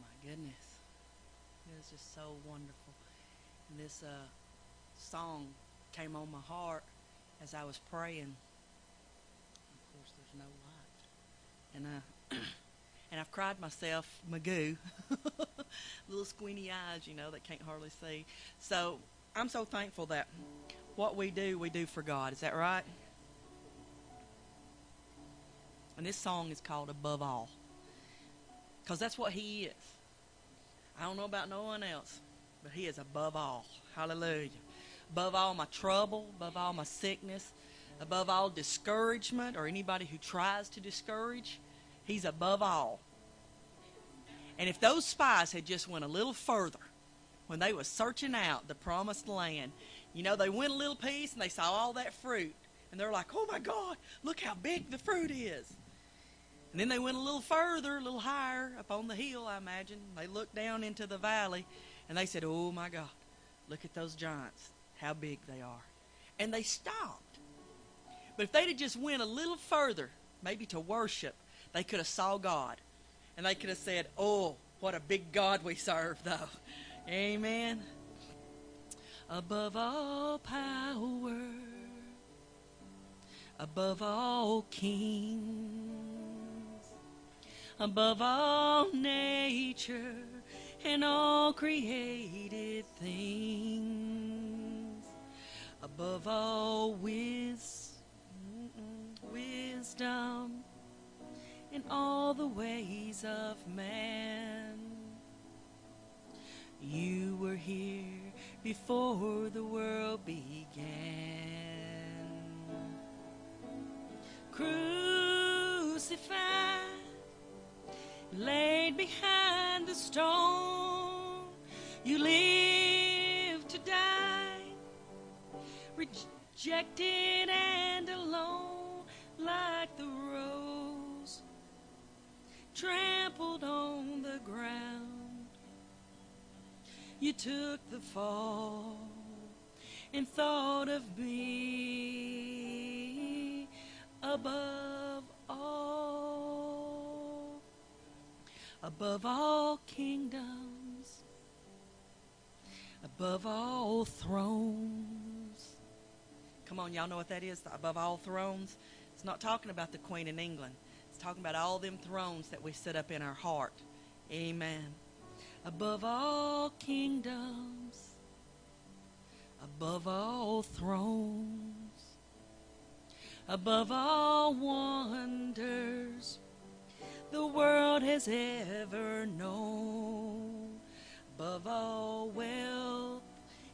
my goodness. It was just so wonderful. And this uh, song came on my heart as I was praying. Of course, there's no light. And, uh, and I've cried myself, Magoo. Little squinty eyes, you know, that can't hardly see. So I'm so thankful that what we do, we do for God. Is that right? And this song is called Above All. Because that's what He is. I don't know about no one else, but He is above all. Hallelujah. Above all my trouble, above all my sickness, above all discouragement or anybody who tries to discourage, He's above all. And if those spies had just went a little further when they was searching out the promised land, you know, they went a little piece and they saw all that fruit. And they're like, oh my God, look how big the fruit is. And then they went a little further, a little higher up on the hill, I imagine. They looked down into the valley and they said, Oh my God, look at those giants, how big they are. And they stopped. But if they'd have just went a little further, maybe to worship, they could have saw God. And they could have said, Oh, what a big God we serve, though. Amen. Above all power, above all kings above all nature and all created things, above all wis- wisdom in all the ways of man. You were here before the world began. Crucified laid behind the stone. You live to die, rejected and alone, like the rose trampled on the ground. You took the fall and thought of me above all, above all kingdoms, above all thrones. Come on, y'all know what that is? Above all thrones. It's not talking about the Queen in England. It's talking about all them thrones that we set up in our heart. Amen. Above all kingdoms, above all thrones, above all wonders the world has ever known, above all wealth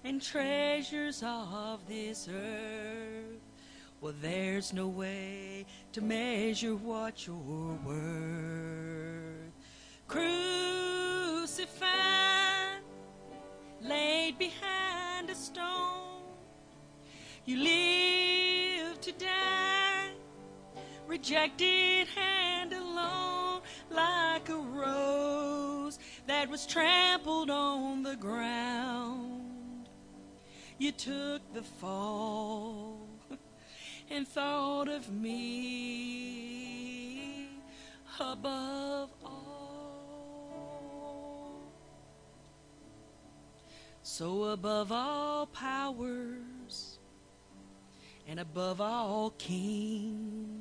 and treasures of this earth. Well, there's no way to measure what you're worth. Crucified, laid behind a stone, you live to die, rejected and alone, like a rose that was trampled on the ground. You took the fall and thought of me above all. So above all powers and above all kings,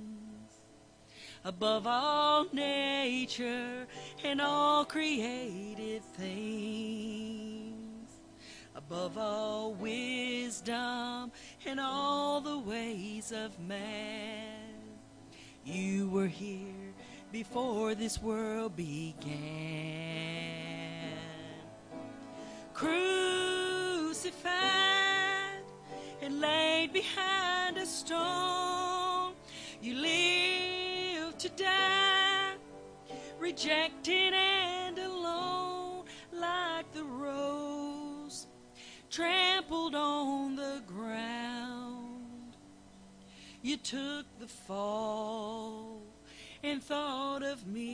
above all nature and all created things, above all wisdom and all the ways of man. You were here before this world began. Crucified and laid behind a stone, you live rejected and alone, like the rose trampled on the ground. You took the fall and thought of me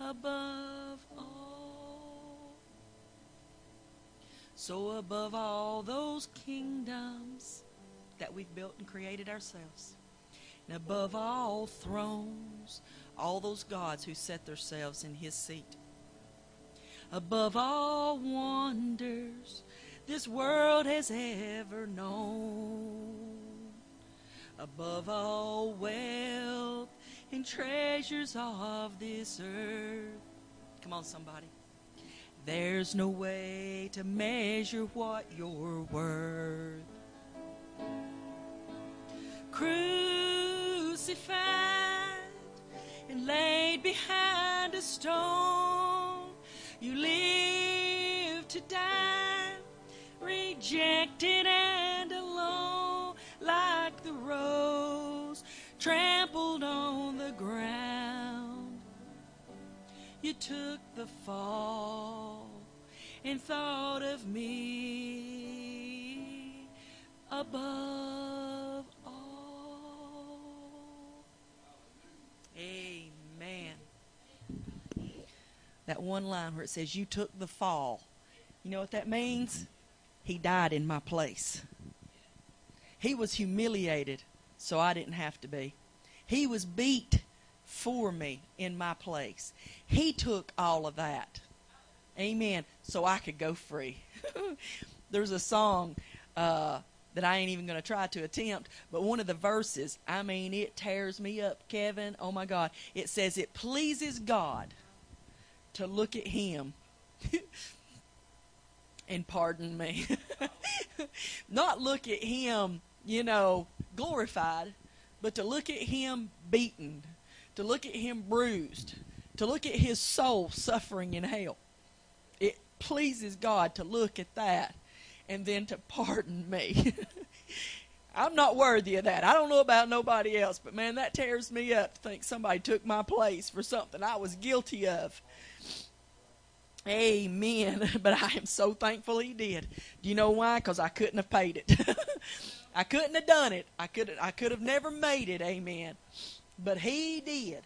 above all. So, above all those kingdoms that we've built and created ourselves, and above all thrones, all those gods who set themselves in his seat. Above all wonders this world has ever known, above all wealth and treasures of this earth. Come on, somebody. There's no way to measure what you're worth. Crucified and laid behind a stone, you live to die, rejected and alone, like the rose trampled on the ground. You took the fall and thought of me above Amen. That one line where it says, You took the fall. You know what that means? He died in my place. He was humiliated so I didn't have to be. He was beat for me in my place. He took all of that. Amen. So I could go free. There's a song uh, that I ain't even going to try to attempt, but one of the verses, I mean, it tears me up, Kevin. Oh my God. It says, It pleases God to look at Him. and pardon me. Not look at Him, you know, glorified, but to look at Him beaten, to look at Him bruised, to look at His soul suffering in hell It pleases God to look at that and then to pardon me. I'm not worthy of that. I don't know about nobody else, but man, that tears me up to think somebody took my place for something I was guilty of. Amen. But I am so thankful he did. Do you know why? Because I couldn't have paid it. I couldn't have done it. I could I could have never made it. Amen. But he did.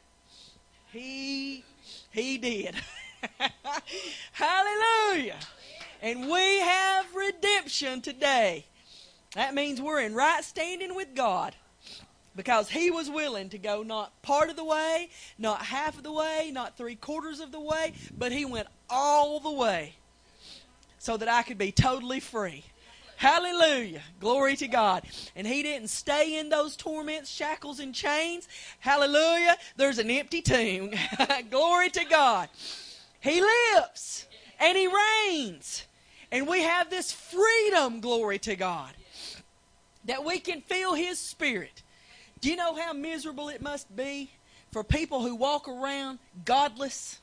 He he did. Hallelujah. And we have redemption today. That means we're in right standing with God because he was willing to go not part of the way, not half of the way, not three quarters of the way, but he went all the way so that I could be totally free. Hallelujah. Glory to God. And he didn't stay in those torments, shackles, and chains. Hallelujah. There's an empty tomb. Glory to God. He lives and He reigns. And we have this freedom, glory to God, that we can feel His Spirit. Do you know how miserable it must be for people who walk around godless?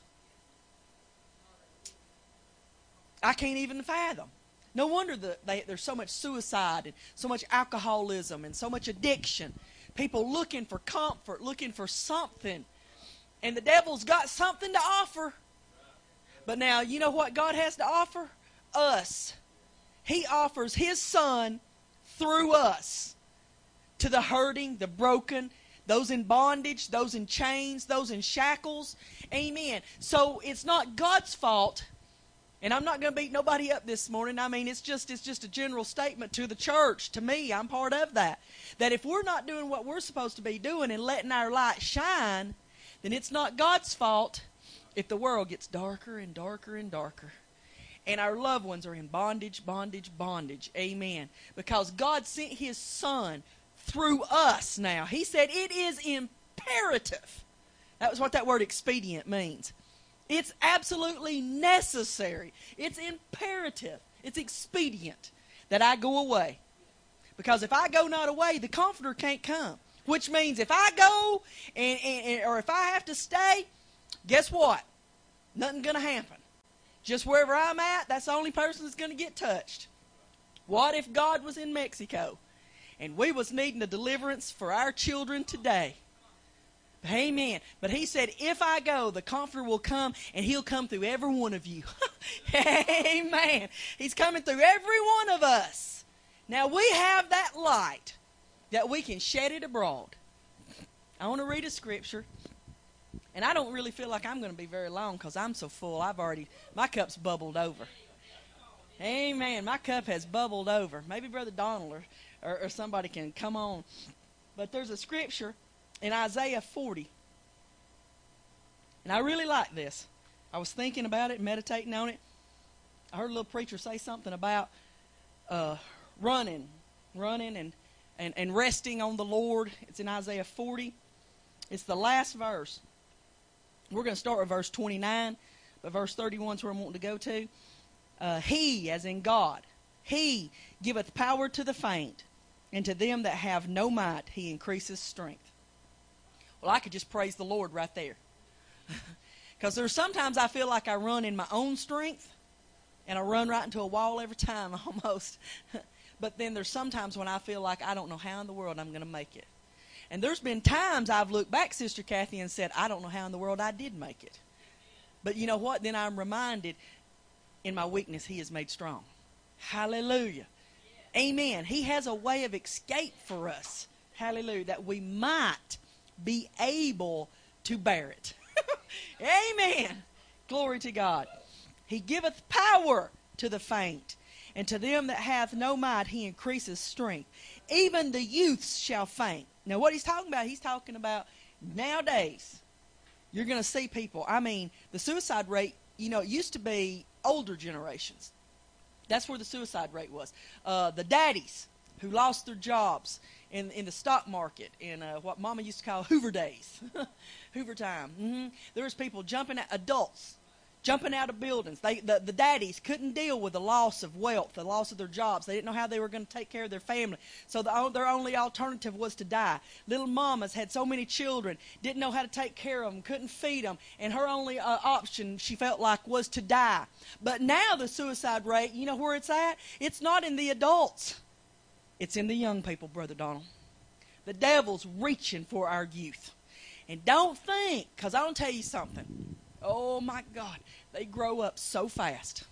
I can't even fathom. No wonder that they, there's so much suicide and so much alcoholism and so much addiction. People looking for comfort, looking for something. And the devil's got something to offer. But now, you know what God has to offer? Us. He offers His Son through us to the hurting, the broken, those in bondage, those in chains, those in shackles. Amen. So it's not God's fault. And I'm not going to beat nobody up this morning. I mean, it's just it's just a general statement to the church, to me. I'm part of that. That if we're not doing what we're supposed to be doing and letting our light shine, then it's not God's fault if the world gets darker and darker and darker and our loved ones are in bondage, bondage, bondage. Amen. Because God sent His Son through us now. He said it is imperative. That was what that word expedient means. It's absolutely necessary. It's imperative. It's expedient that I go away. Because if I go not away, the Comforter can't come. Which means if I go and, and or if I have to stay, guess what? Nothing's going to happen. Just wherever I'm at, that's the only person that's going to get touched. What if God was in Mexico and we was needing a deliverance for our children today? Amen. But he said, if I go, the Comforter will come and he'll come through every one of you. Amen. He's coming through every one of us. Now we have that light that we can shed it abroad. I want to read a scripture. And I don't really feel like I'm going to be very long because I'm so full. I've already, my cup's bubbled over. Amen. My cup has bubbled over. Maybe Brother Donald or, or, or somebody can come on. But there's a scripture in Isaiah 40. And I really like this. I was thinking about it, meditating on it. I heard a little preacher say something about uh, running, running and, and, and resting on the Lord. It's in Isaiah 40. It's the last verse. We're going to start with verse 29, but verse 31 is where I'm wanting to go to. Uh, he, as in God, He giveth power to the faint, and to them that have no might, He increases strength. Well, I could just praise the Lord right there. Because there's sometimes I feel like I run in my own strength, and I run right into a wall every time almost. but then there's sometimes when I feel like I don't know how in the world I'm going to make it. And there's been times I've looked back, Sister Kathy, and said, I don't know how in the world I did make it. But you know what? Then I'm reminded in my weakness, He is made strong. Hallelujah. Amen. He has a way of escape for us. Hallelujah. That we might be able to bear it. Amen. Glory to God. He giveth power to the faint, and to them that hath no might he increases strength. Even the youths shall faint. Now, what he's talking about, he's talking about nowadays. You're going to see people. I mean, the suicide rate, you know, it used to be older generations. That's where the suicide rate was. Uh, the daddies who lost their jobs in in the stock market in uh, what Mama used to call Hoover days, Hoover time. Mm-hmm. There was people jumping at adults jumping out of buildings. They, the, the daddies couldn't deal with the loss of wealth, the loss of their jobs. They didn't know how they were going to take care of their family. So the, their only alternative was to die. Little mamas had so many children, didn't know how to take care of them, couldn't feed them, and her only uh, option, she felt like, was to die. But now the suicide rate, you know where it's at? It's not in the adults. It's in the young people, Brother Donald. The devil's reaching for our youth. And don't think, because I'll tell you something. Oh my God, they grow up so fast.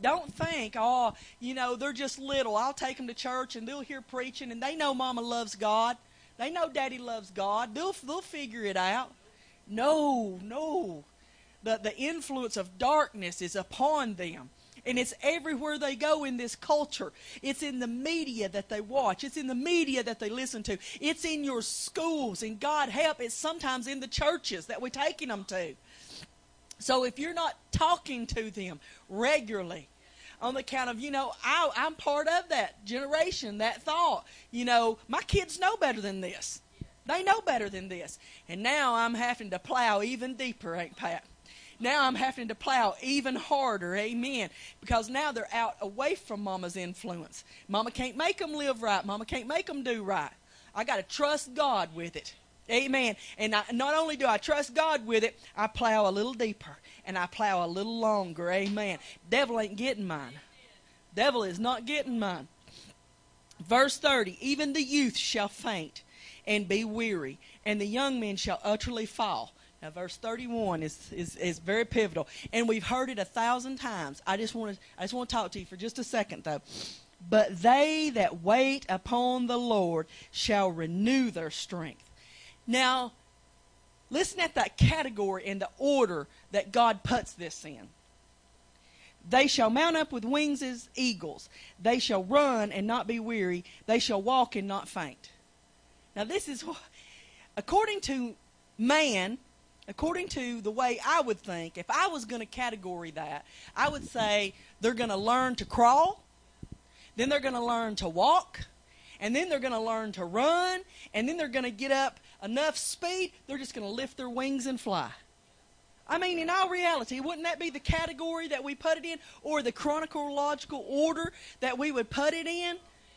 Don't think, oh, you know, they're just little. I'll take them to church and they'll hear preaching and they know Mama loves God. They know Daddy loves God. They'll, they'll figure it out. No, no. The, the influence of darkness is upon them. And it's everywhere they go in this culture. It's in the media that they watch. It's in the media that they listen to. It's in your schools. And God help, it's sometimes in the churches that we're taking them to. So if you're not talking to them regularly, on the count of, you know, I, I'm part of that generation, that thought. You know, my kids know better than this. They know better than this. And now I'm having to plow even deeper, ain't Pat? Now I'm having to plow even harder. Amen. Because now they're out away from mama's influence. Mama can't make them live right. Mama can't make them do right. I got to trust God with it. Amen. And I, not only do I trust God with it, I plow a little deeper and I plow a little longer. Amen. Devil ain't getting mine. Devil is not getting mine. Verse 30 Even the youth shall faint and be weary, and the young men shall utterly fall. Now, verse 31 is, is, is very pivotal. And we've heard it a thousand times. I just want to I just want to talk to you for just a second, though. But they that wait upon the Lord shall renew their strength. Now, listen at that category and the order that God puts this in. They shall mount up with wings as eagles. They shall run and not be weary. They shall walk and not faint. Now, this is, according to man, according to the way I would think, if I was going to category that, I would say they're going to learn to crawl, then they're going to learn to walk, and then they're going to learn to run, and then they're going to get up enough speed, they're just going to lift their wings and fly. I mean, in all reality, wouldn't that be the category that we put it in, or the chronological order that we would put it in?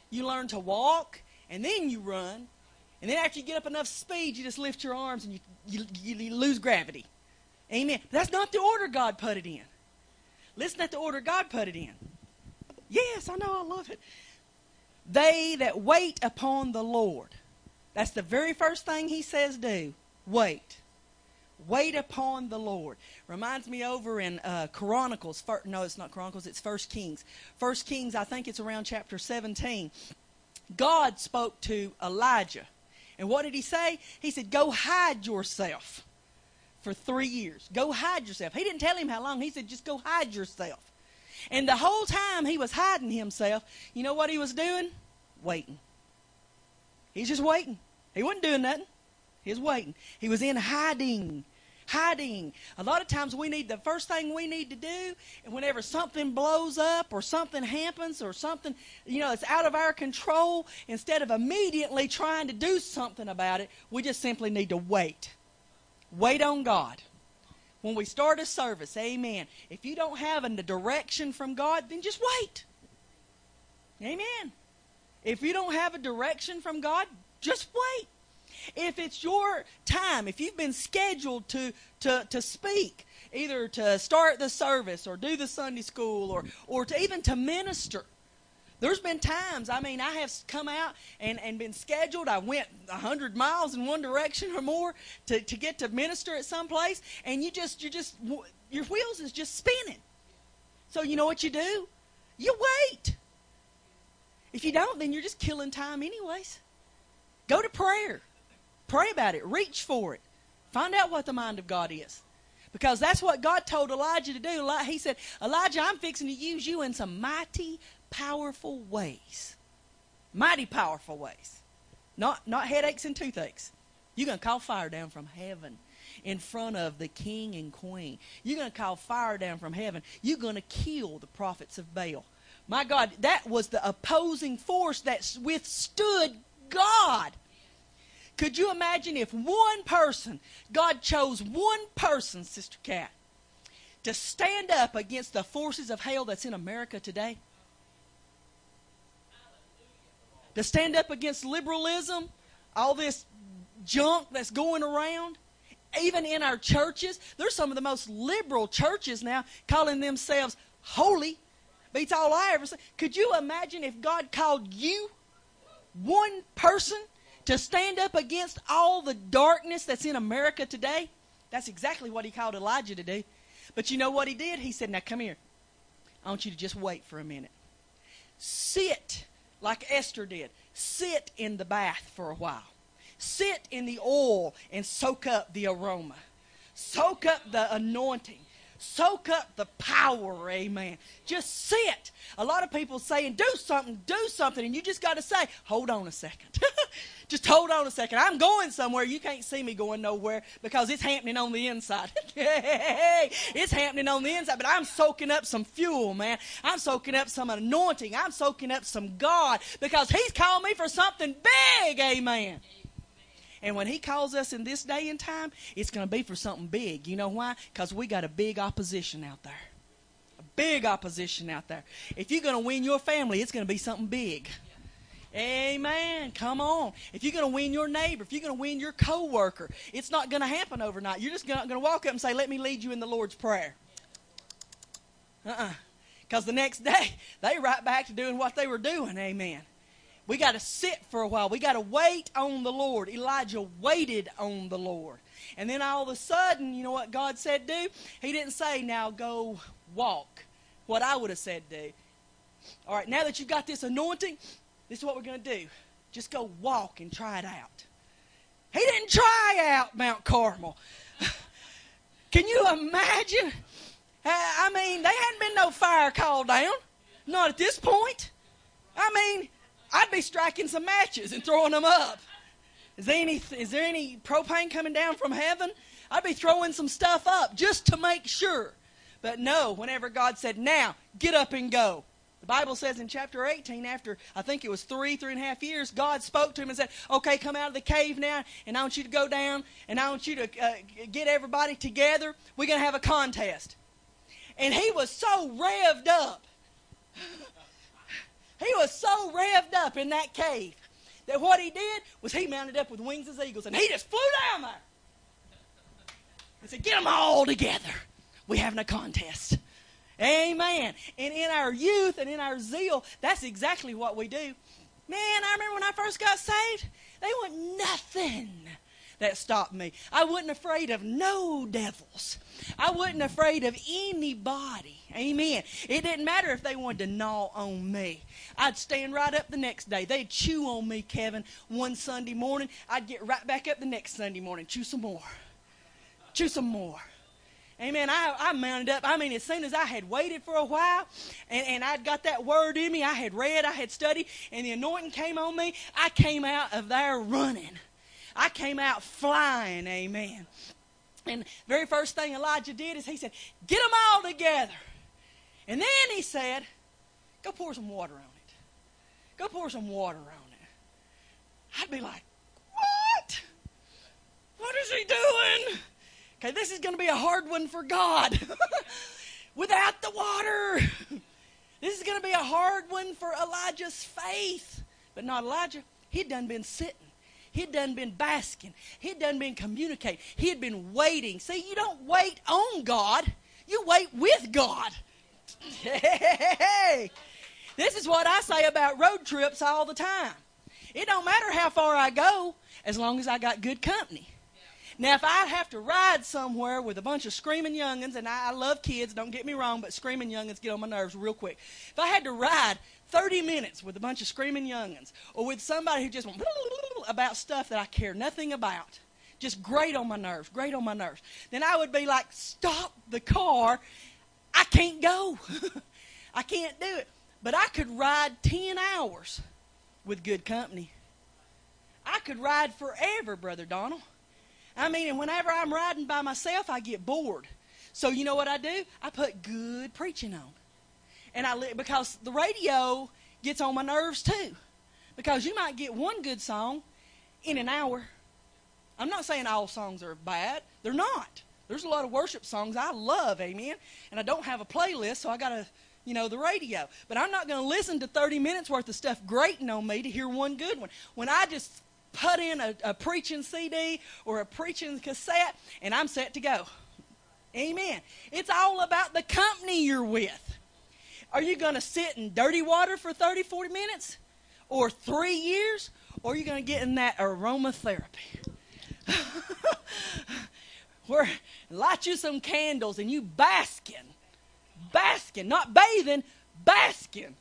You learn to walk, and then you run, and then after you get up enough speed, you just lift your arms and you, you, you lose gravity. Amen. But that's not the order God put it in. Listen at the order God put it in. Yes, I know, I love it. They that wait upon the Lord. That's the very first thing he says do. Wait. Wait upon the Lord. Reminds me over in uh, Chronicles. no, it's not Chronicles. It's First Kings. First Kings. I think it's around chapter 17. God spoke to Elijah and what did he say? He said, Go hide yourself for three years. Go hide yourself. He didn't tell him how long. He said, Just go hide yourself. And the whole time he was hiding himself, you know what he was doing? Waiting. He's just waiting. He wasn't doing nothing. He was waiting. He was in hiding. Hiding. A lot of times we need the first thing we need to do, and whenever something blows up or something happens or something, you know, it's out of our control, instead of immediately trying to do something about it, we just simply need to wait. Wait on God. When we start a service, amen. If you don't have a direction from God, then just wait. Amen. If you don't have a direction from God, just wait. If it's your time, if you've been scheduled to, to, to speak, either to start the service or do the Sunday school or, or to even to minister, there's been times, I mean, I have come out and, and been scheduled. I went 100 miles in one direction or more to, to get to minister at some place, and you just, you just, your wheels is just spinning. So you know what you do? You wait. If you don't, then you're just killing time anyways. Go to prayer. Pray about it. Reach for it. Find out what the mind of God is. Because that's what God told Elijah to do. He said, Elijah, I'm fixing to use you in some mighty, powerful ways. Mighty powerful ways. Not, not headaches and toothaches. You're going to call fire down from heaven in front of the king and queen. You're going to call fire down from heaven. You're going to kill the prophets of Baal. My God, that was the opposing force that withstood God. Could you imagine if one person, God chose one person, Sister Cat, to stand up against the forces of hell that's in America today? To stand up against liberalism, all this junk that's going around? Even in our churches, there's some of the most liberal churches now calling themselves holy. Beats all I ever said. Could you imagine if God called you, one person, to stand up against all the darkness that's in America today, that's exactly what he called Elijah to do. But you know what he did? He said, Now come here. I want you to just wait for a minute. Sit like Esther did. Sit in the bath for a while. Sit in the oil and soak up the aroma. Soak up the anointing. Soak up the power, amen. Just sit. A lot of people saying, do something, do something, and you just got to say, hold on a second. just hold on a second. I'm going somewhere. You can't see me going nowhere because it's happening on the inside. it's happening on the inside, but I'm soaking up some fuel, man. I'm soaking up some anointing. I'm soaking up some God because He's called me for something big, amen. And when he calls us in this day and time, it's going to be for something big. You know why? Because we got a big opposition out there. A big opposition out there. If you're going to win your family, it's going to be something big. Amen. Come on. If you're going to win your neighbor, if you're going to win your coworker, it's not going to happen overnight. You're just going to walk up and say, "Let me lead you in the Lord's prayer." Uh-uh. Because the next day they right back to doing what they were doing. Amen. We got to sit for a while. We got to wait on the Lord. Elijah waited on the Lord. And then all of a sudden, you know what God said do? He didn't say, now go walk. What I would have said do. All right, now that you've got this anointing, this is what we're going to do. Just go walk and try it out. He didn't try out Mount Carmel. Can you imagine? Uh, I mean, there hadn't been no fire called down. Not at this point. I mean, I'd be striking some matches and throwing them up. Is there any, is there any propane coming down from heaven? I'd be throwing some stuff up just to make sure. But no, whenever God said, now, get up and go. The Bible says in chapter 18, after I think it was three, three and a half years, God spoke to him and said, Okay, come out of the cave now, and I want you to go down, and I want you to uh, get everybody together. We're going to have a contest. And he was so revved up. He was so revved up in that cave that what he did was he mounted up with wings as eagles and he just flew down there. and said, Get them all together. We're having a contest. Amen. And in our youth and in our zeal, that's exactly what we do. Man, I remember when I first got saved, they want nothing that stopped me. I wasn't afraid of no devils. I wasn't afraid of anybody. Amen. It didn't matter if they wanted to gnaw on me. I'd stand right up the next day. They'd chew on me, Kevin, one Sunday morning. I'd get right back up the next Sunday morning, chew some more. Chew some more. Amen. I, I mounted up. I mean, as soon as I had waited for a while and, and I'd got that word in me, I had read, I had studied, and the anointing came on me, I came out of there running. I came out flying, amen. And very first thing Elijah did is he said, Get them all together. And then he said, Go pour some water on it. Go pour some water on it. I'd be like, What? What is he doing? Okay, this is going to be a hard one for God. Without the water. This is going to be a hard one for Elijah's faith. But not Elijah. He'd done been sitting. He'd done been basking. He'd done been communicating. He had been waiting. See, you don't wait on God. You wait with God. Hey, hey, hey, this is what I say about road trips all the time. It don't matter how far I go as long as I got good company. Now, if I have to ride somewhere with a bunch of screaming youngins, and I, I love kids, don't get me wrong, but screaming youngins get on my nerves real quick. If I had to ride 30 minutes with a bunch of screaming youngins, or with somebody who just went about stuff that I care nothing about, just great on my nerves, great on my nerves, then I would be like, stop the car. I can't go. I can't do it. But I could ride 10 hours with good company. I could ride forever, Brother Donald. I mean, and whenever I'm riding by myself, I get bored. So you know what I do? I put good preaching on, and I because the radio gets on my nerves too. Because you might get one good song in an hour. I'm not saying all songs are bad. They're not. There's a lot of worship songs I love, amen. And I don't have a playlist, so I got to, you know, the radio. But I'm not going to listen to 30 minutes worth of stuff grating on me to hear one good one. When I just put in a, a preaching CD or a preaching cassette, and I'm set to go. Amen. It's all about the company you're with. Are you going to sit in dirty water for 30, 40 minutes? Or three years? Or are you going to get in that aromatherapy? Where light you some candles and you basking. Basking, not bathing, basking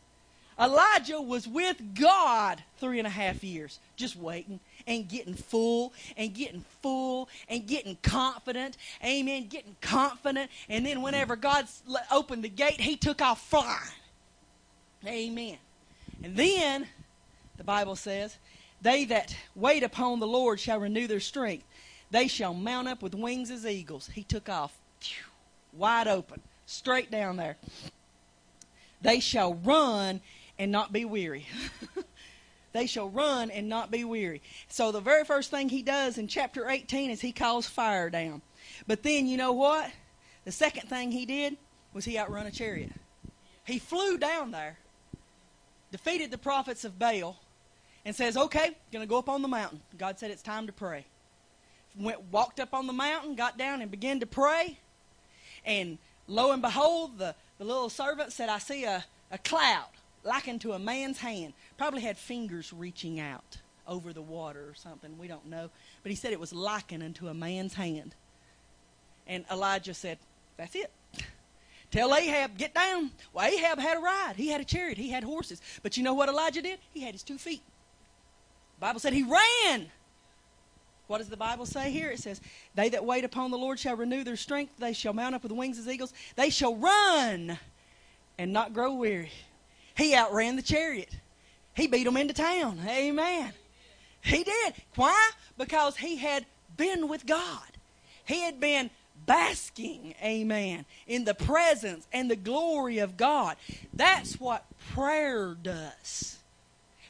Elijah was with God three and a half years, just waiting and getting full and getting full and getting confident. Amen. Getting confident. And then whenever God opened the gate, he took off flying. Amen. And then the Bible says, They that wait upon the Lord shall renew their strength. They shall mount up with wings as eagles. He took off wide open, straight down there. They shall run and not be weary. they shall run and not be weary. So the very first thing he does in chapter 18 is he calls fire down. But then you know what? The second thing he did was he outrun a chariot. He flew down there, defeated the prophets of Baal, and says, "Okay, going to go up on the mountain." God said it's time to pray. Went walked up on the mountain, got down and began to pray. And lo and behold, the, the little servant said, I see a, a cloud like into a man's hand. Probably had fingers reaching out over the water or something. We don't know. But he said it was likened unto a man's hand. And Elijah said, That's it. Tell Ahab, get down. Well, Ahab had a ride. He had a chariot. He had horses. But you know what Elijah did? He had his two feet. The Bible said he ran. What does the Bible say here? It says, They that wait upon the Lord shall renew their strength. They shall mount up with wings as eagles. They shall run and not grow weary. He outran the chariot. He beat them into town. Amen. He did. Why? Because he had been with God. He had been basking, amen, in the presence and the glory of God. That's what prayer does.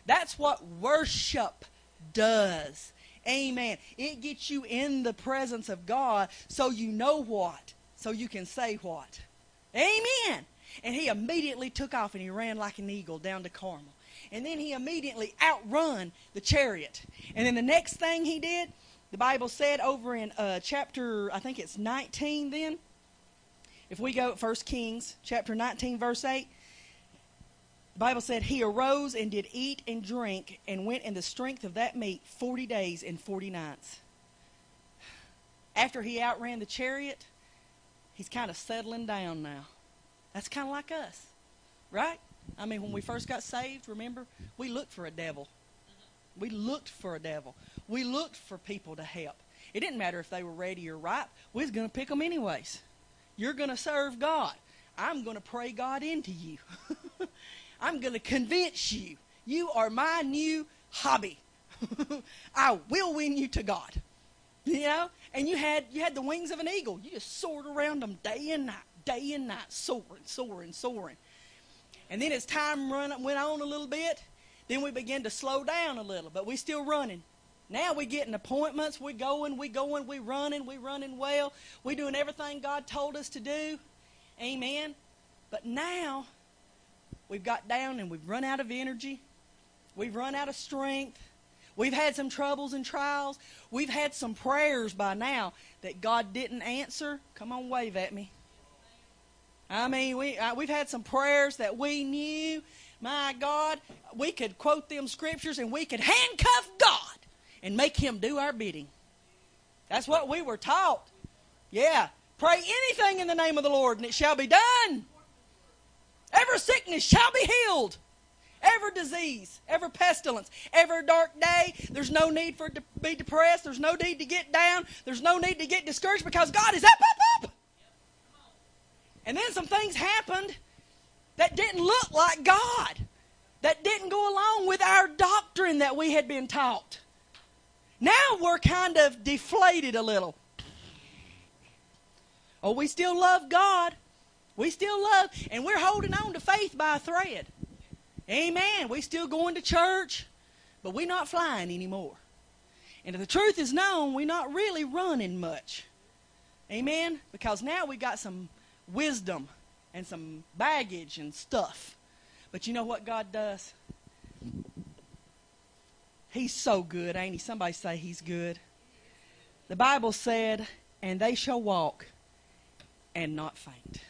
That's what worship does. Amen. It gets you in the presence of God so you know what, so you can say what. Amen. And he immediately took off and he ran like an eagle down to Carmel. And then he immediately outrun the chariot. And then the next thing he did, the Bible said over in uh, chapter, I think it's 19 then. If we go at 1 Kings chapter 19, verse 8, the Bible said, He arose and did eat and drink and went in the strength of that meat 40 days and 40 nights. After he outran the chariot, he's kind of settling down now. That's kind of like us, right? I mean, when we first got saved, remember, we looked for a devil. We looked for a devil. We looked for people to help. It didn't matter if they were ready or ripe. We was going to pick them anyways. You're going to serve God. I'm going to pray God into you. I'm going to convince you. You are my new hobby. I will win you to God. You know? And you had you had the wings of an eagle. You just soared around them day and night, day and night, soaring, soaring, soaring. And then as time run, went on a little bit, then we began to slow down a little, but we still running. Now we getting appointments, we going, we going, we running, we running well. We doing everything God told us to do. Amen. But now we've got down and we've run out of energy. We've run out of strength. We've had some troubles and trials. We've had some prayers by now that God didn't answer. Come on, wave at me. I mean, we, we've had some prayers that we knew, my God, we could quote them scriptures and we could handcuff God and make him do our bidding. That's what we were taught. Yeah. Pray anything in the name of the Lord and it shall be done. Every sickness shall be healed every disease, every pestilence, every dark day. There's no need for to be depressed. There's no need to get down. There's no need to get discouraged because God is up, up, up. And then some things happened that didn't look like God, that didn't go along with our doctrine that we had been taught. Now we're kind of deflated a little. Oh, we still love God. We still love, and we're holding on to faith by a thread. Amen. We still going to church, but we're not flying anymore. And if the truth is known, we're not really running much. Amen. Because now we got some wisdom and some baggage and stuff. But you know what God does? He's so good, ain't he? Somebody say he's good. The Bible said, and they shall walk and not faint.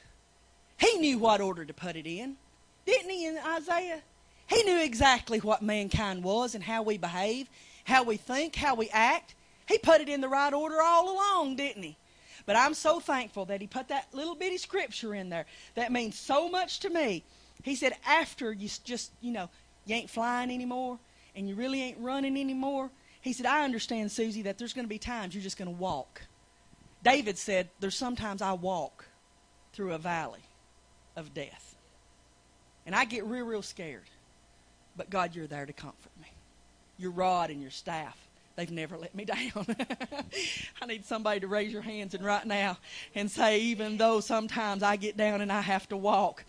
He knew what order to put it in. Didn't he in Isaiah? He knew exactly what mankind was and how we behave, how we think, how we act. He put it in the right order all along, didn't he? But I'm so thankful that he put that little bitty scripture in there that means so much to me. He said, after you just, you know, you ain't flying anymore and you really ain't running anymore, he said, I understand, Susie, that there's going to be times you're just going to walk. David said, There's sometimes I walk through a valley of death. And I get real, real scared. But God, you're there to comfort me. Your rod and your staff, they've never let me down. I need somebody to raise your hands and right now and say, even though sometimes I get down and I have to walk,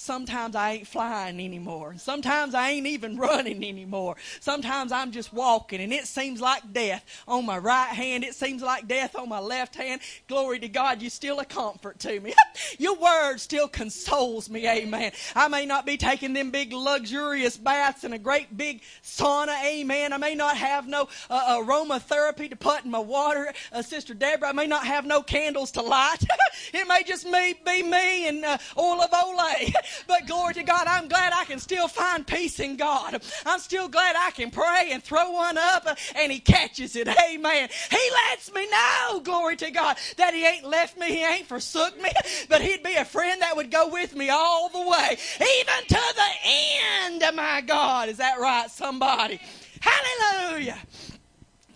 Sometimes I ain't flying anymore. Sometimes I ain't even running anymore. Sometimes I'm just walking and it seems like death on my right hand. It seems like death on my left hand. Glory to God, you're still a comfort to me. Your word still consoles me. Amen. I may not be taking them big luxurious baths in a great big sauna. Amen. I may not have no uh, aromatherapy to put in my water. Uh, Sister Deborah, I may not have no candles to light. it may just me, be me and uh, oil of Olay. But glory to God, I'm glad I can still find peace in God. I'm still glad I can pray and throw one up and He catches it. Amen. He lets me know, glory to God, that He ain't left me, He ain't forsook me, but He'd be a friend that would go with me all the way, even to the end, my God. Is that right, somebody? Hallelujah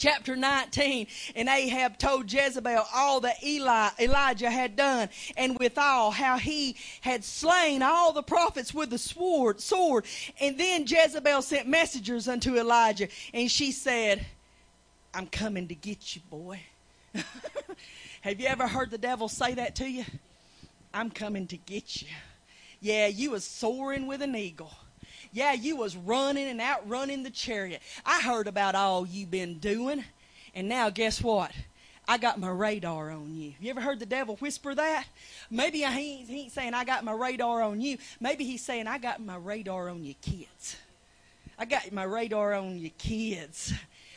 chapter 19, and Ahab told Jezebel all that Eli, Elijah had done, and withal how he had slain all the prophets with the sword, sword. And then Jezebel sent messengers unto Elijah, and she said, I'm coming to get you, boy. Have you ever heard the devil say that to you? I'm coming to get you. Yeah, you was soaring with an eagle. Yeah, you was running and outrunning the chariot. I heard about all you been doing. And now guess what? I got my radar on you. You ever heard the devil whisper that? Maybe he ain't, he ain't saying I got my radar on you. Maybe he's saying I got my radar on your kids. I got my radar on your kids.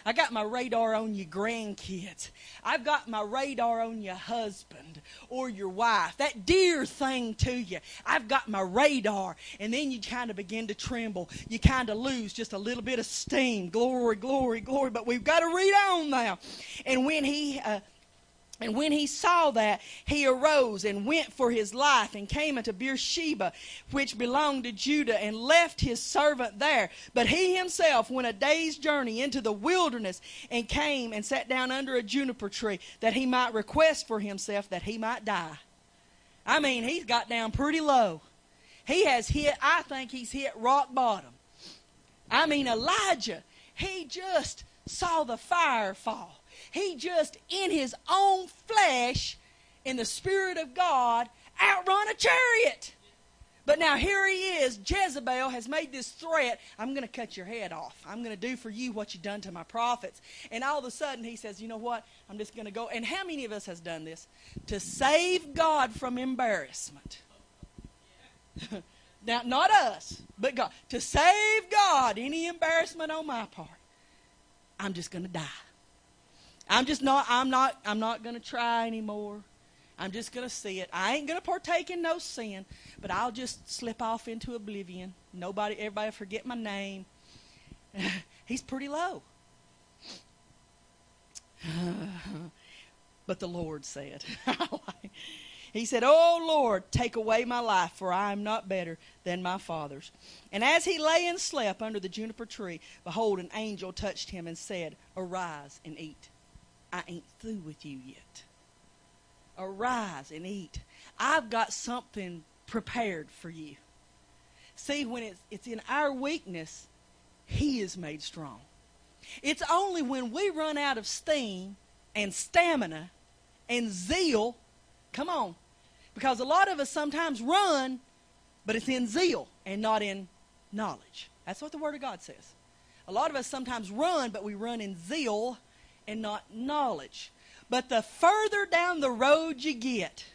I got my radar on your grandkids. I've got my radar on your husband or your wife, that dear thing to you. I've got my radar. And then you kind of begin to tremble. You kind of lose just a little bit of steam. Glory, glory, glory. But we've got to read on now. And when he. Uh, and when he saw that, he arose and went for his life and came unto Beersheba, which belonged to Judah, and left his servant there. But he himself went a day's journey into the wilderness and came and sat down under a juniper tree that he might request for himself that he might die. I mean, he's got down pretty low. He has hit, I think he's hit rock bottom. I mean, Elijah, he just saw the fire fall. He just, in his own flesh, in the Spirit of God, outrun a chariot. But now here he is. Jezebel has made this threat I'm going to cut your head off. I'm going to do for you what you've done to my prophets. And all of a sudden he says, You know what? I'm just going to go. And how many of us has done this? To save God from embarrassment. now, not us, but God. To save God any embarrassment on my part, I'm just going to die. I'm just not, I'm not, I'm not going to try anymore. I'm just going to see it. I ain't going to partake in no sin, but I'll just slip off into oblivion. Nobody, everybody forget my name. He's pretty low. but the Lord said, He said, Oh Lord, take away my life, for I am not better than my fathers. And as he lay and slept under the juniper tree, behold, an angel touched him and said, Arise and eat. I ain't through with you yet. Arise and eat. I've got something prepared for you. See, when it's, it's in our weakness, He is made strong. It's only when we run out of steam and stamina and zeal, come on, because a lot of us sometimes run, but it's in zeal and not in knowledge. That's what the Word of God says. A lot of us sometimes run, but we run in zeal and not knowledge. But the further down the road you get,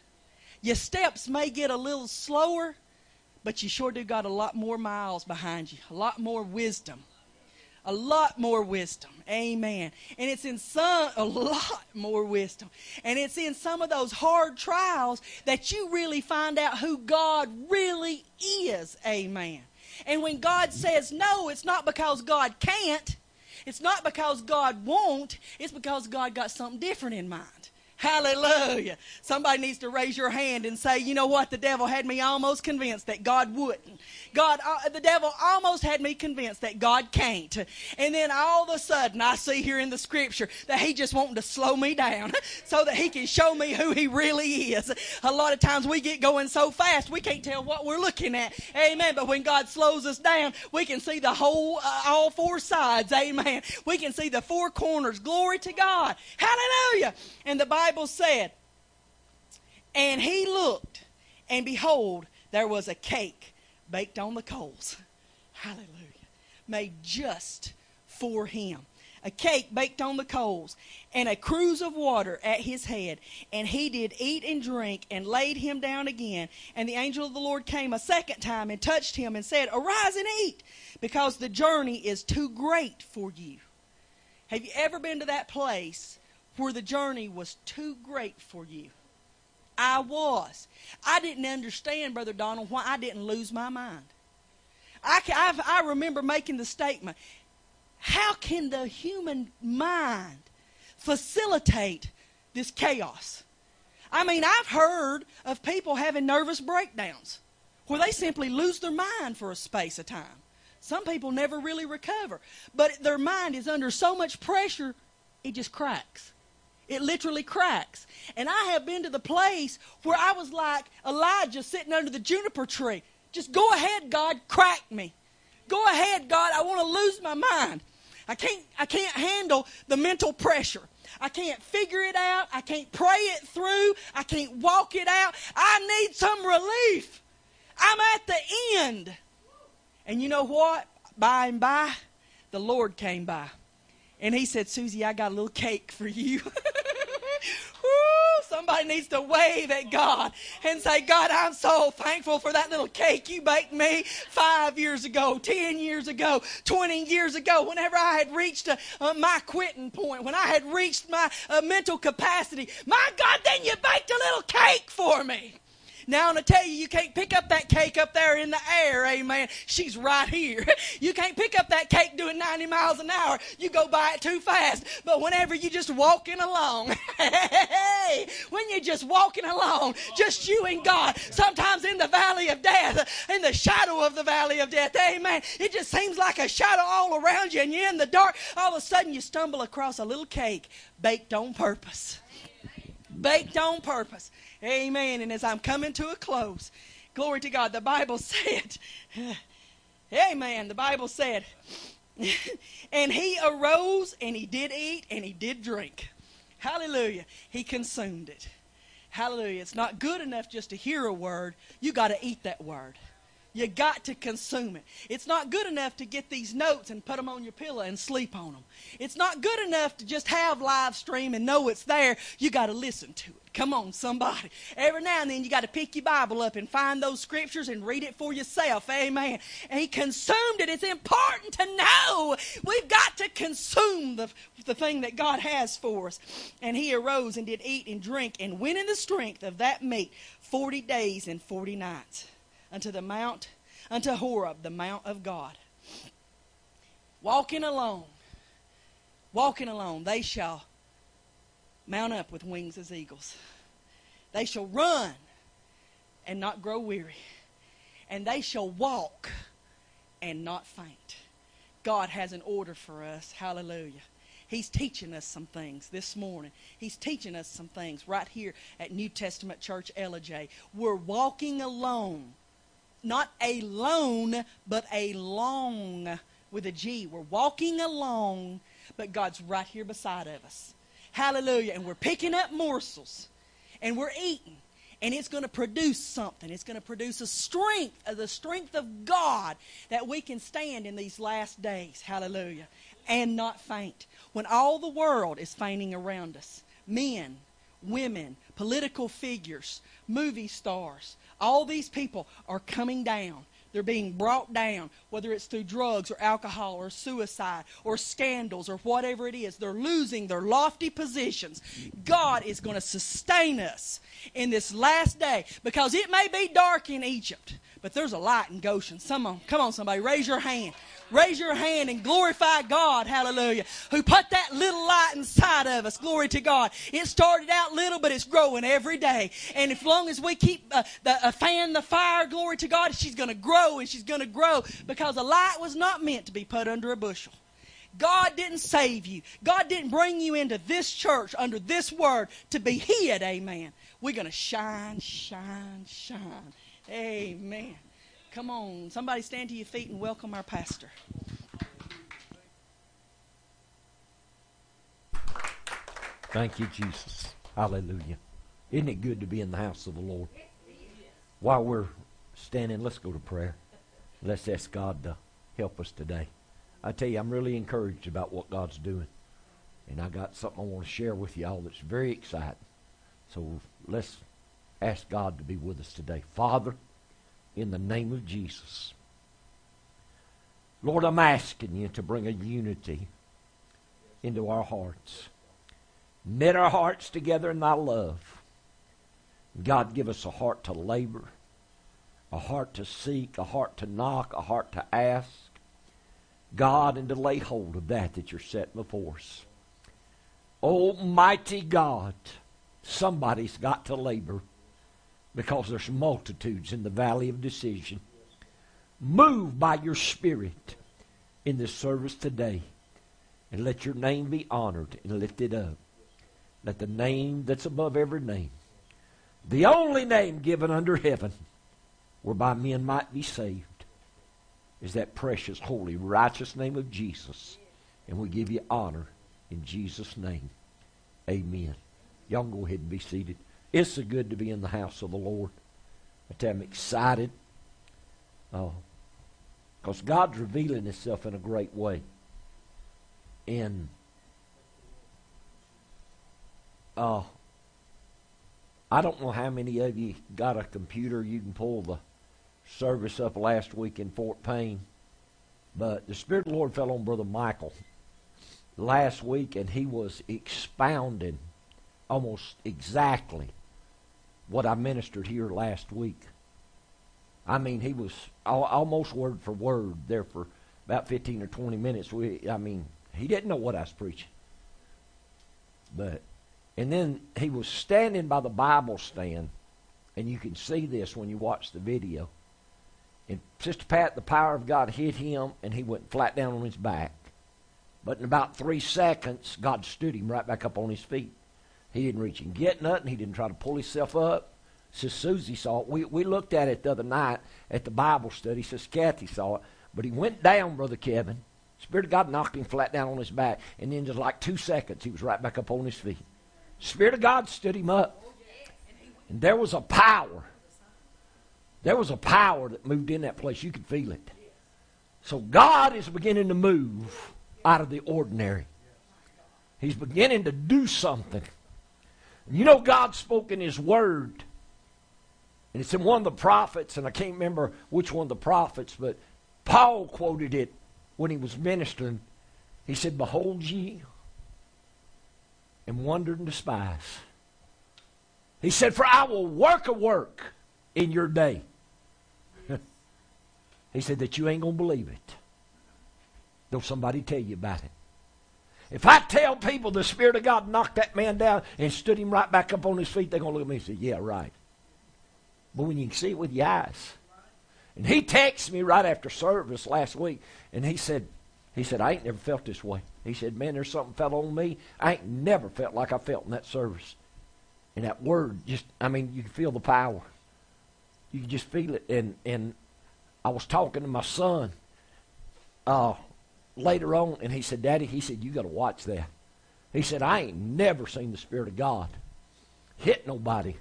your steps may get a little slower, but you sure do got a lot more miles behind you, a lot more wisdom. A lot more wisdom. Amen. And it's in some, a lot more wisdom. And it's in some of those hard trials that you really find out who God really is. Amen. And when God says no, it's not because God can't. It's not because God won't, it's because God got something different in mind. Hallelujah. Somebody needs to raise your hand and say, you know what? The devil had me almost convinced that God wouldn't. God, uh, the devil almost had me convinced that God can't. And then all of a sudden, I see here in the scripture that he just wanting to slow me down so that he can show me who he really is. A lot of times we get going so fast, we can't tell what we're looking at. Amen. But when God slows us down, we can see the whole, uh, all four sides. Amen. We can see the four corners. Glory to God. Hallelujah. And the Bible Bible said, And he looked, and behold, there was a cake baked on the coals. Hallelujah. Made just for him. A cake baked on the coals, and a cruse of water at his head. And he did eat and drink, and laid him down again. And the angel of the Lord came a second time and touched him and said, Arise and eat, because the journey is too great for you. Have you ever been to that place where the journey was too great for you. I was. I didn't understand, Brother Donald, why I didn't lose my mind. I, I've, I remember making the statement how can the human mind facilitate this chaos? I mean, I've heard of people having nervous breakdowns where they simply lose their mind for a space of time. Some people never really recover, but their mind is under so much pressure, it just cracks. It literally cracks. And I have been to the place where I was like Elijah sitting under the juniper tree. Just go ahead, God, crack me. Go ahead, God, I want to lose my mind. I can't, I can't handle the mental pressure. I can't figure it out. I can't pray it through. I can't walk it out. I need some relief. I'm at the end. And you know what? By and by, the Lord came by. And he said, Susie, I got a little cake for you. Woo, somebody needs to wave at God and say, God, I'm so thankful for that little cake you baked me five years ago, 10 years ago, 20 years ago, whenever I had reached uh, uh, my quitting point, when I had reached my uh, mental capacity. My God, then you baked a little cake for me. Now, I'm going to tell you, you can't pick up that cake up there in the air, amen. She's right here. You can't pick up that cake doing 90 miles an hour. You go by it too fast. But whenever you're just walking along, hey, when you're just walking along, just you and God, sometimes in the valley of death, in the shadow of the valley of death, amen, it just seems like a shadow all around you and you're in the dark. All of a sudden, you stumble across a little cake baked on purpose. Baked on purpose. Amen. And as I'm coming to a close, glory to God, the Bible said, Amen. The Bible said, and he arose and he did eat and he did drink. Hallelujah. He consumed it. Hallelujah. It's not good enough just to hear a word, you got to eat that word. You got to consume it. It's not good enough to get these notes and put them on your pillow and sleep on them. It's not good enough to just have live stream and know it's there. You got to listen to it. Come on, somebody. Every now and then you got to pick your Bible up and find those scriptures and read it for yourself. Amen. And he consumed it. It's important to know we've got to consume the, the thing that God has for us. And he arose and did eat and drink and went in the strength of that meat 40 days and 40 nights unto the mount, unto Horeb, the mount of God. Walking alone, walking alone, they shall mount up with wings as eagles. They shall run and not grow weary, and they shall walk and not faint. God has an order for us. Hallelujah. He's teaching us some things this morning. He's teaching us some things right here at New Testament Church Ellijay. We're walking alone not alone, but a long with a G. We're walking along, but God's right here beside of us. Hallelujah. And we're picking up morsels and we're eating. And it's going to produce something. It's going to produce a strength, uh, the strength of God that we can stand in these last days. Hallelujah. And not faint. When all the world is fainting around us, men, women, political figures, movie stars, all these people are coming down. They're being brought down, whether it's through drugs or alcohol or suicide or scandals or whatever it is. They're losing their lofty positions. God is going to sustain us in this last day because it may be dark in Egypt, but there's a light in Goshen. Come on, come on, somebody, raise your hand. Raise your hand and glorify God, hallelujah, who put that little light inside of us. Glory to God. It started out little, but it's growing every day. And as long as we keep uh, the, uh, fan the fire, glory to God, she's going to grow and she's going to grow because a light was not meant to be put under a bushel. God didn't save you. God didn't bring you into this church under this word to be hid. Amen. We're going to shine, shine, shine. Amen. Come on, somebody stand to your feet and welcome our pastor. Thank you, Jesus. Hallelujah. Isn't it good to be in the house of the Lord? While we're standing, let's go to prayer. Let's ask God to help us today. I tell you, I'm really encouraged about what God's doing. And I got something I want to share with you all that's very exciting. So let's ask God to be with us today. Father, in the name of Jesus. Lord, I'm asking you to bring a unity into our hearts. Knit our hearts together in thy love. God, give us a heart to labor, a heart to seek, a heart to knock, a heart to ask. God, and to lay hold of that that you're setting before us. Almighty God, somebody's got to labor because there's multitudes in the valley of decision. Move by your Spirit in this service today and let your name be honored and lifted up. Let the name that's above every name, the only name given under heaven whereby men might be saved, is that precious, holy, righteous name of Jesus. And we give you honor in Jesus' name. Amen. Y'all go ahead and be seated. It's so good to be in the house of the Lord. I I'm excited. Because God's revealing Himself in a great way. And uh, I don't know how many of you got a computer you can pull the service up last week in Fort Payne, but the Spirit of the Lord fell on Brother Michael last week, and he was expounding almost exactly what I ministered here last week. I mean, he was almost word for word there for about 15 or 20 minutes. We, I mean, he didn't know what I was preaching. But, and then he was standing by the Bible stand, and you can see this when you watch the video. And Sister Pat, the power of God hit him, and he went flat down on his back. But in about three seconds, God stood him right back up on his feet. He didn't reach and get nothing. He didn't try to pull himself up. Says Susie saw it. We, we looked at it the other night at the Bible study. Says Kathy saw it. But he went down, Brother Kevin, Spirit of God knocked him flat down on his back, and then just like two seconds, he was right back up on his feet. Spirit of God stood him up. And there was a power. There was a power that moved in that place. You could feel it. So God is beginning to move out of the ordinary. He's beginning to do something. You know, God spoke in His Word. And it's in one of the prophets, and I can't remember which one of the prophets, but Paul quoted it when he was ministering. He said, Behold ye and wonder and despise. He said, For I will work a work in your day. he said that you ain't going to believe it. Though somebody tell you about it. If I tell people the Spirit of God knocked that man down and stood him right back up on his feet, they're going to look at me and say, Yeah, right. But when you can see it with your eyes. And he texted me right after service last week, and he said, he said, I ain't never felt this way. He said, Man, there's something fell on me. I ain't never felt like I felt in that service. And that word just I mean, you can feel the power. You can just feel it. And and I was talking to my son uh later on and he said, Daddy, he said, You gotta watch that. He said, I ain't never seen the Spirit of God hit nobody.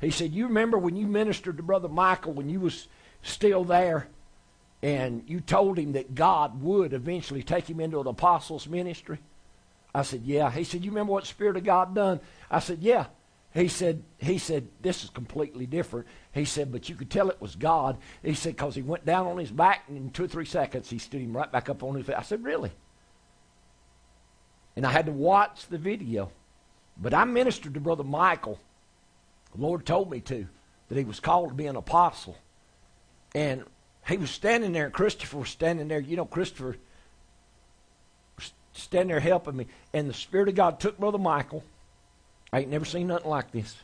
He said, You remember when you ministered to Brother Michael when you was still there and you told him that God would eventually take him into an apostles' ministry? I said, Yeah. He said, You remember what Spirit of God done? I said, Yeah. He said, he said, this is completely different. He said, but you could tell it was God. He said, because he went down on his back, and in two or three seconds, he stood him right back up on his feet. I said, really? And I had to watch the video. But I ministered to Brother Michael. The Lord told me to, that he was called to be an apostle. And he was standing there, and Christopher was standing there. You know, Christopher was standing there helping me. And the Spirit of God took Brother Michael. I ain't never seen nothing like this.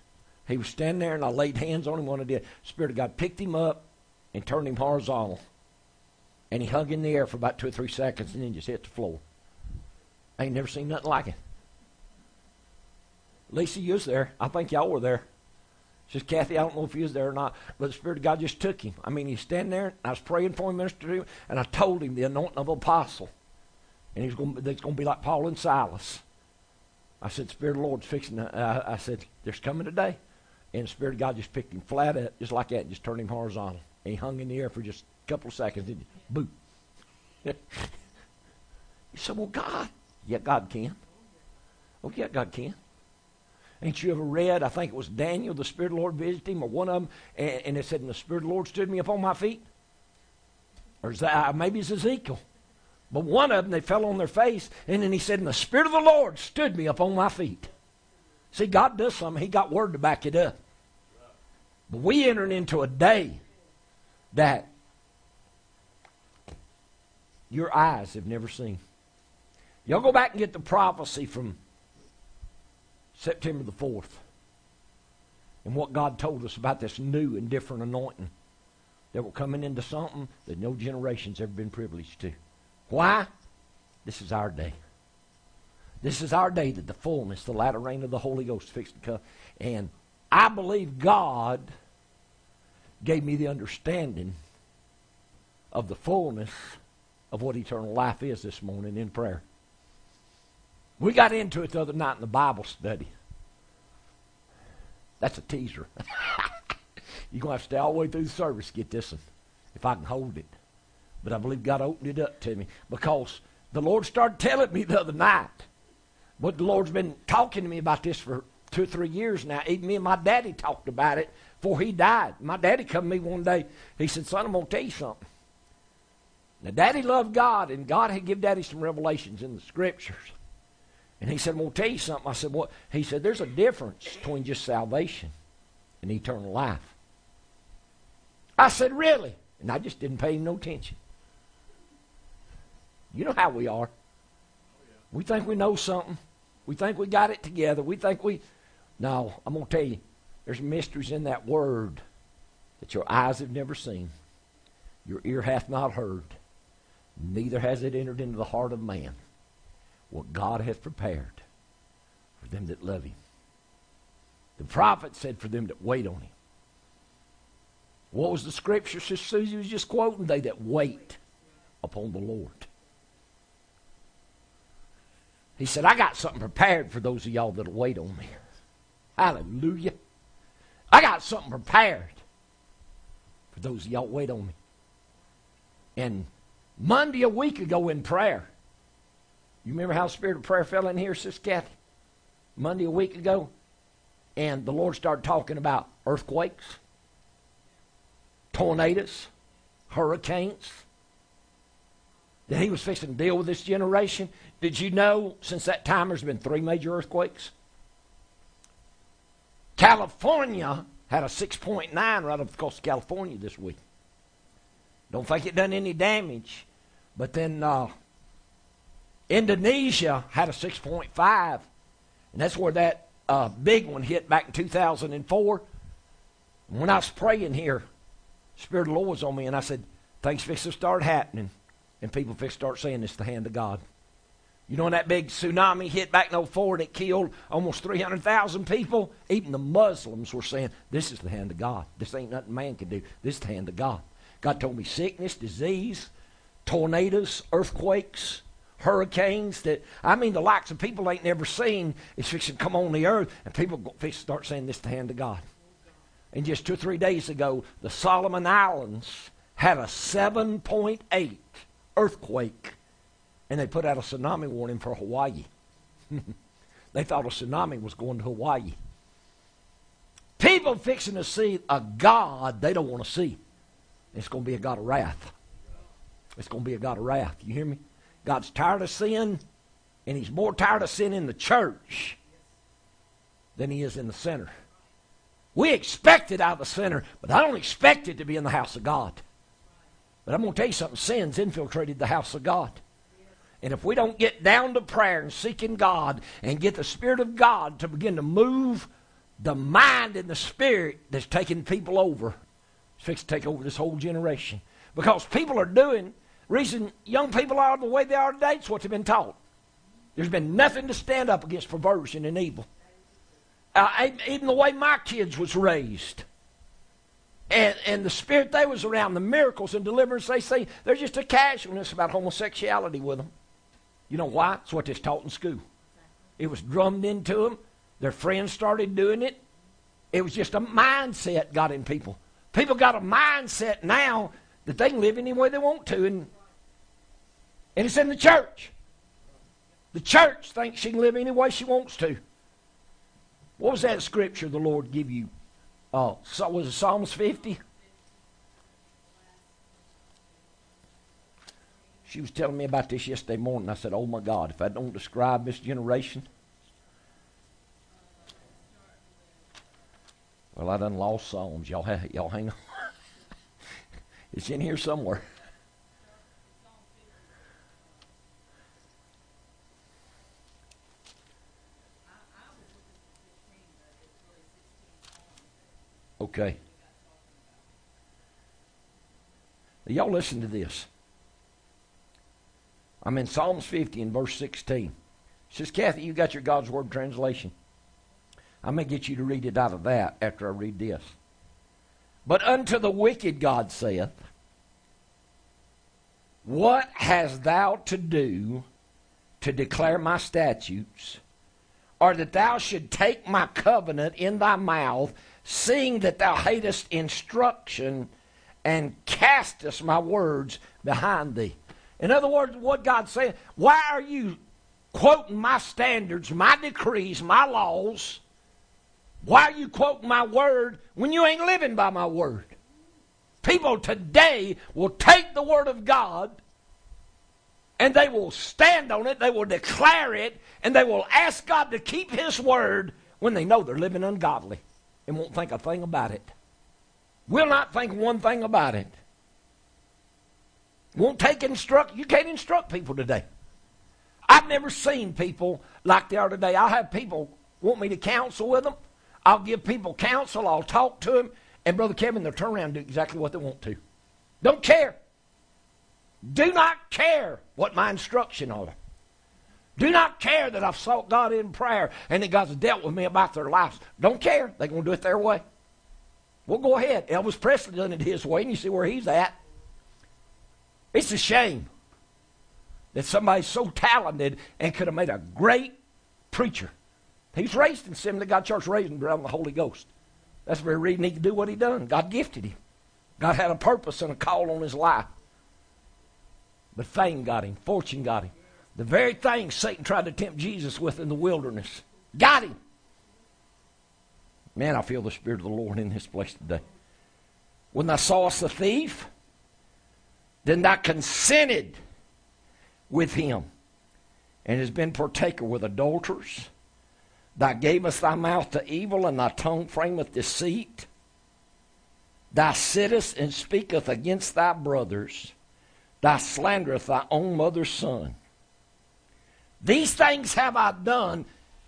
He was standing there, and I laid hands on him when I did. Spirit of God picked him up and turned him horizontal. And he hung in the air for about two or three seconds and then just hit the floor. I ain't never seen nothing like it. Lisa, you was there. I think y'all were there. Says Kathy, I don't know if he was there or not, but the Spirit of God just took him. I mean, he's standing there. And I was praying for him, minister to him, and I told him the anointing of an apostle, and he's going to be like Paul and Silas. I said, Spirit of the Lord's fixing. I said, there's coming a day, and the Spirit of God just picked him flat up, just like that, and just turned him horizontal, and he hung in the air for just a couple of seconds. And boom. you said, well, God, yeah, God can. Oh, yeah, God can. Ain't you ever read? I think it was Daniel, the Spirit of the Lord visited him, or one of them, and, and it said, and the Spirit of the Lord stood me upon my feet. Or that, maybe it's Ezekiel. But one of them, they fell on their face, and then he said, and the Spirit of the Lord stood me up on my feet. See, God does something. He got word to back it up. But we entered into a day that your eyes have never seen. Y'all go back and get the prophecy from September the 4th. And what God told us about this new and different anointing that we're coming into something that no generation's ever been privileged to. Why? This is our day. This is our day that the fullness, the latter rain of the Holy Ghost fixed to come. And I believe God gave me the understanding of the fullness of what eternal life is this morning in prayer. We got into it the other night in the Bible study. That's a teaser. You're going to have to stay all the way through the service to get this one, if I can hold it. But I believe God opened it up to me because the Lord started telling me the other night. But the Lord's been talking to me about this for two or three years now. Even me and my daddy talked about it before he died. My daddy come to me one day. He said, Son, I'm going to tell you something. Now, Daddy loved God, and God had given Daddy some revelations in the Scriptures. And he said, I'm going to tell you something. I said, What? He said, There's a difference between just salvation and eternal life. I said, Really? And I just didn't pay him no attention. You know how we are. We think we know something. We think we got it together. We think we. No, I'm going to tell you, there's mysteries in that word that your eyes have never seen, your ear hath not heard, neither has it entered into the heart of man what God hath prepared for them that love him. The prophet said for them that wait on him. What was the scripture Susie was just quoting? They that wait upon the Lord. He said, I got something prepared for those of y'all that'll wait on me. Hallelujah. I got something prepared for those of y'all wait on me. And Monday a week ago in prayer, you remember how Spirit of Prayer fell in here, Sister Kathy? Monday a week ago? And the Lord started talking about earthquakes, tornadoes, hurricanes. That He was fixing to deal with this generation. Did you know since that time there's been three major earthquakes? California had a 6.9 right off the coast of California this week. Don't think it done any damage. But then uh, Indonesia had a 6.5, and that's where that uh, big one hit back in 2004. When I was praying here, Spirit of the Lord was on me, and I said, things fix to start happening, and people start saying it's the hand of God. You know when that big tsunami hit back in 04 and it killed almost 300,000 people? Even the Muslims were saying, this is the hand of God. This ain't nothing man can do. This is the hand of God. God told me sickness, disease, tornadoes, earthquakes, hurricanes that I mean the likes of people ain't never seen is fixing to come on the earth and people start saying this is the hand of God. And just two or three days ago, the Solomon Islands had a 7.8 earthquake and they put out a tsunami warning for Hawaii. they thought a tsunami was going to Hawaii. People fixing to see a God they don't want to see. It's going to be a God of wrath. It's going to be a God of wrath. You hear me? God's tired of sin, and He's more tired of sin in the church than He is in the center. We expect it out of the center, but I don't expect it to be in the house of God. But I'm going to tell you something sin's infiltrated the house of God. And if we don't get down to prayer and seeking God and get the Spirit of God to begin to move the mind and the spirit that's taking people over, it's fixed to take over this whole generation. Because people are doing, reason young people are the way they are today, it's what they've been taught. There's been nothing to stand up against perversion and evil. Uh, even the way my kids was raised. And, and the spirit they was around, the miracles and deliverance they see, there's just a casualness about homosexuality with them. You know why? It's what they taught in school. It was drummed into them. Their friends started doing it. It was just a mindset got in people. People got a mindset now that they can live any way they want to, and, and it's in the church. The church thinks she can live any way she wants to. What was that scripture the Lord give you? Uh, so was it Psalms 50? She was telling me about this yesterday morning. I said, Oh my God, if I don't describe this generation. Well, I done lost Psalms. Y'all, ha- y'all hang on. it's in here somewhere. Okay. Now, y'all listen to this. I'm in Psalms 50 in verse 16. It says, Kathy, you got your God's Word translation. Going to get you to read it out of that after I read this. But unto the wicked God saith, What hast thou to do to declare my statutes, or that thou should take my covenant in thy mouth, seeing that thou hatest instruction and castest my words behind thee? In other words, what God's saying, why are you quoting my standards, my decrees, my laws? Why are you quoting my word when you ain't living by my word? People today will take the word of God and they will stand on it, they will declare it, and they will ask God to keep His word when they know they're living ungodly and won't think a thing about it. Will not think one thing about it. Won't take instruct. You can't instruct people today. I've never seen people like they are today. I have people want me to counsel with them. I'll give people counsel. I'll talk to them. And Brother Kevin, they'll turn around and do exactly what they want to. Don't care. Do not care what my instruction are. Do not care that I've sought God in prayer and that God's dealt with me about their lives. Don't care. They're going to do it their way. Well, go ahead. Elvis Presley done it his way, and you see where he's at. It's a shame. that somebody so talented and could have made a great preacher. He's raised in Assembly God Church, raised around the Holy Ghost. That's the very reason he could do what he done. God gifted him. God had a purpose and a call on his life. But fame got him, fortune got him. The very thing Satan tried to tempt Jesus with in the wilderness got him. Man, I feel the Spirit of the Lord in this place today. When thou sawest the thief, then thou consented with him, and has been partaker with adulterers. Thou gavest thy mouth to evil, and thy tongue frameth deceit. Thou sittest and speaketh against thy brothers. Thou slandereth thy own mother's son. These things have I done.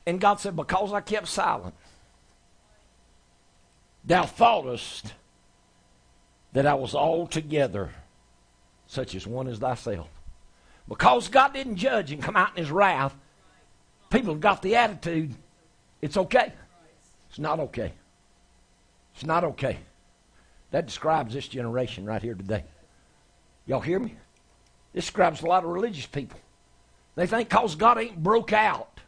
And God said, Because I kept silent, thou thoughtest that I was altogether such as one as thyself. Because God didn't judge and come out in his wrath, people got the attitude it's okay. It's not okay. It's not okay. That describes this generation right here today. Y'all hear me? This describes a lot of religious people. They think because God ain't broke out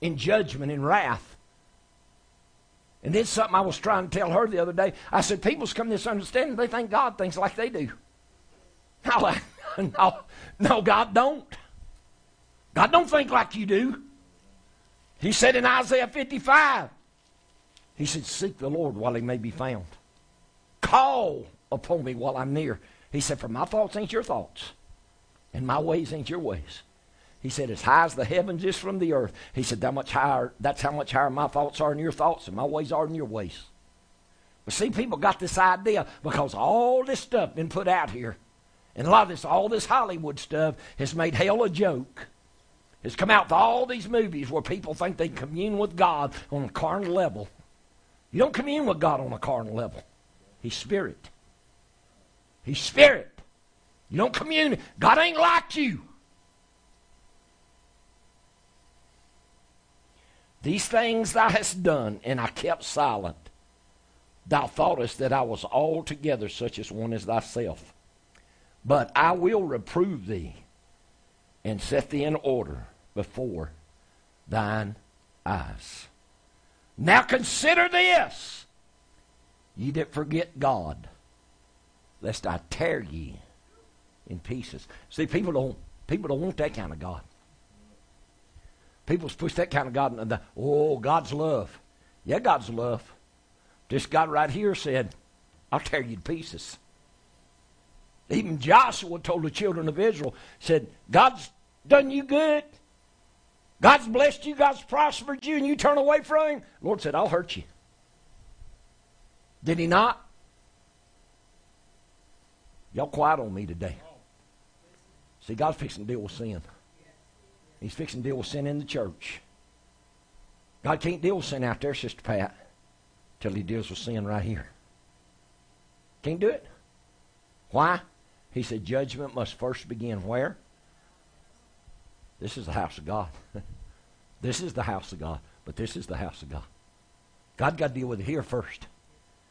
in judgment and wrath. And then something I was trying to tell her the other day. I said, people's come to this understanding. They think God thinks like they do. No, no, God don't. God don't think like you do. He said in Isaiah 55, He said, Seek the Lord while He may be found. Call upon me while I'm near. He said, For my thoughts ain't your thoughts, and my ways ain't your ways. He said, As high as the heavens is from the earth. He said, that much higher, That's how much higher my thoughts are than your thoughts, and my ways are than your ways. But see, people got this idea because all this stuff been put out here. And a lot of this, all this Hollywood stuff has made hell a joke. It's come out to all these movies where people think they commune with God on a carnal level. You don't commune with God on a carnal level. He's spirit. He's spirit. You don't commune. God ain't like you. These things thou hast done, and I kept silent. Thou thoughtest that I was altogether such as one as thyself. But I will reprove thee and set thee in order before thine eyes. Now consider this. Ye that forget God, lest I tear ye in pieces. See, people don't people don't want that kind of God. People's push that kind of God. And the, oh, God's love. Yeah, God's love. This God right here said, I'll tear you to pieces. Even Joshua told the children of Israel, said, God's done you good. God's blessed you, God's prospered you, and you turn away from Him. Lord said, I'll hurt you. Did He not? Y'all quiet on me today. See, God's fixing to deal with sin. He's fixing to deal with sin in the church. God can't deal with sin out there, Sister Pat, till he deals with sin right here. Can't do it. Why? He said judgment must first begin where? This is the house of God. this is the house of God, but this is the house of God. God got to deal with it here first.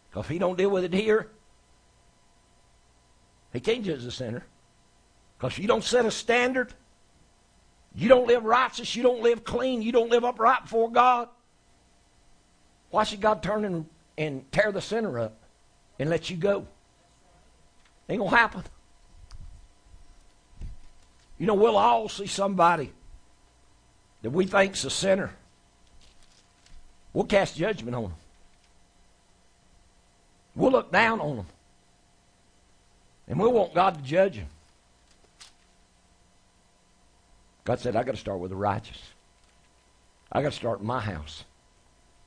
Because if he don't deal with it here, he can't judge the sinner. Because you don't set a standard, you don't live righteous, you don't live clean, you don't live upright before God. Why should God turn and, and tear the sinner up and let you go? Ain't gonna happen. You know, we'll all see somebody that we think's a sinner. We'll cast judgment on them. We'll look down on them. And we'll want God to judge them. God said, I got to start with the righteous. I got to start in my house.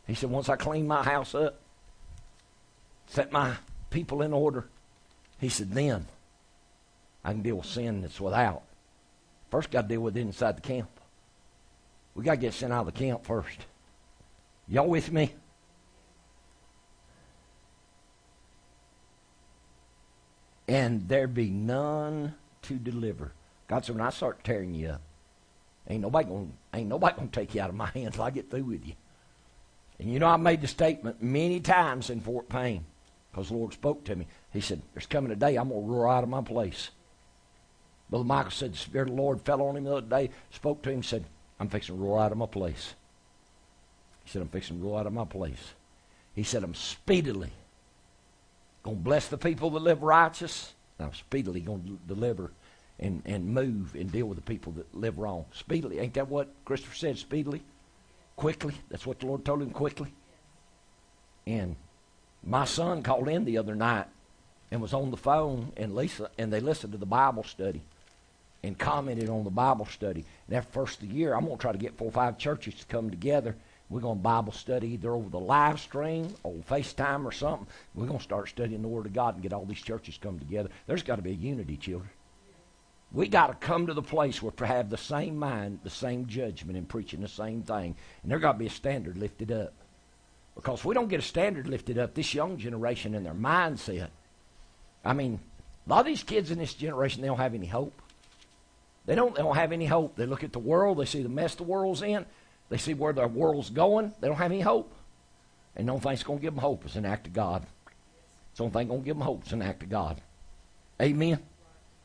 He said, once I clean my house up, set my people in order, he said, then I can deal with sin that's without. First, got to deal with it inside the camp. We got to get sent out of the camp first. Y'all with me? And there be none to deliver. God said, when I start tearing you up, ain't nobody gonna ain't nobody gonna take you out of my hands till I get through with you. And you know I made the statement many times in Fort Payne, because the Lord spoke to me. He said, There's coming a day I'm gonna roar out of my place. Brother Michael said the Spirit of the Lord fell on him the other day, spoke to him, said, I'm fixing to roll out of my place. He said, I'm fixing to roll out of my place. He said, I'm speedily going to bless the people that live righteous. I'm speedily going to deliver and, and move and deal with the people that live wrong. Speedily. Ain't that what Christopher said? Speedily? Quickly. That's what the Lord told him quickly. And my son called in the other night and was on the phone and Lisa and they listened to the Bible study and commented on the Bible study. And that first of the year, I'm to try to get four or five churches to come together. We're going to Bible study either over the live stream or FaceTime or something. We're going to start studying the Word of God and get all these churches come together. There's got to be a unity, children. We got to come to the place where to have the same mind, the same judgment, and preaching the same thing. And there got to be a standard lifted up. Because we don't get a standard lifted up, this young generation and their mindset, I mean, a lot of these kids in this generation, they don't have any hope. They don't, they don't have any hope. They look at the world, they see the mess the world's in, they see where the world's going, they don't have any hope. And the only thing that's going to give them hope is an act of God. It's the only thing going to give them hope is an act of God. Amen.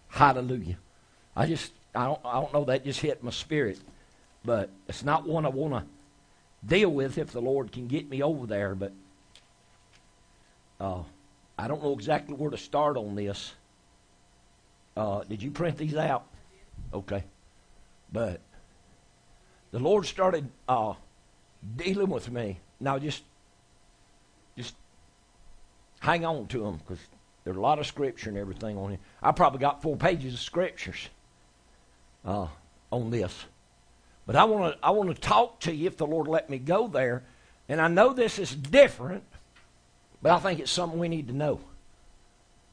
Hallelujah. I just, I don't, I don't know, that just hit my spirit. But it's not one I want to deal with if the Lord can get me over there. But uh, I don't know exactly where to start on this. Uh, did you print these out? Okay. But the Lord started uh, dealing with me. Now just just hang on to them because there's a lot of scripture and everything on here. I probably got four pages of scriptures uh, on this. But I want to I want to talk to you if the Lord let me go there. And I know this is different, but I think it's something we need to know.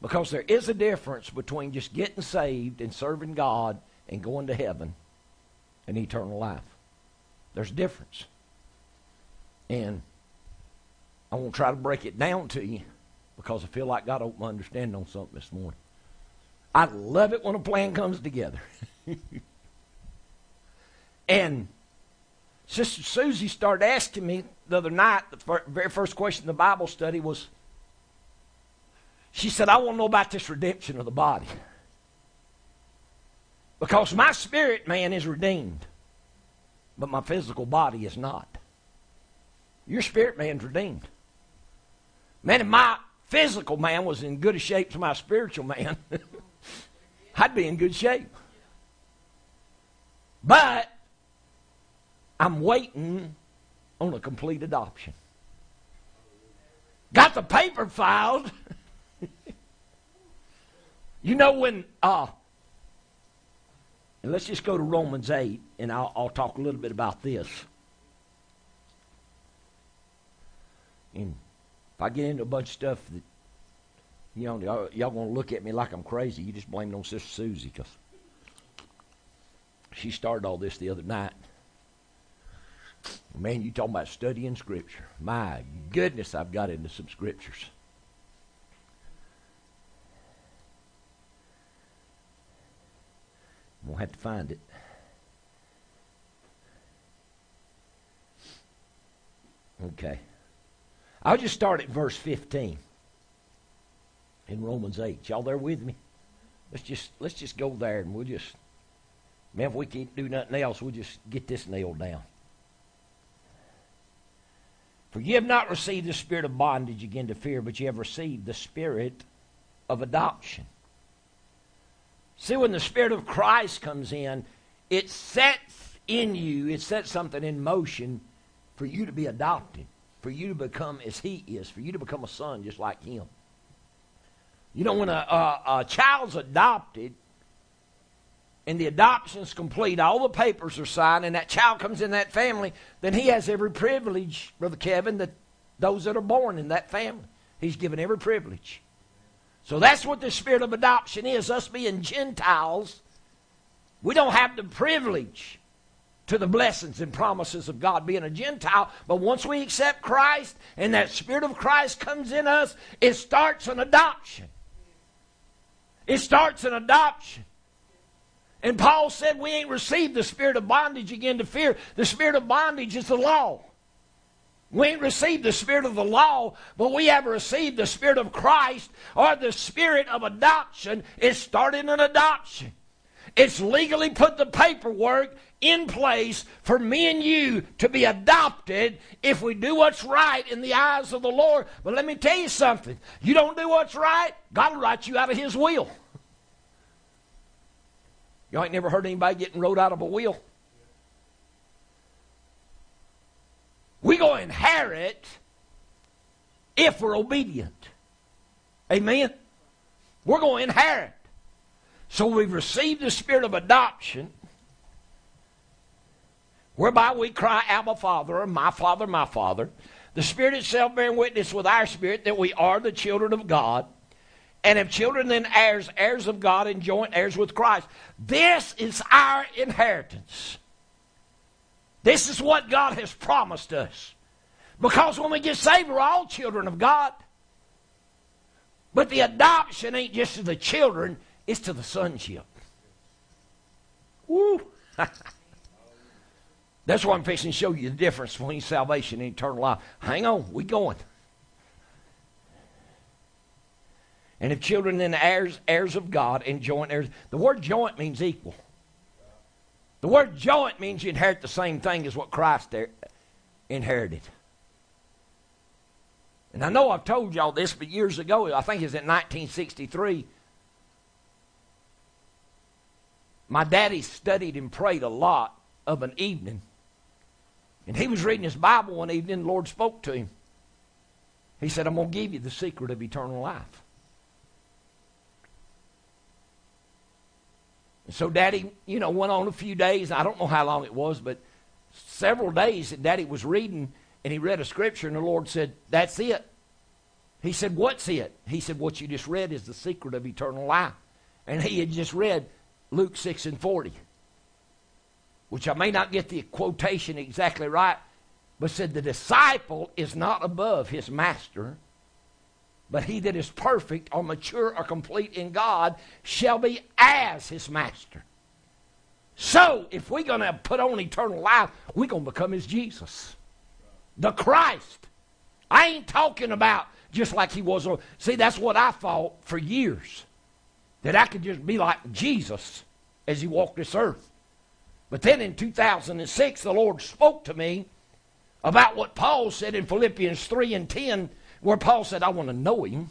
Because there is a difference between just getting saved and serving God and going to heaven and eternal life. There's a difference. And I won't try to break it down to you because I feel like God opened my understanding on something this morning. I love it when a plan comes together. and Sister Susie started asking me the other night, the very first question in the Bible study was, she said, I want to know about this redemption of the body. Because my spirit man is redeemed, but my physical body is not. Your spirit man's redeemed. Man, if my physical man was in good shape as my spiritual man, I'd be in good shape. But I'm waiting on a complete adoption. Got the paper filed. you know when uh, and let's just go to Romans 8, and I'll, I'll talk a little bit about this. And if I get into a bunch of stuff that, you know, y'all, y'all going to look at me like I'm crazy, you just blame it on Sister Susie because she started all this the other night. Man, you talking about studying Scripture. My goodness, I've got into some Scriptures. We'll have to find it. Okay. I'll just start at verse 15 in Romans 8. Y'all there with me? Let's just let's just go there and we'll just man, if we can't do nothing else, we'll just get this nailed down. For you have not received the spirit of bondage again to fear, but you have received the spirit of adoption See, when the Spirit of Christ comes in, it sets in you, it sets something in motion for you to be adopted, for you to become as He is, for you to become a son just like Him. You know, when a, a, a child's adopted, and the adoption's complete, all the papers are signed, and that child comes in that family, then he has every privilege, Brother Kevin, that those that are born in that family. He's given every privilege. So that's what the spirit of adoption is us being Gentiles. We don't have the privilege to the blessings and promises of God being a Gentile, but once we accept Christ and that Spirit of Christ comes in us, it starts an adoption. It starts an adoption. And Paul said we ain't received the spirit of bondage again to fear. The spirit of bondage is the law. We ain't received the spirit of the law, but we have received the spirit of Christ or the spirit of adoption. It started an adoption. It's legally put the paperwork in place for me and you to be adopted if we do what's right in the eyes of the Lord. But let me tell you something. You don't do what's right, God will write you out of His will. You ain't never heard anybody getting wrote out of a wheel. We go inherit if we're obedient. Amen? We're going to inherit. So we've received the spirit of adoption, whereby we cry, Abba, Father, or my Father, my Father. The Spirit itself bearing witness with our spirit that we are the children of God. And if children, then heirs, heirs of God, and joint heirs with Christ. This is our inheritance. This is what God has promised us. Because when we get saved, we're all children of God. But the adoption ain't just to the children, it's to the sonship. Woo! That's why I'm fixing to show you the difference between salvation and eternal life. Hang on, we going. And if children then heirs, heirs of God and joint heirs, the word joint means equal. The word joint means you inherit the same thing as what Christ inherited. And I know I've told y'all this, but years ago, I think it was in 1963, my daddy studied and prayed a lot of an evening. And he was reading his Bible one evening, the Lord spoke to him. He said, I'm going to give you the secret of eternal life. So Daddy, you know, went on a few days. I don't know how long it was, but several days that Daddy was reading and he read a scripture, and the Lord said, That's it. He said, What's it? He said, What you just read is the secret of eternal life. And he had just read Luke 6 and 40, which I may not get the quotation exactly right, but said, The disciple is not above his master, but he that is perfect or mature or complete in God shall be as his master. So, if we're going to put on eternal life, we're going to become his Jesus the Christ. I ain't talking about just like he was. See, that's what I thought for years. That I could just be like Jesus as he walked this earth. But then in 2006, the Lord spoke to me about what Paul said in Philippians 3 and 10, where Paul said, I want to know him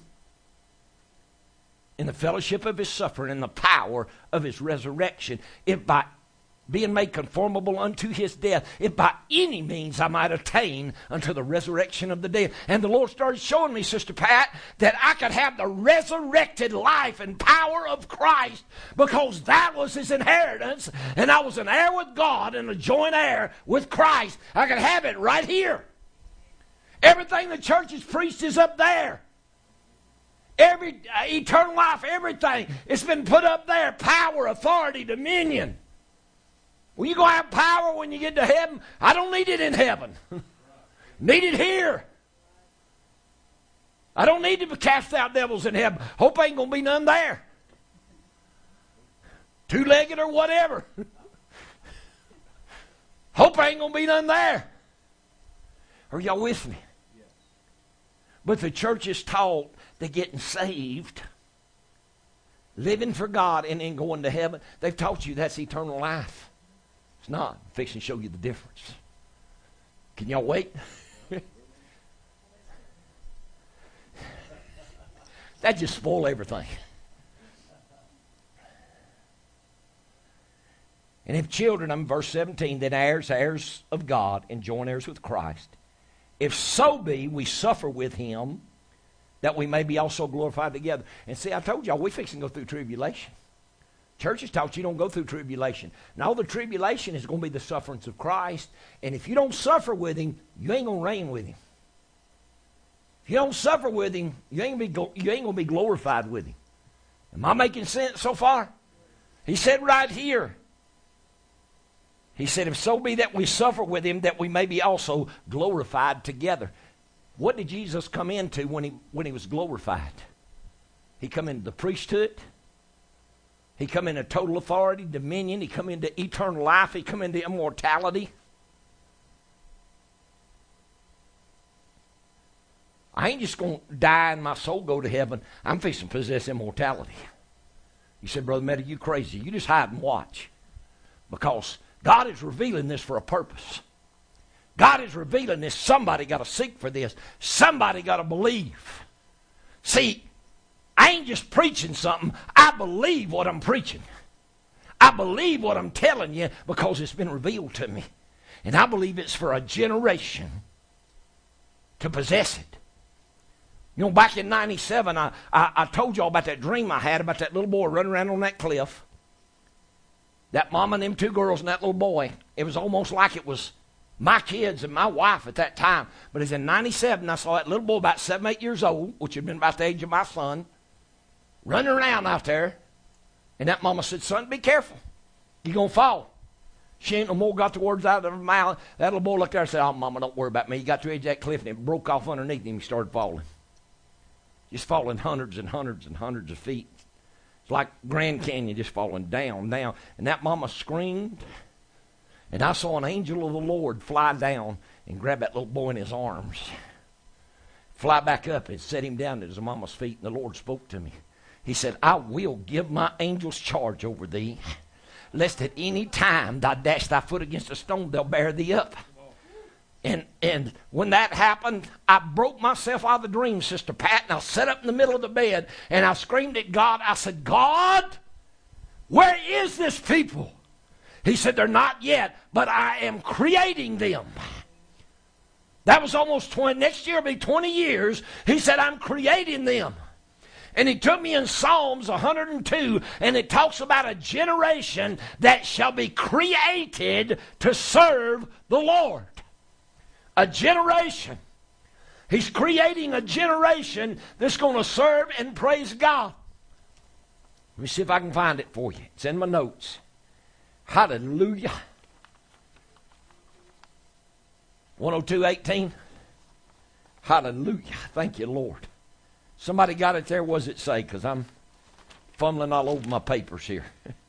in the fellowship of his suffering and the power of his resurrection, if by being made conformable unto his death, if by any means I might attain unto the resurrection of the dead. And the Lord started showing me, Sister Pat, that I could have the resurrected life and power of Christ because that was his inheritance, and I was an heir with God and a joint heir with Christ. I could have it right here. Everything the church has preached is up there. Every uh, eternal life, everything, it's been put up there. Power, authority, dominion. Well, you to have power when you get to heaven? I don't need it in heaven. need it here. I don't need to cast out devils in heaven. Hope ain't to be none there. Two legged or whatever. Hope ain't to be none there. Are y'all with me? But the church is taught that getting saved, living for God, and then going to heaven, they've taught you that's eternal life. It's not. I'm fixing to show you the difference. Can y'all wait? that just spoil everything. And if children, I'm verse 17, then heirs, heirs of God, and joint heirs with Christ, if so be we suffer with him, that we may be also glorified together. And see, I told y'all, we fixing to go through tribulation. Churches taught you don't go through tribulation. Now the tribulation is going to be the sufferance of Christ. And if you don't suffer with him, you ain't going to reign with him. If you don't suffer with him, you ain't going to be glorified with him. Am I making sense so far? He said right here, he said, if so be that we suffer with him, that we may be also glorified together. What did Jesus come into when he, when he was glorified? He come into the priesthood. He come into total authority, dominion. He come into eternal life. He come into immortality. I ain't just going to die and my soul go to heaven. I'm fixing to possess immortality. You said, Brother Meta, you crazy. You just hide and watch. Because God is revealing this for a purpose. God is revealing this. Somebody got to seek for this. Somebody got to believe. See, I ain't just preaching something. I believe what I'm preaching. I believe what I'm telling you because it's been revealed to me. And I believe it's for a generation to possess it. You know, back in 97, I, I, I told y'all about that dream I had about that little boy running around on that cliff. That mom and them two girls and that little boy. It was almost like it was my kids and my wife at that time. But it's in 97, I saw that little boy about seven, eight years old, which had been about the age of my son, running around out there. And that mama said, Son, be careful. You're going to fall. She ain't no more got the words out of her mouth. That little boy looked there and said, Oh, mama, don't worry about me. He got to the edge of that cliff and it broke off underneath him. He started falling. Just falling hundreds and hundreds and hundreds of feet. Like Grand Canyon just falling down, down. And that mama screamed. And I saw an angel of the Lord fly down and grab that little boy in his arms. Fly back up and set him down at his mama's feet. And the Lord spoke to me. He said, I will give my angels charge over thee, lest at any time thou dash thy foot against a stone, they'll bear thee up. And and when that happened, I broke myself out of the dream, Sister Pat, and I sat up in the middle of the bed and I screamed at God. I said, God, where is this people? He said, They're not yet, but I am creating them. That was almost 20. Next year will be 20 years. He said, I'm creating them. And he took me in Psalms 102, and it talks about a generation that shall be created to serve the Lord. A generation. He's creating a generation that's going to serve and praise God. Let me see if I can find it for you. It's in my notes. Hallelujah. 102.18. Hallelujah. Thank you, Lord. Somebody got it there. What does it say? Because I'm fumbling all over my papers here.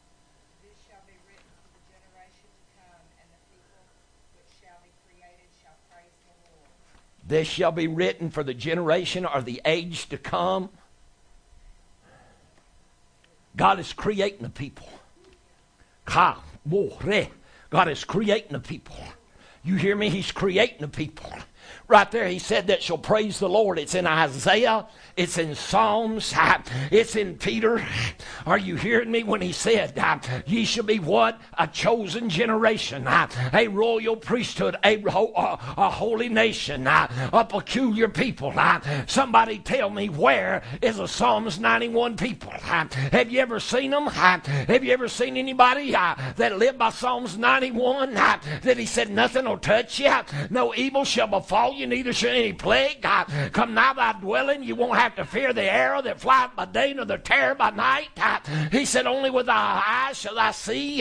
This shall be written for the generation or the age to come. God is creating the people. God is creating the people. You hear me? He's creating the people. Right there, he said that shall praise the Lord. It's in Isaiah. It's in Psalms. It's in Peter. Are you hearing me when he said, ah, Ye shall be what? A chosen generation, ah, a royal priesthood, a, a holy nation, ah, a peculiar people. Somebody tell me where is a Psalms 91 people? Have you ever seen them? Have you ever seen anybody that lived by Psalms 91? That he said, Nothing will touch you, no evil shall befall you, neither shall any plague come nigh thy dwelling. You won't have to fear the arrow that flieth by day nor the terror by night. He said, Only with thy eyes shall I see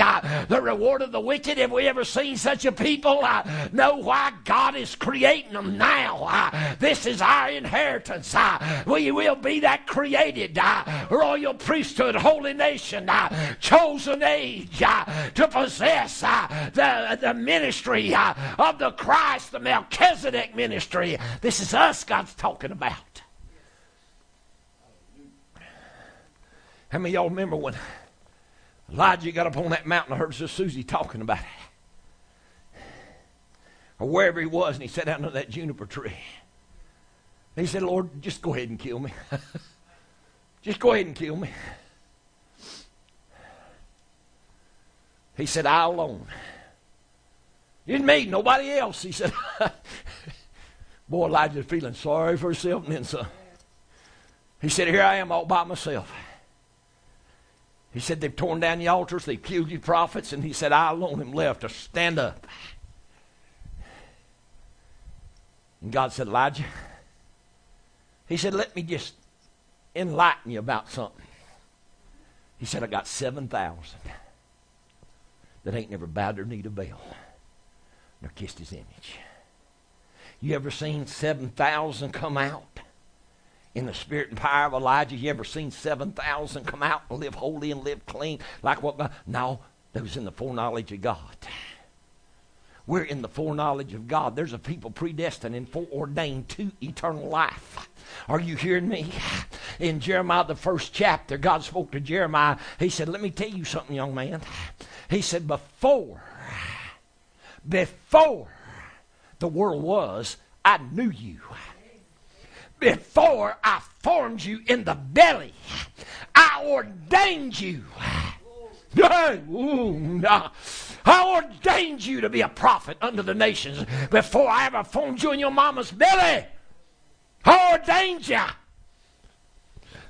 the reward of the wicked. Have we ever seen such a people? Know why God is creating them now. This is our inheritance. We will be that created royal priesthood, holy nation, chosen age to possess the, the ministry of the Christ, the Melchizedek ministry. This is us God's talking about. How many y'all remember when Elijah got up on that mountain and heard Susie talking about it? Or wherever he was, and he sat down under that juniper tree. And he said, Lord, just go ahead and kill me. just go ahead and kill me. He said, I alone. Didn't me, nobody else. He said, Boy, Elijah's feeling sorry for himself and then some. He said, Here I am all by myself. He said, They've torn down the altars, they've killed you prophets, and he said, I alone am left to stand up. And God said, Elijah, he said, Let me just enlighten you about something. He said, I got 7,000 that ain't never bowed their knee to Baal nor kissed his image. You ever seen 7,000 come out? in the spirit and power of Elijah. You ever seen 7,000 come out and live holy and live clean like what? No, was in the foreknowledge of God. We're in the foreknowledge of God. There's a people predestined and foreordained to eternal life. Are you hearing me? in Jeremiah, the first chapter, God spoke to Jeremiah. He said, Let me tell you something, young man. He said, Before, before the world was, I knew you. Before I formed you in the belly, I ordained you. I ordained you to be a prophet unto the nations before I ever formed you in your mama's belly. I ordained you.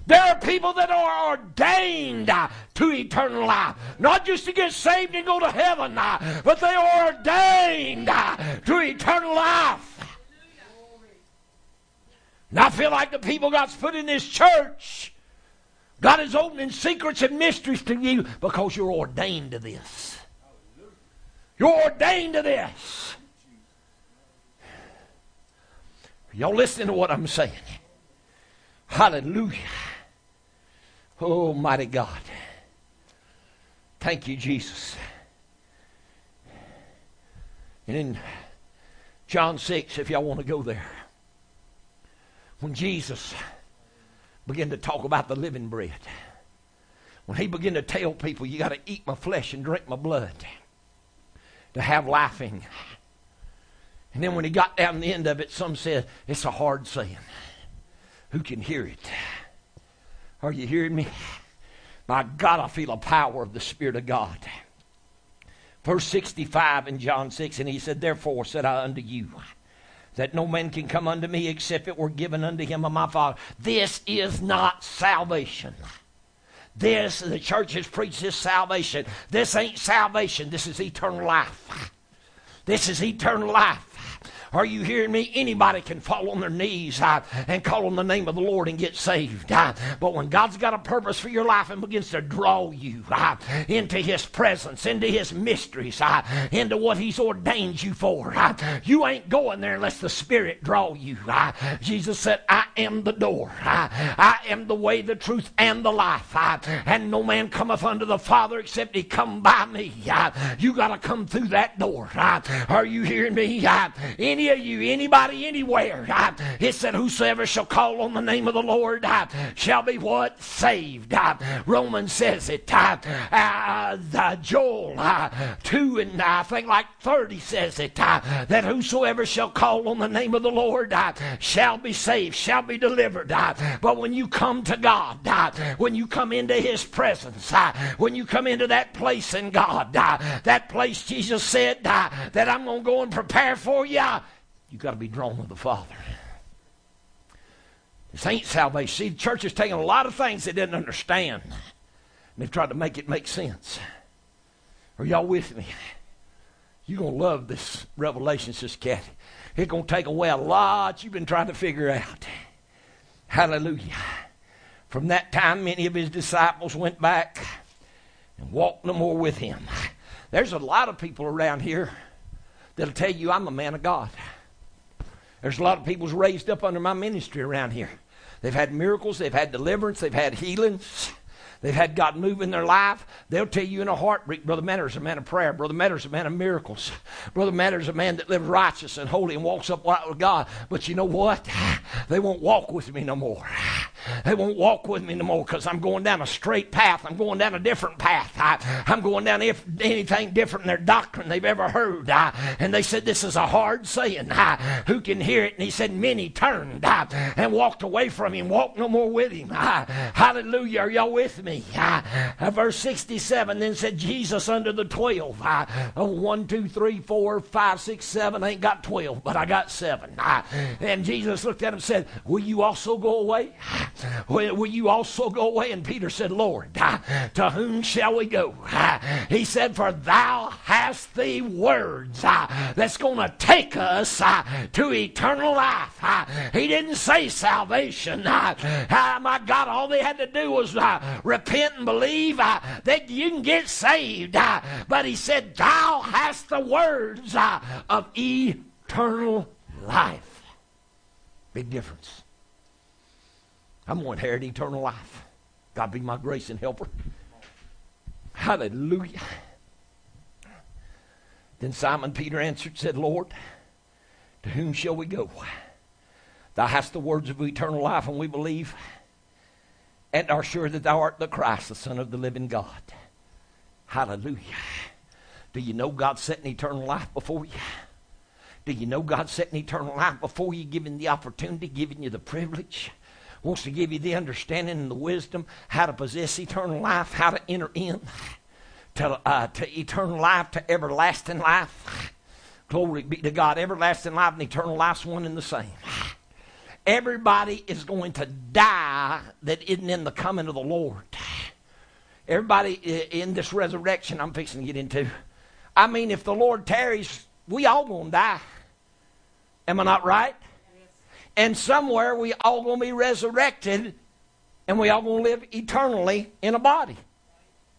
There are people that are ordained uh, to eternal life. Not just to get saved and go to heaven, uh, but they are ordained uh, to eternal life. And I feel like the people God's put in this church, God is opening secrets and mysteries to you because you're ordained to this. You're ordained to this. Y'all listening to what I'm saying? Hallelujah. Oh, mighty God. Thank you, Jesus. And in John 6, if y'all want to go there, when Jesus began to talk about the living bread, when he began to tell people, you got to eat my flesh and drink my blood to have life in you. And then when he got down the end of it, some said, it's a hard saying. Who can hear it? Are you hearing me? My God, I feel a power of the Spirit of God. Verse 65 in John 6, and he said, Therefore said I unto you, that no man can come unto me except it were given unto him of my Father. This is not salvation. This, the church has preached this salvation. This ain't salvation. This is eternal life. This is eternal life. Are you hearing me? Anybody can fall on their knees uh, and call on the name of the Lord and get saved. Uh, but when God's got a purpose for your life and begins to draw you uh, into His presence, into His mysteries, uh, into what He's ordained you for, uh, you ain't going there unless the Spirit draw you. Uh, Jesus said, I am the door. I am the way, the truth, and the life. and no man cometh unto the Father except he come by me. you got to come through that door. are you hearing me? any any of you, anybody, anywhere. It said, Whosoever shall call on the name of the Lord shall be what? Saved. Romans says it. Uh, Joel 2 and I think like 30 says it. That whosoever shall call on the name of the Lord shall be saved, shall be delivered. But when you come to God, when you come into His presence, when you come into that place in God, that place Jesus said that I'm going to go and prepare for you you got to be drawn to the Father. This ain't salvation. See, the church is taking a lot of things they didn't understand, and they've tried to make it make sense. Are y'all with me? You're going to love this revelation, Sister Kathy. It's going to take away a lot you've been trying to figure out. Hallelujah. From that time, many of his disciples went back and walked no more with him. There's a lot of people around here that'll tell you I'm a man of God. There's a lot of people raised up under my ministry around here. They've had miracles, they've had deliverance, they've had healings. They've had God move in their life. They'll tell you in a heartbeat, Brother Matter's a man of prayer. Brother Matter's a man of miracles. Brother Matter's a man that lives righteous and holy and walks up right with God. But you know what? They won't walk with me no more. They won't walk with me no more because I'm going down a straight path. I'm going down a different path. I, am going down if, anything different in their doctrine they've ever heard. I, and they said, This is a hard saying. I, who can hear it? And he said, Many turned and walked away from him, walked no more with him. hallelujah. Are y'all with me? me. Uh, verse 67 then said Jesus under the 12. Uh, 1, 2, 3, 4, 5, 6, 7. I ain't got 12, but I got 7. Uh, and Jesus looked at him and said, Will you also go away? Will, you also go away? And Peter said, Lord, uh, to whom shall we go? Uh, he said, For thou hast the words uh, that's going to take us to eternal life. he didn't say salvation. my God, all they had to do was repent and believe that you can get saved. But he said, Thou hast the words of eternal life. Big difference. I'm going to inherit eternal life. God be my grace and helper. Hallelujah. Then Simon Peter answered, said, Lord, to whom shall we go? Thou hast the words of eternal life, and we believe and are sure that thou art the Christ, the Son of the living God. Hallelujah. Do you know God's setting eternal life before you? Do you know God's setting eternal life before you, giving the opportunity, giving you the privilege? Wants to give you the understanding and the wisdom how to possess eternal life, how to enter in to, uh, to eternal life, to everlasting life. Glory be to God. Everlasting life and eternal life's one and the same. Everybody is going to die that isn't in the coming of the Lord. Everybody in this resurrection I'm fixing to get into. I mean, if the Lord tarries, we all gonna die. Am I not right? And somewhere we all gonna be resurrected, and we all gonna live eternally in a body,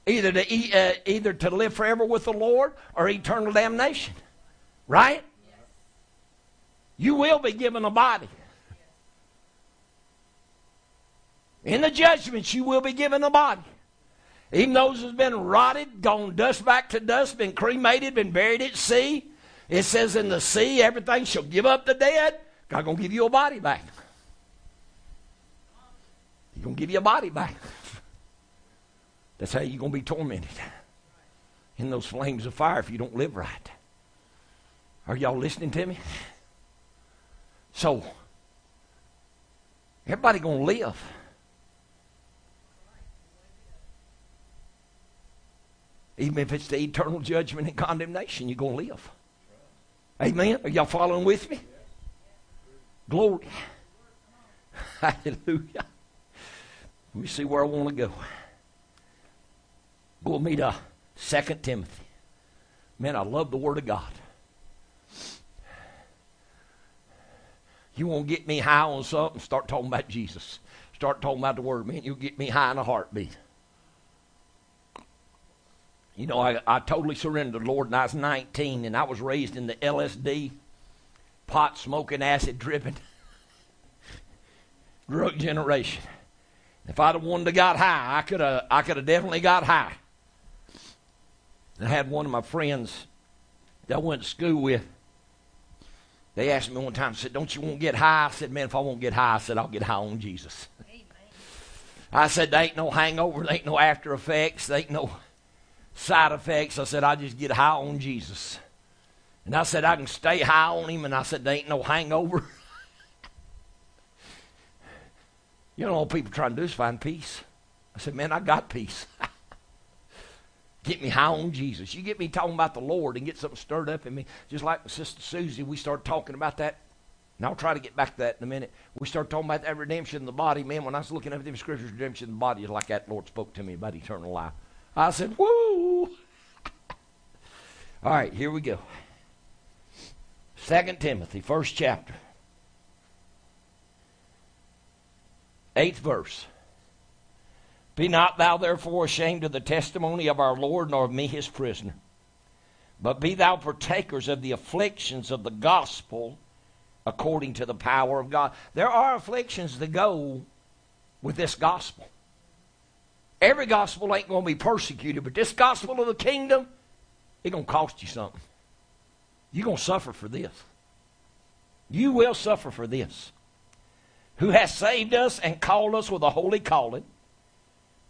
either to uh, either to live forever with the Lord or eternal damnation. Right? Yes. You will be given a body. In the judgments, you will be given a body. Even those who's been rotted, gone dust back to dust, been cremated, been buried at sea. It says in the sea, everything shall give up the dead. God gonna give you a body back. He's gonna give you a body back. That's how you're gonna be tormented in those flames of fire if you don't live right. Are y'all listening to me? So, everybody gonna live. Even if it's the eternal judgment and condemnation, you're to live. Amen? Are y'all following with me? Glory. Hallelujah. Let me see where I want to go. Go with me to 2 Timothy. Man, I love the Word of God. You won't get me high on something, start talking about Jesus. Start talking about the Word, man. You'll get me high in a heartbeat. You know, I, I totally surrendered to the Lord when I was 19, and I was raised in the LSD, pot smoking, acid dripping drug generation. If I'd have wanted to got high, I could have I could have definitely got high. I had one of my friends that I went to school with. They asked me one time, said, Don't you want to get high? I said, Man, if I won't get high, I said, I'll get high on Jesus. Amen. I said, There ain't no hangover, there ain't no after effects, there ain't no side effects. I said, I just get high on Jesus. And I said, I can stay high on him. And I said, there ain't no hangover. you know, all people trying to do is find peace. I said, man, I got peace. get me high on Jesus. You get me talking about the Lord and get something stirred up in me. Just like Sister Susie, we started talking about that. And I'll try to get back to that in a minute. We started talking about that redemption in the body. Man, when I was looking at them scriptures, redemption in the body is like that Lord spoke to me about eternal life. I said, woo. All right, here we go. Second Timothy, first chapter. Eighth verse. Be not thou therefore ashamed of the testimony of our Lord, nor of me his prisoner. But be thou partakers of the afflictions of the gospel according to the power of God. There are afflictions that go with this gospel. Every gospel ain't going to be persecuted, but this gospel of the kingdom, it's going to cost you something. You're going to suffer for this. You will suffer for this. Who has saved us and called us with a holy calling,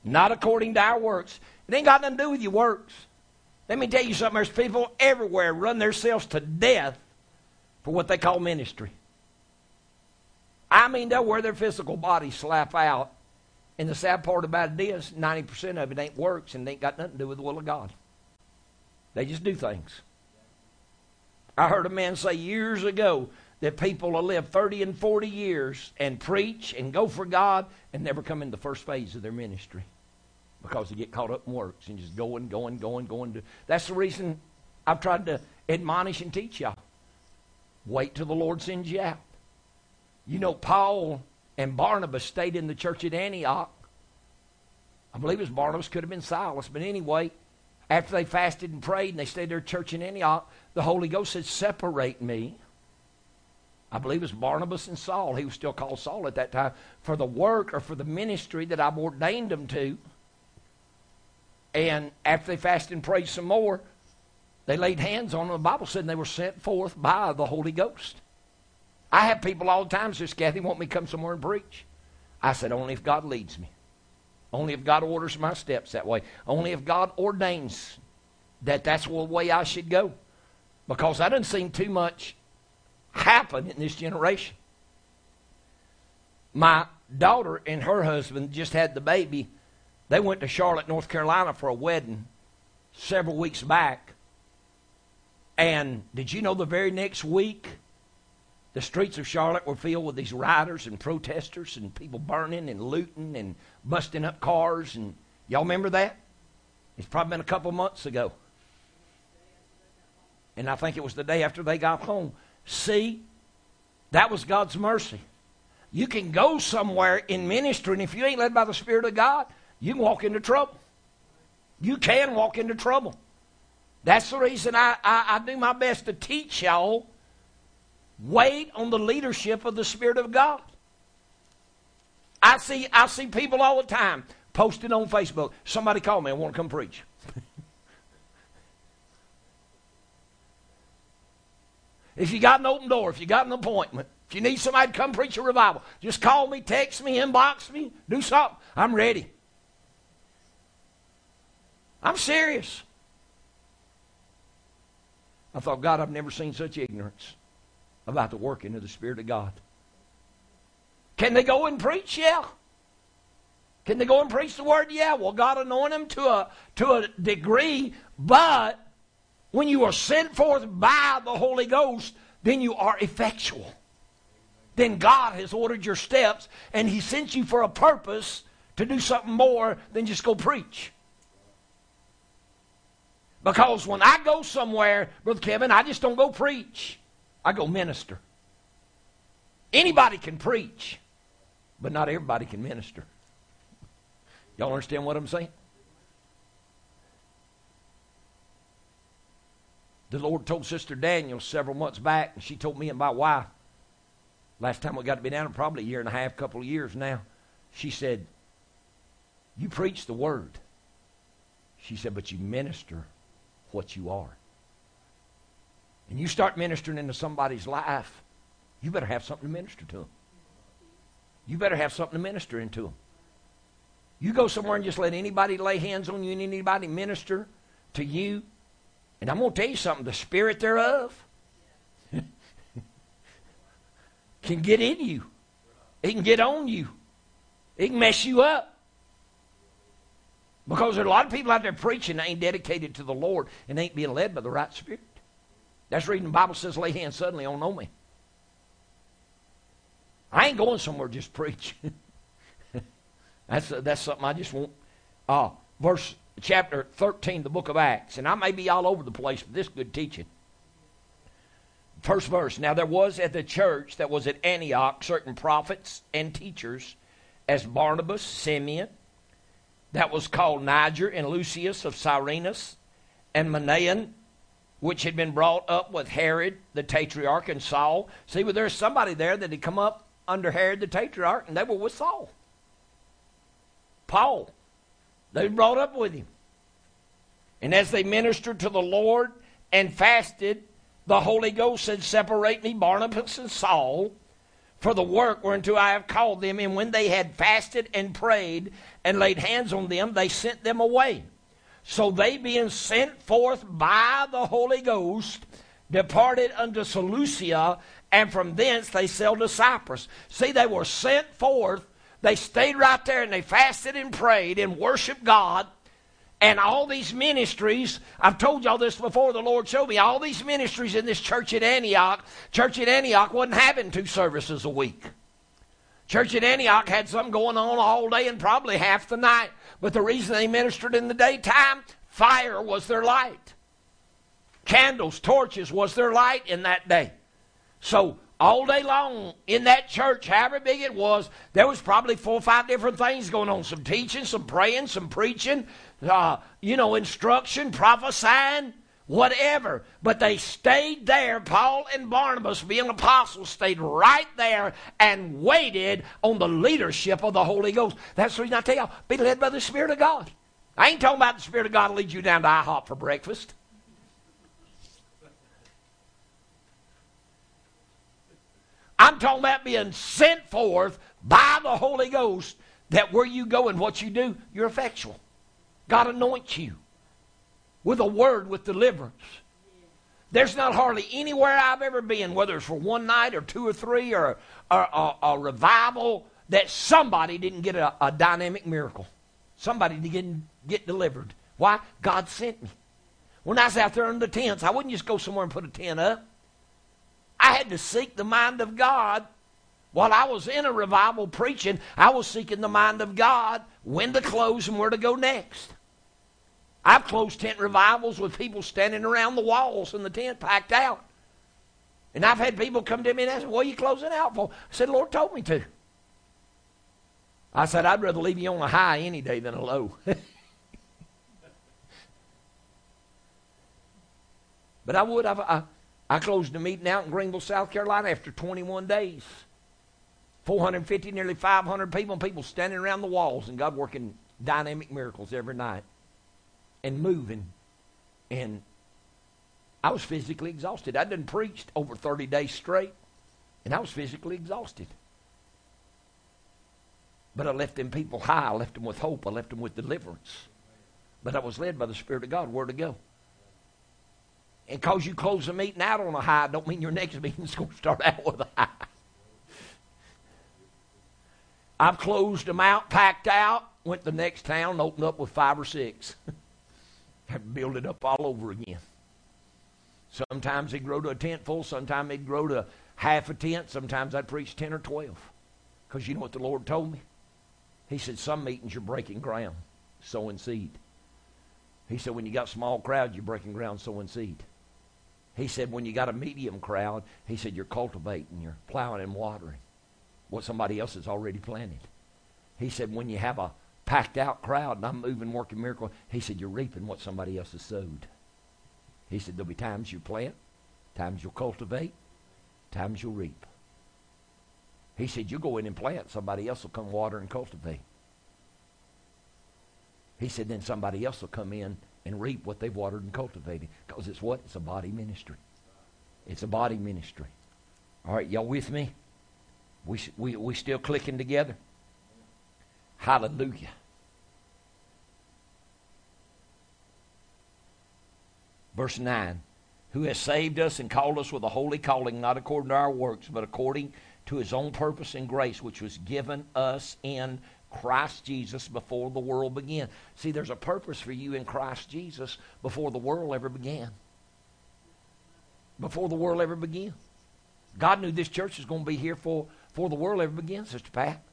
not according to our works. It ain't got nothing to do with your works. Let me tell you something. There's people everywhere run themselves to death for what they call ministry. I mean, they'll wear their physical body slap out and the sad part about it is, 90% of it ain't works and it ain't got nothing to do with the will of God. They just do things. I heard a man say years ago that people will live 30 and 40 years and preach and go for God and never come in the first phase of their ministry because they get caught up in works and just going, going, going, going. That's the reason I've tried to admonish and teach y'all. Wait till the Lord sends you out. You know, Paul and Barnabas stayed in the church at Antioch. I believe it was Barnabas, could have been Silas, but anyway, after they fasted and prayed and they stayed at church in Antioch, the Holy Ghost said, Separate me. I believe it was Barnabas and Saul. He was still called Saul at that time for the work or for the ministry that I've ordained them to. And after they fasted and prayed some more, they laid hands on them. The Bible said they were sent forth by the Holy Ghost. I have people all the time says, Kathy, want me to come somewhere and preach? I said, only if God leads me. Only if God orders my steps that way. Only if God ordains that that's the way I should go. Because I didn't see too much happen in this generation. My daughter and her husband just had the baby. They went to Charlotte, North Carolina for a wedding several weeks back. And did you know the very next week, the streets of Charlotte were filled with these rioters and protesters and people burning and looting and busting up cars. And y'all remember that? It's probably been a couple months ago. And I think it was the day after they got home. See, that was God's mercy. You can go somewhere in ministry, and if you ain't led by the Spirit of God, you can walk into trouble. You can walk into trouble. That's the reason I, I, I do my best to teach y'all wait on the leadership of the Spirit of God. I see, I see people all the time posting on Facebook. Somebody call me, I want to come preach. If you got an open door, if you got an appointment, if you need somebody to come preach a revival, just call me, text me, inbox me, do something. I'm ready. I'm serious. I thought, God, I've never seen such ignorance about the working of the Spirit of God. Can they go and preach? Yeah. Can they go and preach the word? Yeah. Well, God anoint them to a to a degree, but when you are sent forth by the Holy Ghost, then you are effectual. Then God has ordered your steps, and He sent you for a purpose to do something more than just go preach. Because when I go somewhere, Brother Kevin, I just don't go preach. I go minister. Anybody can preach, but not everybody can minister. Y'all understand what I'm saying? The Lord told Sister Daniel several months back, and she told me and my wife, last time we got to be down, probably a year and a half, couple of years now, she said, You preach the word. She said, But you minister what you are. And you start ministering into somebody's life, you better have something to minister to them. You better have something to minister into them. You go somewhere and just let anybody lay hands on you and anybody minister to you. And I'm going to tell you something the spirit thereof can get in you, it can get on you, it can mess you up. Because there are a lot of people out there preaching that ain't dedicated to the Lord and ain't being led by the right spirit. That's reading the Bible says, lay hands suddenly on no man. I ain't going somewhere just preach. that's, that's something I just want. Uh, verse chapter 13, the book of Acts. And I may be all over the place, but this good teaching. First verse. Now there was at the church that was at Antioch certain prophets and teachers, as Barnabas, Simeon, that was called Niger and Lucius of Cyrenus, and Manaen, which had been brought up with Herod the Tetrarch and Saul. See, well, there's somebody there that had come up under Herod the Tetrarch, and they were with Saul. Paul. They brought up with him. And as they ministered to the Lord and fasted, the Holy Ghost said, Separate me, Barnabas and Saul, for the work whereunto I have called them. And when they had fasted and prayed and laid hands on them, they sent them away. So they, being sent forth by the Holy Ghost, departed unto Seleucia, and from thence they sailed to Cyprus. See, they were sent forth. They stayed right there and they fasted and prayed and worshiped God. And all these ministries, I've told y'all this before, the Lord showed me, all these ministries in this church at Antioch, church at Antioch wasn't having two services a week. Church at Antioch had something going on all day and probably half the night. But the reason they ministered in the daytime, fire was their light. Candles, torches was their light in that day. So all day long in that church, however big it was, there was probably four or five different things going on. Some teaching, some praying, some preaching, uh, you know, instruction, prophesying, whatever. But they stayed there. Paul and Barnabas, being apostles, stayed right there and waited on the leadership of the Holy Ghost. That's the reason I tell y'all, be led by the Spirit of God. I ain't talking about the Spirit of God to lead you down to IHOP for breakfast. I'm talking about being sent forth by the Holy Ghost that where you go and what you do, you're effectual. God anoints you with a word with deliverance. There's not hardly anywhere I've ever been, whether it's for one night or two or three or, a revival, that somebody didn't get a, a dynamic miracle. Somebody didn't get delivered. Why? God sent me. When I was out there in the tents, I wouldn't just go somewhere and put a tent up. I had to seek the mind of God. While I was in a revival preaching, I was seeking the mind of God when to close and where to go next. I've closed tent revivals with people standing around the walls and the tent packed out. And I've had people come to me and ask, What are you closing out for? I said, Lord told me to. I said, I'd rather leave you on a high any day than a low. but I would. I've, I, I closed a meeting out in Greenville, South Carolina after 21 days. 450, nearly 500 people, and people standing around the walls, and God working dynamic miracles every night and moving. And I was physically exhausted. I'd done preached over 30 days straight, and I was physically exhausted. But I left them people high. I left them with hope. I left them with deliverance. But I was led by the Spirit of God where to go. And because you close a meeting out on a high, don't mean your next meeting's going to start out with a high. I've closed them out, packed out, went to the next town, opened up with five or six. Had to build it up all over again. Sometimes they'd grow to a tent full, sometimes they'd grow to half a tent, sometimes I'd preach 10 or 12. Because you know what the Lord told me? He said, Some meetings you're breaking ground, sowing seed. He said, When you got small crowds, you're breaking ground, sowing seed. He said, When you got a medium crowd, he said, You're cultivating, you're plowing and watering what somebody else has already planted. He said, When you have a packed out crowd and I'm moving, working miracle. He said, You're reaping what somebody else has sowed. He said, There'll be times you plant, times you'll cultivate, times you'll reap. He said, You go in and plant, somebody else will come water and cultivate. He said, Then somebody else will come in and reap what they've watered and cultivated. Because it's what? It's a body ministry. It's a body ministry. All right, y'all with me? We, we, we still clicking together? Hallelujah. Verse 9 Who has saved us and called us with a holy calling, not according to our works, but according to his own purpose and grace, which was given us in Christ Jesus before the world began. See, there's a purpose for you in Christ Jesus before the world ever began. Before the world ever began. God knew this church was going to be here for, before the world ever began, Sister Pat.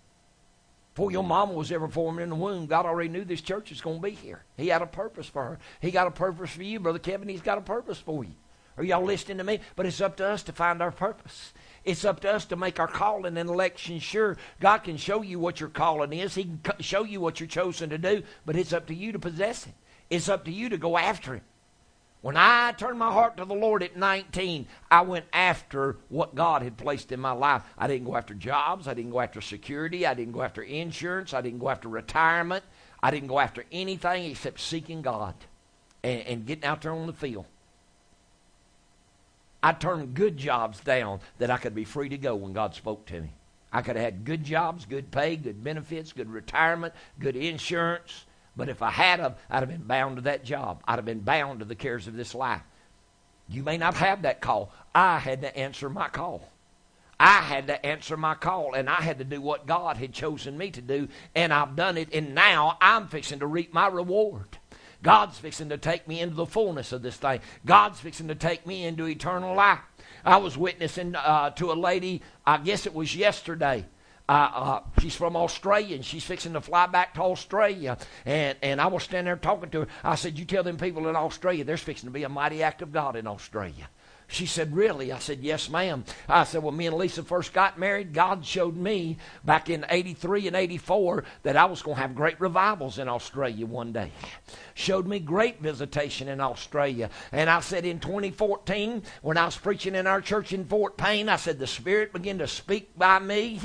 Before your mama was ever formed in the womb, God already knew this church was going to be here. He had a purpose for her. He got a purpose for you, Brother Kevin. He's got a purpose for you. Are y'all listening to me? But it's up to us to find our purpose. It's up to us to make our calling and election sure. God can show you what your calling is. He can show you what you're chosen to do, but it's up to you to possess it. It's up to you to go after it. When I turned my heart to the Lord at 19, I went after what God had placed in my life. I didn't go after jobs. I didn't go after security. I didn't go after insurance. I didn't go after retirement. I didn't go after anything except seeking God and, and getting out there on the field. I turned good jobs down that I could be free to go when God spoke to me. I could have had good jobs, good pay, good benefits, good retirement, good insurance. But if I had, them, I'd have been bound to that job. I'd have been bound to the cares of this life. You may not have that call. I had to answer my call. I had to answer my call, and I had to do what God had chosen me to do, and I've done it, and now I'm fixing to reap my reward. God's fixing to take me into the fullness of this thing. God's fixing to take me into eternal life. I was witnessing uh, to a lady, I guess it was yesterday. Uh, uh, she's from Australia and she's fixing to fly back to Australia. And, and I was standing there talking to her. I said, You tell them people in Australia there's fixing to be a mighty act of God in Australia. She said, Really? I said, Yes, ma'am. I said, Well, me and Lisa first got married. God showed me back in 83 and 84 that I was going to have great revivals in Australia one day showed me great visitation in Australia. And I said in 2014, when I was preaching in our church in Fort Payne, I said the Spirit began to speak by me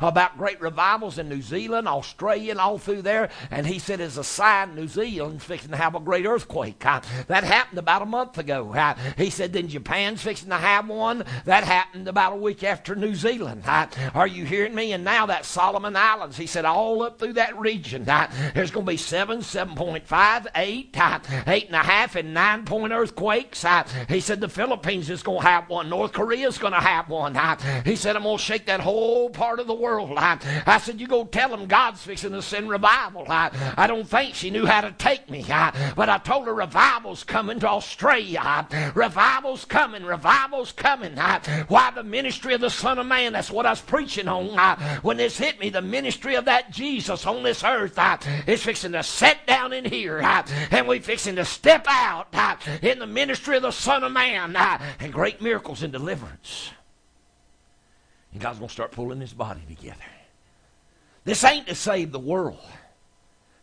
about great revivals in New Zealand, Australia, and all through there. And he said, as a sign, New Zealand's fixing to have a great earthquake. That happened about a month ago. He said, then Japan man's fixing to have one. That happened about a week after New Zealand. Uh, are you hearing me? And now that Solomon Islands, he said, all up through that region, uh, there's going to be seven, 7.5, 8, uh, 8.5, and 9 point earthquakes. Uh, he said the Philippines is going to have one. North Korea is going to have one. Uh, he said, I'm going to shake that whole part of the world. Uh, I said, you go tell them God's fixing to send revival. I, I don't think she knew how to take me. I, but I told her revival's coming to Australia. Revival's coming. And revival's coming. Why the ministry of the Son of Man? That's what I was preaching on. When this hit me, the ministry of that Jesus on this earth is fixing to set down in here. And we fixing to step out in the ministry of the Son of Man and great miracles and deliverance. And God's going to start pulling his body together. This ain't to save the world.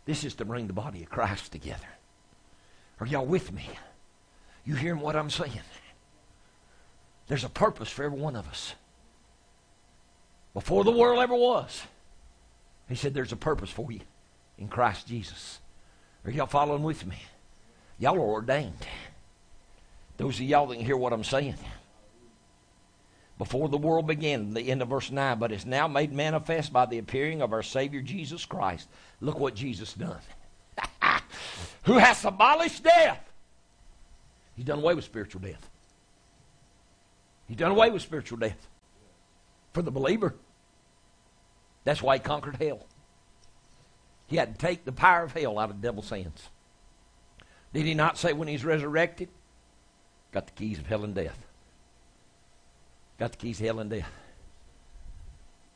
This is to bring the body of Christ together. Are y'all with me? You hearing what I'm saying? There's a purpose for every one of us. Before the world ever was, he said there's a purpose for you in Christ Jesus. Are y'all following with me? Y'all are ordained. Those of y'all that can hear what I'm saying. Before the world began, the end of verse 9, but it's now made manifest by the appearing of our Savior Jesus Christ. Look what Jesus done. Who has abolished death. He's done away with spiritual death. He's done away with spiritual death. For the believer. That's why he conquered hell. He had to take the power of hell out of the devil's hands. Did he not say when he's resurrected? Got the keys of hell and death. Got the keys of hell and death.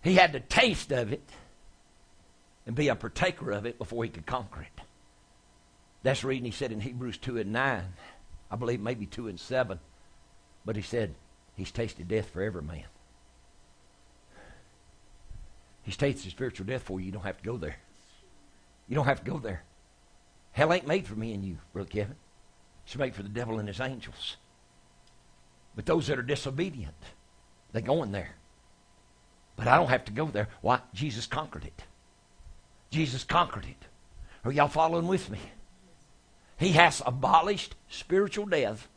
He had to taste of it and be a partaker of it before he could conquer it. That's the reason he said in Hebrews 2 and 9, I believe maybe 2 and 7, but he said, He's tasted death for every man. He's tasted spiritual death for you. You don't have to go there. You don't have to go there. Hell ain't made for me and you, Brother Kevin. It's made for the devil and his angels. But those that are disobedient, they go in there. But I don't have to go there. Why? Jesus conquered it. Jesus conquered it. Are y'all following with me? He has abolished spiritual death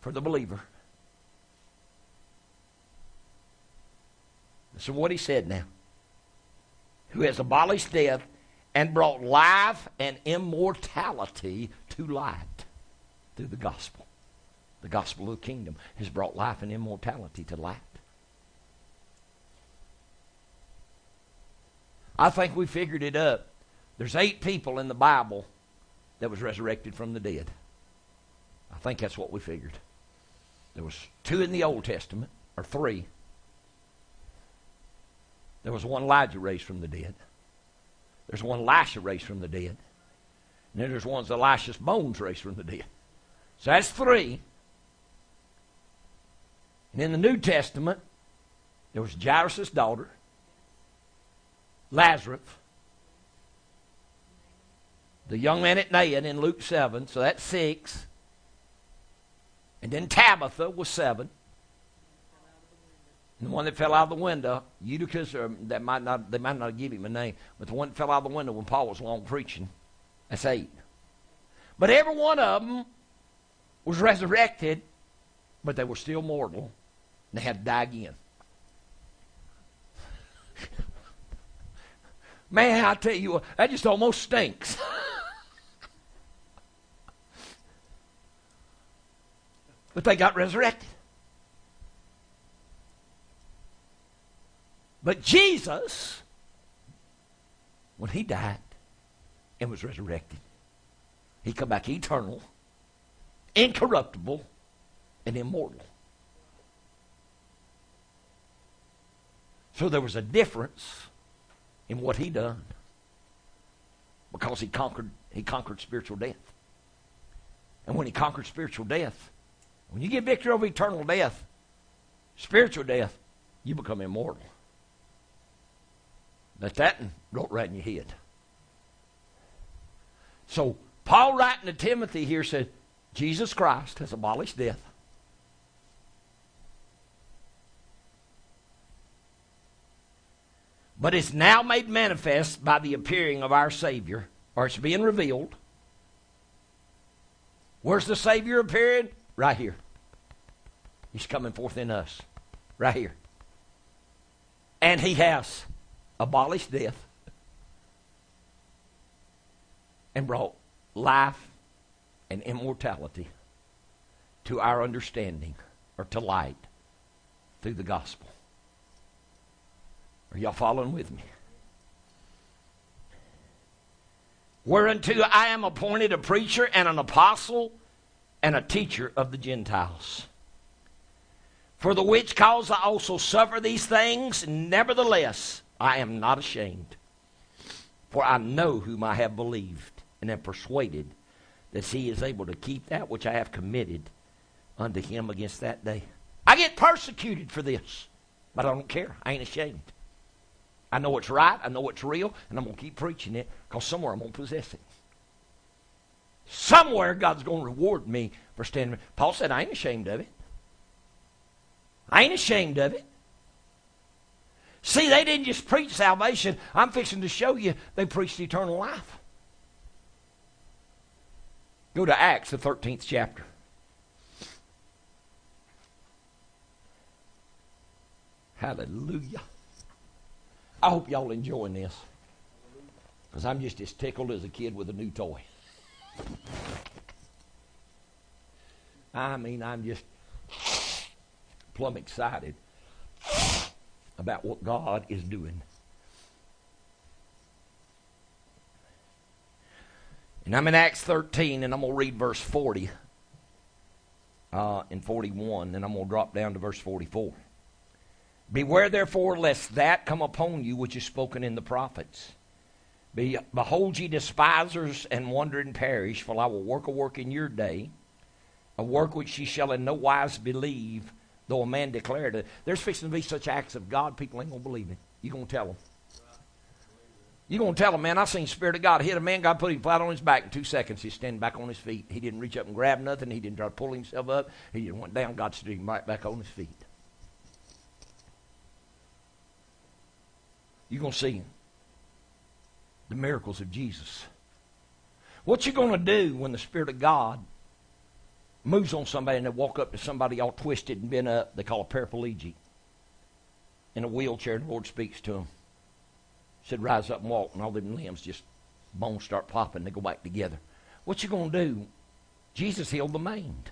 for the believer. So what he said now. Who has abolished death and brought life and immortality to light through the gospel. The gospel of the kingdom has brought life and immortality to light. I think we figured it up. There's eight people in the Bible that was resurrected from the dead. I think that's what we figured. There was two in the Old Testament, or three. There was one Elijah raised from the dead. There's one Elisha raised from the dead. And then there's one Elisha's bones raised from the dead. So that's three. And in the New Testament, there was Jairus' daughter, Lazarus, the young man at Nain in Luke 7, so that's six. And then Tabitha was seven. The one that fell out of the window, Eutychus, or that might not, they might not give him a name, but the one that fell out of the window when Paul was long preaching, that's eight. But every one of them was resurrected, but they were still mortal, and they had to die again. Man, I tell you that just almost stinks. but they got resurrected. But Jesus, when he died and was resurrected, he come back eternal, incorruptible, and immortal. So there was a difference in what he done because he conquered he conquered spiritual death. And when he conquered spiritual death, when you get victory over eternal death, spiritual death, you become immortal. Let that go right in your head. So Paul writing to Timothy here said, Jesus Christ has abolished death. But it's now made manifest by the appearing of our Savior, or it's being revealed. Where's the Savior appearing? Right here. He's coming forth in us, right here. And He has abolished death and brought life and immortality to our understanding or to light through the gospel. Are y'all following with me? Whereunto I am appointed a preacher and an apostle and a teacher of the Gentiles. For the which cause I also suffer these things, nevertheless I am not ashamed. For I know whom I have believed, and am persuaded that he is able to keep that which I have committed unto him against that day. I get persecuted for this, but I don't care. I ain't ashamed. I know it's right, I know it's real, and I'm going to keep preaching it because somewhere I'm going to possess it. Somewhere God's going to reward me for standing. Paul said, I ain't ashamed of it. I ain't ashamed of it. See, they didn't just preach salvation. I'm fixing to show you they preached eternal life. Go to Acts, the 13th chapter. Hallelujah. I hope y'all enjoying this. Because I'm just as tickled as a kid with a new toy. I mean, I'm just plumb excited about what God is doing. And I'm in Acts 13, and I'm going to read verse 40 uh, and 41, and I'm going to drop down to verse 44. Beware therefore lest that come upon you which is spoken in the prophets. Be, behold ye despisers and wandering perish, for I will work a work in your day, a work which ye shall in no wise believe, though a man declared it. There's fixing to be such acts of God, people ain't going to believe it. you going to tell them. You're going to tell them, man, I seen the Spirit of God hit a man. God put him flat on his back in two seconds. He's standing back on his feet. He didn't reach up and grab nothing. He didn't try to pull himself up. He just went down. God stood him right back on his feet. You're going to see him. the miracles of Jesus. What you going to do when the Spirit of God moves on somebody and they walk up to somebody all twisted and bent up, they call a paraplegic, in a wheelchair, and the Lord speaks to them. Said, rise up and walk, and all them limbs just, bones start popping, they go back together. What you going to do? Jesus healed the maimed.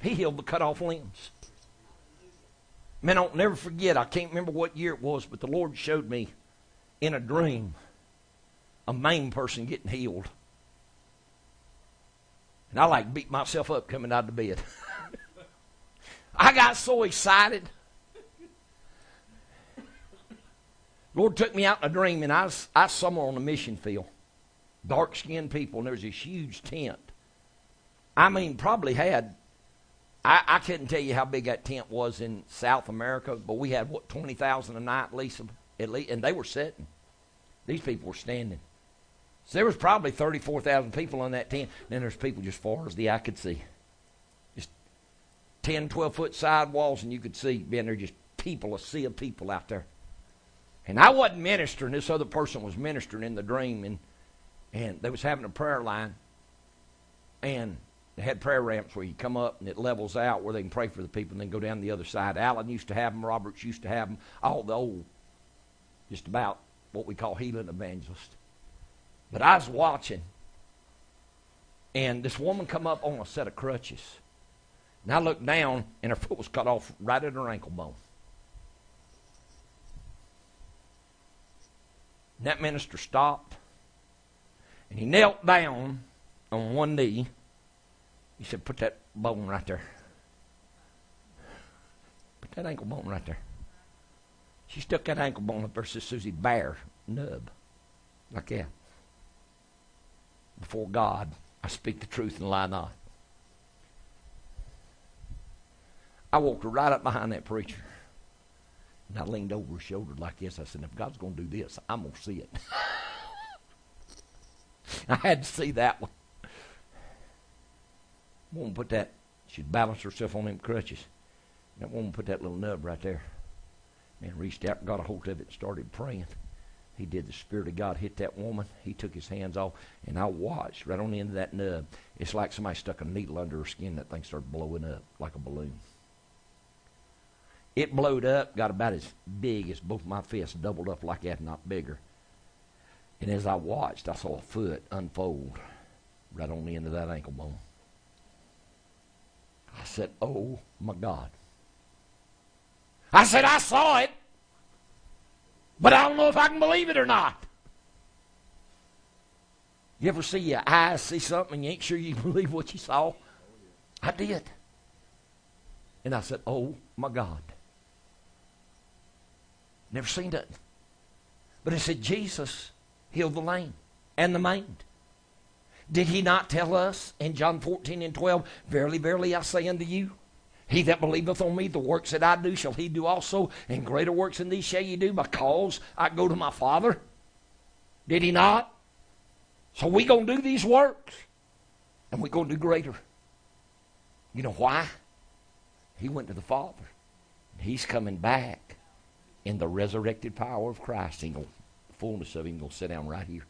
He healed the cut off limbs. Man, I'll never forget, I can't remember what year it was, but the Lord showed me in a dream a maimed person getting healed. And I like beat myself up coming out of the bed. I got so excited. Lord took me out in a dream, and I was, I was somewhere on a mission field. Dark skinned people, and there was this huge tent. I mean, probably had I, I couldn't tell you how big that tent was in South America, but we had what twenty thousand a night, at least, and they were sitting. These people were standing. So there was probably thirty-four thousand people on that tent. Then there's people just far as the eye could see, just 10, 12 foot sidewalls, and you could see, being there, just people, a sea of people out there. And I wasn't ministering. This other person was ministering in the dream, and and they was having a prayer line, and they had prayer ramps where you come up and it levels out where they can pray for the people and then go down the other side. Allen used to have them. Roberts used to have them. All the old, just about what we call healing evangelists. But I was watching, and this woman come up on a set of crutches. And I looked down, and her foot was cut off right at her ankle bone. And that minister stopped, and he knelt down on one knee he said, Put that bone right there. Put that ankle bone right there. She stuck that ankle bone up versus Susie Bear nub. Like that. Before God, I speak the truth and lie not. I walked right up behind that preacher. And I leaned over his shoulder like this. I said, if God's going to do this, I'm going to see it. I had to see that one. Woman put that, she'd balance herself on them crutches. That woman put that little nub right there. Man reached out, got a hold of it, and started praying. He did. The Spirit of God hit that woman. He took his hands off, and I watched right on the end of that nub. It's like somebody stuck a needle under her skin. That thing started blowing up like a balloon. It blowed up, got about as big as both my fists, doubled up like that, not bigger. And as I watched, I saw a foot unfold right on the end of that ankle bone. I said, Oh my God. I said, I saw it, but I don't know if I can believe it or not. You ever see your eyes see something and you ain't sure you believe what you saw? I did. And I said, Oh my God. Never seen that. But it said Jesus healed the lame and the maimed. Did he not tell us in John 14 and 12, Verily, verily, I say unto you, he that believeth on me, the works that I do shall he do also, and greater works than these shall ye do, because I go to my Father? Did he not? So we gonna do these works, and we gonna do greater. You know why? He went to the Father. He's coming back in the resurrected power of Christ. He gonna, the fullness of him gonna sit down right here.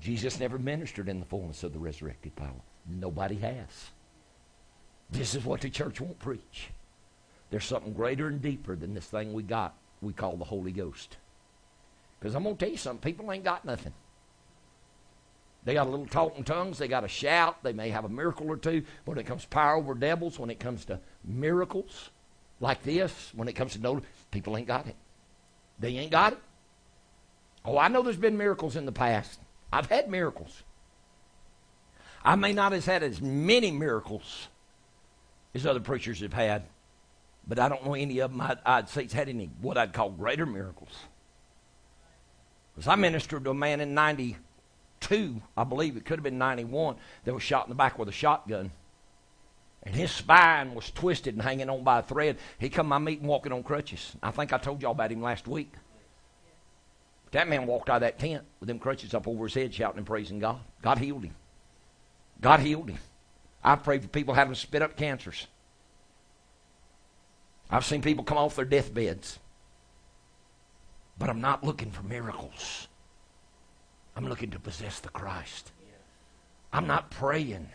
Jesus never ministered in the fullness of the resurrected power. Nobody has. This is what the church won't preach. There's something greater and deeper than this thing we got we call the Holy Ghost. Because I'm going to tell you something, people ain't got nothing. They got a little talking tongues, they got a shout, they may have a miracle or two. But when it comes to power over devils, when it comes to miracles like this, when it comes to no, people ain't got it. They ain't got it. Oh, I know there's been miracles in the past. I've had miracles. I may not have had as many miracles as other preachers have had, but I don't know any of them I'd, I'd say it's had any what I'd call greater miracles. Because I ministered to a man in 92, I believe it could have been 91, that was shot in the back with a shotgun. And his spine was twisted and hanging on by a thread. He come to my meeting walking on crutches. I think I told y'all about him last week. That man walked out of that tent with them crutches up over his head, shouting and praising God. God healed him. God healed him. I've prayed for people having spit up cancers. I've seen people come off their deathbeds. But I'm not looking for miracles. I'm looking to possess the Christ. I'm not praying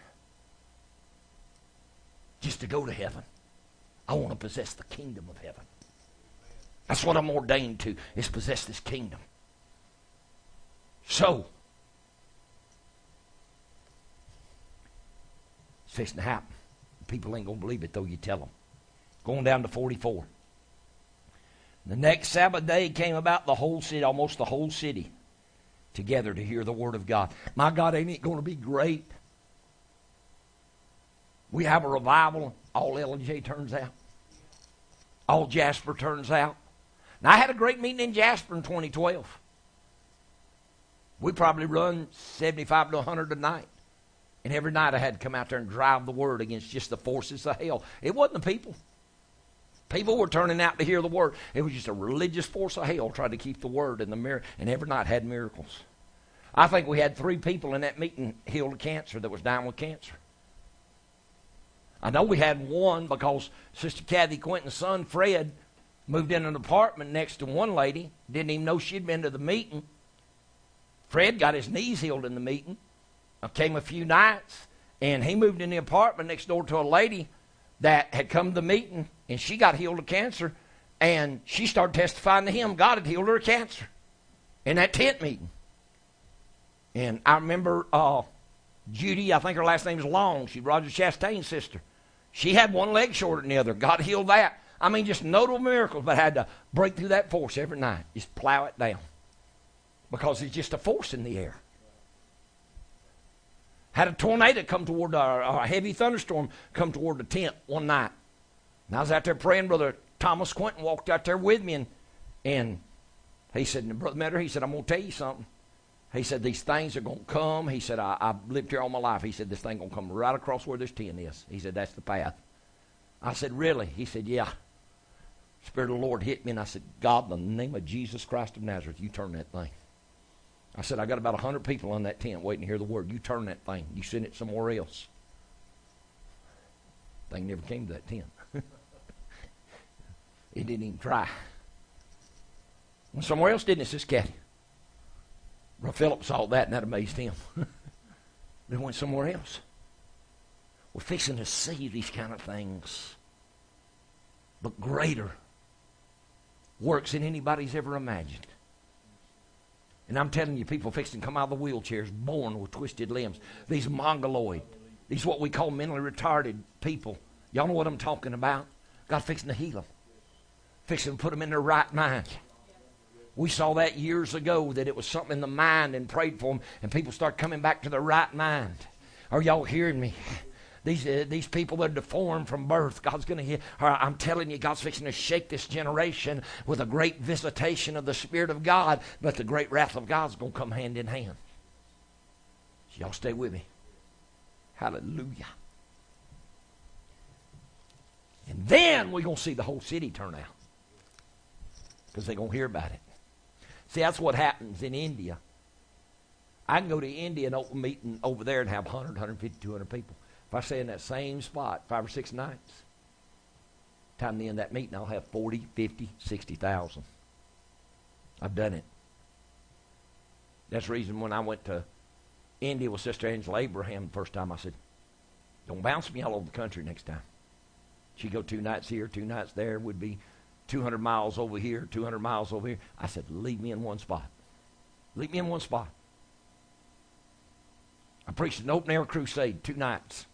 just to go to heaven. I want to possess the kingdom of heaven. That's what I'm ordained to, is possess this kingdom. So, it's fixing to happen. People ain't going to believe it, though you tell them. Going down to 44. The next Sabbath day came about the whole city, almost the whole city, together to hear the word of God. My God, ain't it going to be great? We have a revival, all LJ turns out. All Jasper turns out. Now, I had a great meeting in Jasper in 2012. We probably run 75 to 100 a night. And every night I had to come out there and drive the word against just the forces of hell. It wasn't the people. People were turning out to hear the word. It was just a religious force of hell trying to keep the word in the mirror. And every night had miracles. I think we had three people in that meeting healed of cancer that was dying with cancer. I know we had one because Sister Kathy Quinton's son, Fred, moved in an apartment next to one lady. Didn't even know she'd been to the meeting. Fred got his knees healed in the meeting. I came a few nights, and he moved in the apartment next door to a lady that had come to the meeting, and she got healed of cancer, and she started testifying to him God had healed her of cancer in that tent meeting. And I remember uh, Judy, I think her last name is Long. She's Roger Chastain's sister. She had one leg shorter than the other. God healed that. I mean, just notable miracles, but I had to break through that force every night. Just plow it down. Because it's just a force in the air. Had a tornado come toward, uh, a heavy thunderstorm come toward the tent one night. And I was out there praying. Brother Thomas Quinton walked out there with me, and, and he said, Brother Metter, he said, I'm going to tell you something. He said, These things are going to come. He said, I, I've lived here all my life. He said, This thing going to come right across where this tent is. He said, That's the path. I said, Really? He said, Yeah. Spirit of the Lord hit me, and I said, God, in the name of Jesus Christ of Nazareth, you turn that thing. I said, I got about 100 people in that tent waiting to hear the word. You turn that thing. You send it somewhere else. Thing never came to that tent. it didn't even try. Went somewhere else, didn't it, Sister Kathy? Philip saw that, and that amazed him. they went somewhere else. We're fixing to see these kind of things. but greater works than anybody's ever imagined. And I'm telling you, people fixing to come out of the wheelchairs born with twisted limbs. These mongoloid, these what we call mentally retarded people. Y'all know what I'm talking about? God fixing to heal them, fixing to put them in their right mind. We saw that years ago that it was something in the mind and prayed for them, and people start coming back to their right mind. Are y'all hearing me? These, uh, these people that are deformed from birth, God's going to hear. I'm telling you, God's fixing to shake this generation with a great visitation of the Spirit of God, but the great wrath of God's going to come hand in hand. So y'all stay with me. Hallelujah. And then we're going to see the whole city turn out because they're going to hear about it. See, that's what happens in India. I can go to India and open meeting over there and have 100, 150, 200 people. If I stay in that same spot five or six nights, time to end that meeting, I'll have 40, 50, 60,000. I've done it. That's the reason when I went to India with Sister Angela Abraham the first time, I said, don't bounce me all over the country next time. She'd go two nights here, two nights there, would be 200 miles over here, 200 miles over here. I said, leave me in one spot. Leave me in one spot. I preached an open air crusade two nights.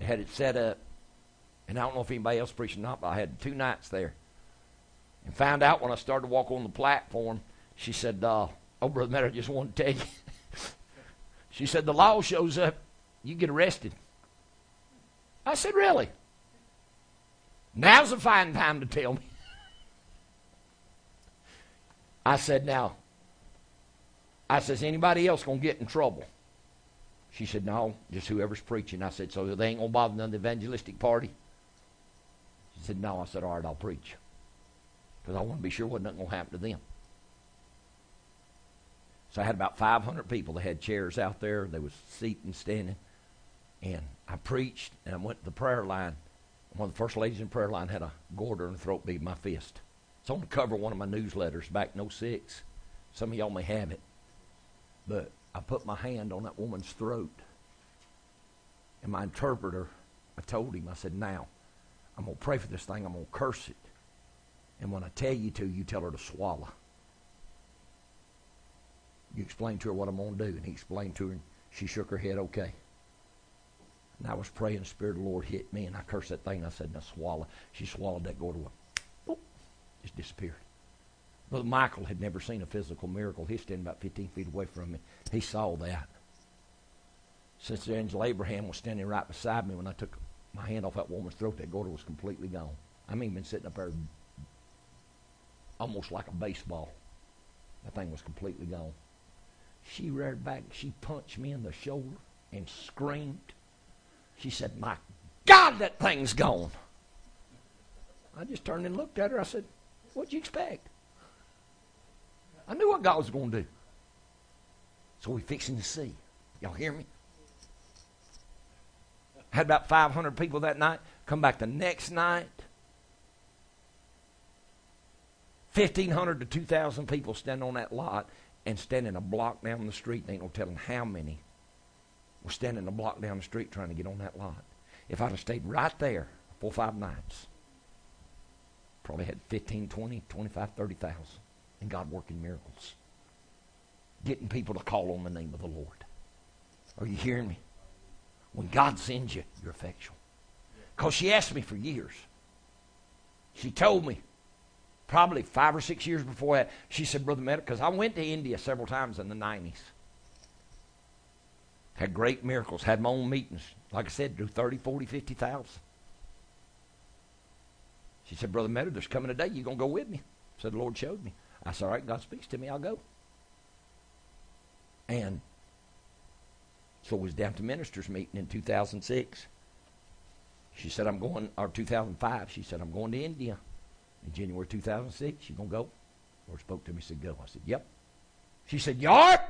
Had it set up. And I don't know if anybody else preached or not, but I had two nights there. And found out when I started to walk on the platform, she said, uh, Oh, Brother Matt, I just want to tell you. she said, The law shows up, you get arrested. I said, Really? Now's a fine time to tell me. I said, Now, I says, anybody else going to get in trouble? She said, No, just whoever's preaching. I said, So they ain't going to bother none of the evangelistic party? She said, No. I said, All right, I'll preach. Because I want to be sure what nothing going to happen to them. So I had about 500 people. They had chairs out there. There was seating, standing. And I preached, and I went to the prayer line. One of the first ladies in the prayer line had a goiter in her throat beat my fist. It's on the cover of one of my newsletters back in 06. Some of y'all may have it. But I put my hand on that woman's throat. And my interpreter, I told him, I said, now, I'm going to pray for this thing. I'm going to curse it. And when I tell you to, you tell her to swallow. You explain to her what I'm going to do. And he explained to her, and she shook her head, okay. And I was praying, the Spirit of the Lord hit me, and I cursed that thing. I said, now swallow. She swallowed that, gourd to Boop, just disappeared. Brother Michael had never seen a physical miracle. He's standing about 15 feet away from me. He saw that. Sister Angela Abraham was standing right beside me when I took my hand off that woman's throat. That goiter was completely gone. I mean, been sitting up there almost like a baseball. That thing was completely gone. She reared back. She punched me in the shoulder and screamed. She said, My God, that thing's gone. I just turned and looked at her. I said, What'd you expect? I knew what God was going to do. So we fixing to see. Y'all hear me? Had about 500 people that night. Come back the next night. 1,500 to 2,000 people standing on that lot and standing a block down the street. They ain't no telling how many were standing a block down the street trying to get on that lot. If I'd have stayed right there four or five nights, probably had 15, 20, 25, 30,000 and God working miracles. Getting people to call on the name of the Lord. Are you hearing me? When God sends you, you're effectual. Because she asked me for years. She told me, probably five or six years before that, she said, Brother Medic, because I went to India several times in the 90s. Had great miracles, had my own meetings. Like I said, do 30, 40, 50,000. She said, Brother Meadow, there's coming a day you're going to go with me. Said the Lord showed me. I said, All right, God speaks to me, I'll go. And so it was down to ministers meeting in 2006. She said, I'm going, or 2005, she said, I'm going to India. In January 2006, you going to go? Lord spoke to me, said, Go. I said, Yep. She said, You? I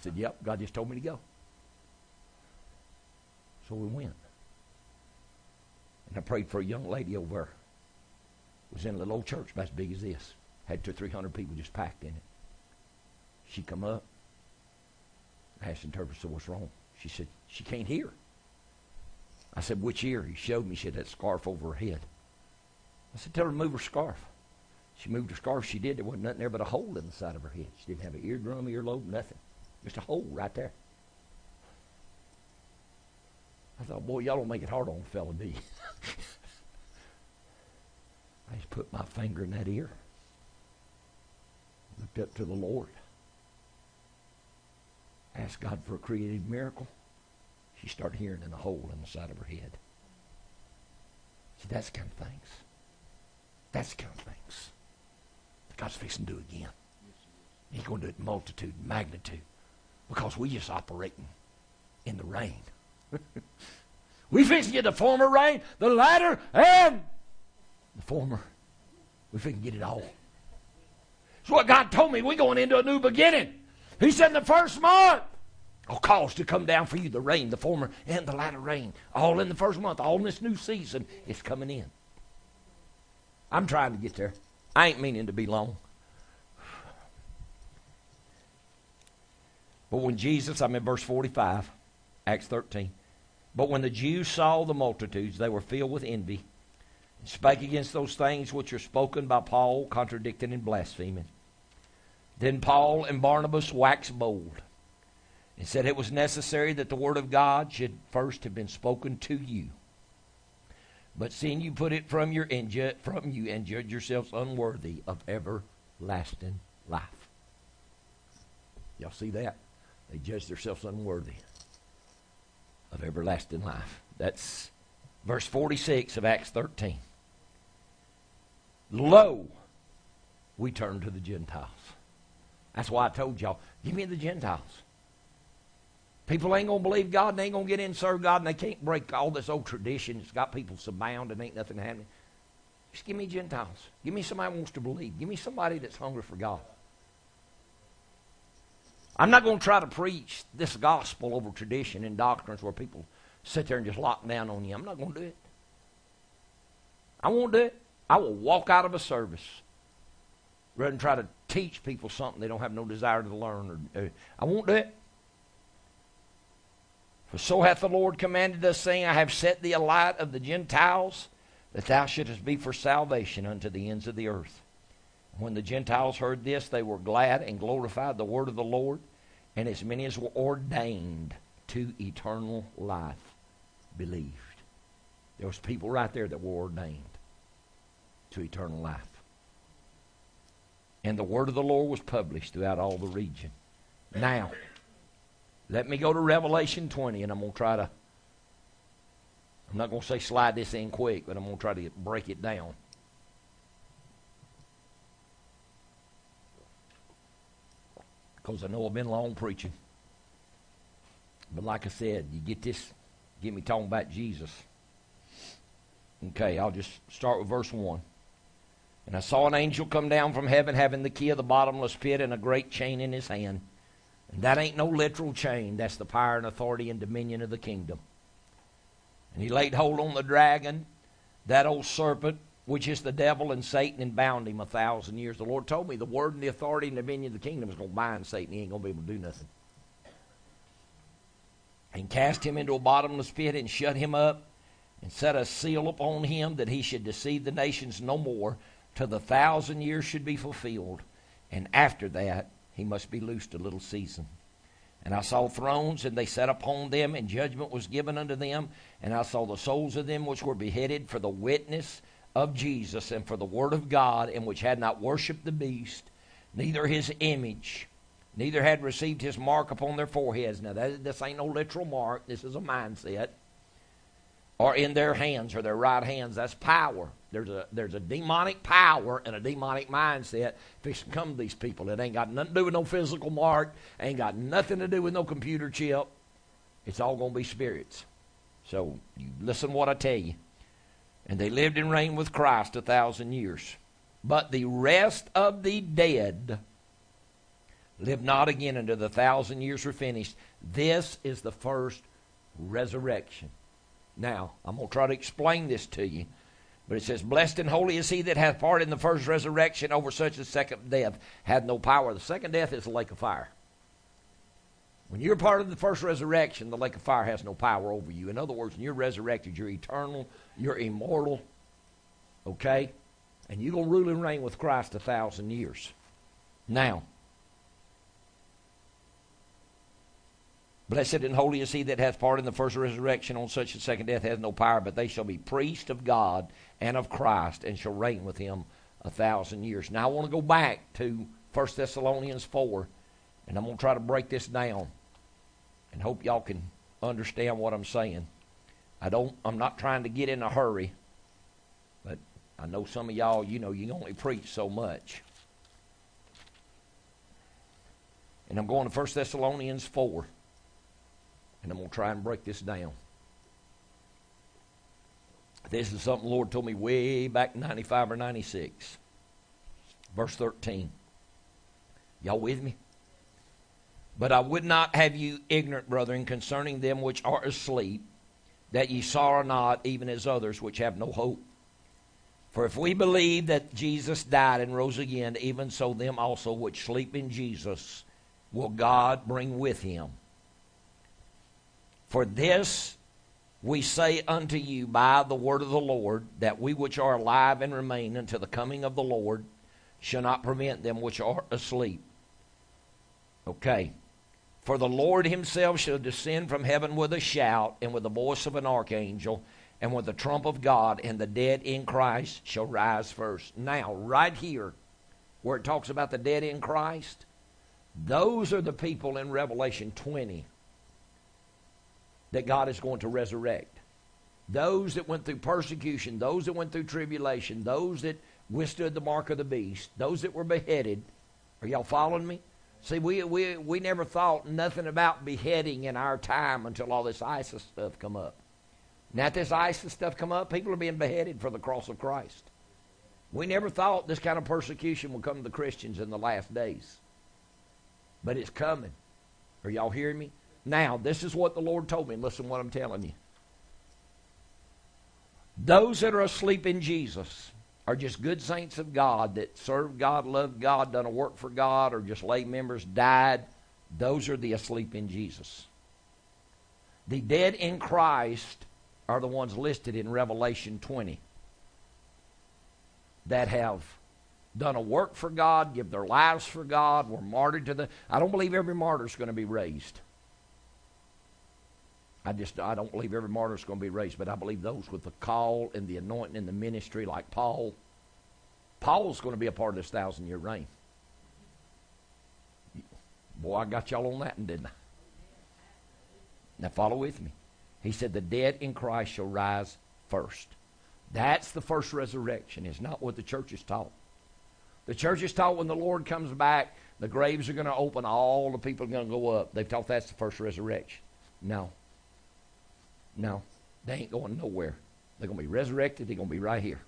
said, Yep, God just told me to go. So we went. And I prayed for a young lady over there. It was in a little old church about as big as this. Had two or three hundred people just packed in it. She come up. I asked the interpreter, what's wrong? She said, she can't hear. I said, which ear? He showed me she had that scarf over her head. I said, Tell her to move her scarf. She moved her scarf. She did. There wasn't nothing there but a hole in the side of her head. She didn't have an eardrum, earlobe, nothing. Just a hole right there. I thought, boy, y'all don't make it hard on a fella, do you? I just put my finger in that ear. Looked up to the Lord. Asked God for a creative miracle. She started hearing in a hole in the side of her head. See, that's the kind of things. That's the kind of things that God's fixing to do again. He's going to do it multitude, magnitude, because we just operating in the rain. we fix to get the former rain, the latter, and the former. We fix to get it all. That's what God told me. We're going into a new beginning. He said in the first month, oh, I'll cause to come down for you the rain, the former and the latter rain. All in the first month, all in this new season is coming in. I'm trying to get there. I ain't meaning to be long. But when Jesus, I'm in verse 45, Acts 13. But when the Jews saw the multitudes, they were filled with envy, and spake against those things which are spoken by Paul, contradicting and blaspheming. Then Paul and Barnabas waxed bold, and said it was necessary that the word of God should first have been spoken to you. But seeing you put it from your from you and judge yourselves unworthy of everlasting life. Y'all see that? They judge themselves unworthy of everlasting life. That's verse 46 of Acts 13. Lo, we turn to the Gentiles. That's why I told y'all, give me the Gentiles. People ain't going to believe God and they ain't going to get in and serve God and they can't break all this old tradition It's got people so bound and ain't nothing happening. Just give me Gentiles. Give me somebody who wants to believe. Give me somebody that's hungry for God. I'm not going to try to preach this gospel over tradition and doctrines where people sit there and just lock down on you. I'm not going to do it. I won't do it. I will walk out of a service rather than try to teach people something they don't have no desire to learn. Or, uh, I won't do it. For so hath the Lord commanded us, saying, I have set thee a light of the Gentiles, that thou shouldest be for salvation unto the ends of the earth. When the Gentiles heard this, they were glad and glorified the word of the Lord, and as many as were ordained to eternal life believed. There was people right there that were ordained to eternal life. And the word of the Lord was published throughout all the region. Now, let me go to Revelation 20, and I'm going to try to, I'm not going to say slide this in quick, but I'm going to try to break it down. because I know I've been long preaching. But like I said, you get this, get me talking about Jesus. Okay, I'll just start with verse 1. And I saw an angel come down from heaven having the key of the bottomless pit and a great chain in his hand. And that ain't no literal chain, that's the power and authority and dominion of the kingdom. And he laid hold on the dragon, that old serpent, which is the devil and Satan, and bound him a thousand years. The Lord told me the word and the authority and dominion of the kingdom is going to bind Satan. He ain't going to be able to do nothing. And cast him into a bottomless pit and shut him up and set a seal upon him that he should deceive the nations no more till the thousand years should be fulfilled. And after that, he must be loosed a little season. And I saw thrones, and they sat upon them, and judgment was given unto them. And I saw the souls of them which were beheaded for the witness of Jesus and for the Word of God, and which had not worshipped the beast, neither his image, neither had received his mark upon their foreheads. Now, that, this ain't no literal mark, this is a mindset. Or in their hands, or their right hands. That's power. There's a, there's a demonic power and a demonic mindset fixing come to these people. It ain't got nothing to do with no physical mark, ain't got nothing to do with no computer chip. It's all going to be spirits. So, you listen what I tell you. And they lived and reigned with Christ a thousand years. But the rest of the dead lived not again until the thousand years were finished. This is the first resurrection. Now, I'm going to try to explain this to you. But it says, Blessed and holy is he that hath part in the first resurrection over such as second death had no power. The second death is the lake of fire. When you're part of the first resurrection, the lake of fire has no power over you. In other words, when you're resurrected, you're eternal, you're immortal, Okay? And you're going to rule and reign with Christ a thousand years. Now, Blessed and holy is he that hath part in the first resurrection. On such the second death hath no power, but they shall be priests of God and of Christ, and shall reign with him a thousand years. Now I want to go back to 1 Thessalonians 4, and I'm going to try to break this down, and hope y'all can understand what I'm saying. I don't. I'm not trying to get in a hurry, but I know some of y'all. You know, you only preach so much. And I'm going to 1 Thessalonians 4. And I'm going to try and break this down. This is something the Lord told me way back in 95 or 96. Verse 13. Y'all with me? But I would not have you ignorant, brethren, concerning them which are asleep, that ye sorrow not, even as others which have no hope. For if we believe that Jesus died and rose again, even so them also which sleep in Jesus will God bring with him. For this we say unto you by the word of the Lord, that we which are alive and remain until the coming of the Lord shall not prevent them which are asleep. Okay. For the Lord himself shall descend from heaven with a shout, and with the voice of an archangel, and with the trump of God, and the dead in Christ shall rise first. Now, right here, where it talks about the dead in Christ, those are the people in Revelation 20 that God is going to resurrect. Those that went through persecution, those that went through tribulation, those that withstood the mark of the beast, those that were beheaded. Are y'all following me? See, we, we, we never thought nothing about beheading in our time until all this ISIS stuff come up. Now this ISIS stuff come up, people are being beheaded for the cross of Christ. We never thought this kind of persecution would come to the Christians in the last days. But it's coming. Are y'all hearing me? Now, this is what the Lord told me. Listen what I'm telling you. Those that are asleep in Jesus are just good saints of God that serve God, love God, done a work for God, or just lay members, died. Those are the asleep in Jesus. The dead in Christ are the ones listed in Revelation 20 that have done a work for God, give their lives for God, were martyred to the. I don't believe every martyr is going to be raised. I just I don't believe every martyr is going to be raised, but I believe those with the call and the anointing and the ministry, like Paul. Paul's going to be a part of this thousand year reign. Boy, I got y'all on that, didn't I? Now follow with me. He said, "The dead in Christ shall rise first. That's the first resurrection. It's not what the church is taught. The church is taught when the Lord comes back, the graves are going to open, all the people are going to go up. They've taught that's the first resurrection. No, no, they ain't going nowhere. They're going to be resurrected. They're going to be right here.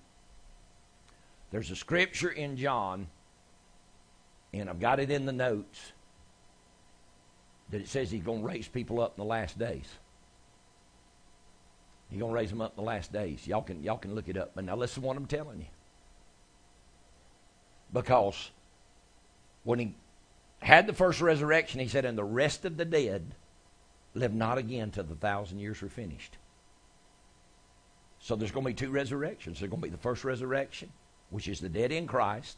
There's a scripture in John, and I've got it in the notes, that it says he's going to raise people up in the last days. He's going to raise them up in the last days. Y'all can, y'all can look it up. But now listen to what I'm telling you. Because when he had the first resurrection, he said, and the rest of the dead live not again till the thousand years are finished. So there's going to be two resurrections. There's going to be the first resurrection, which is the dead in Christ.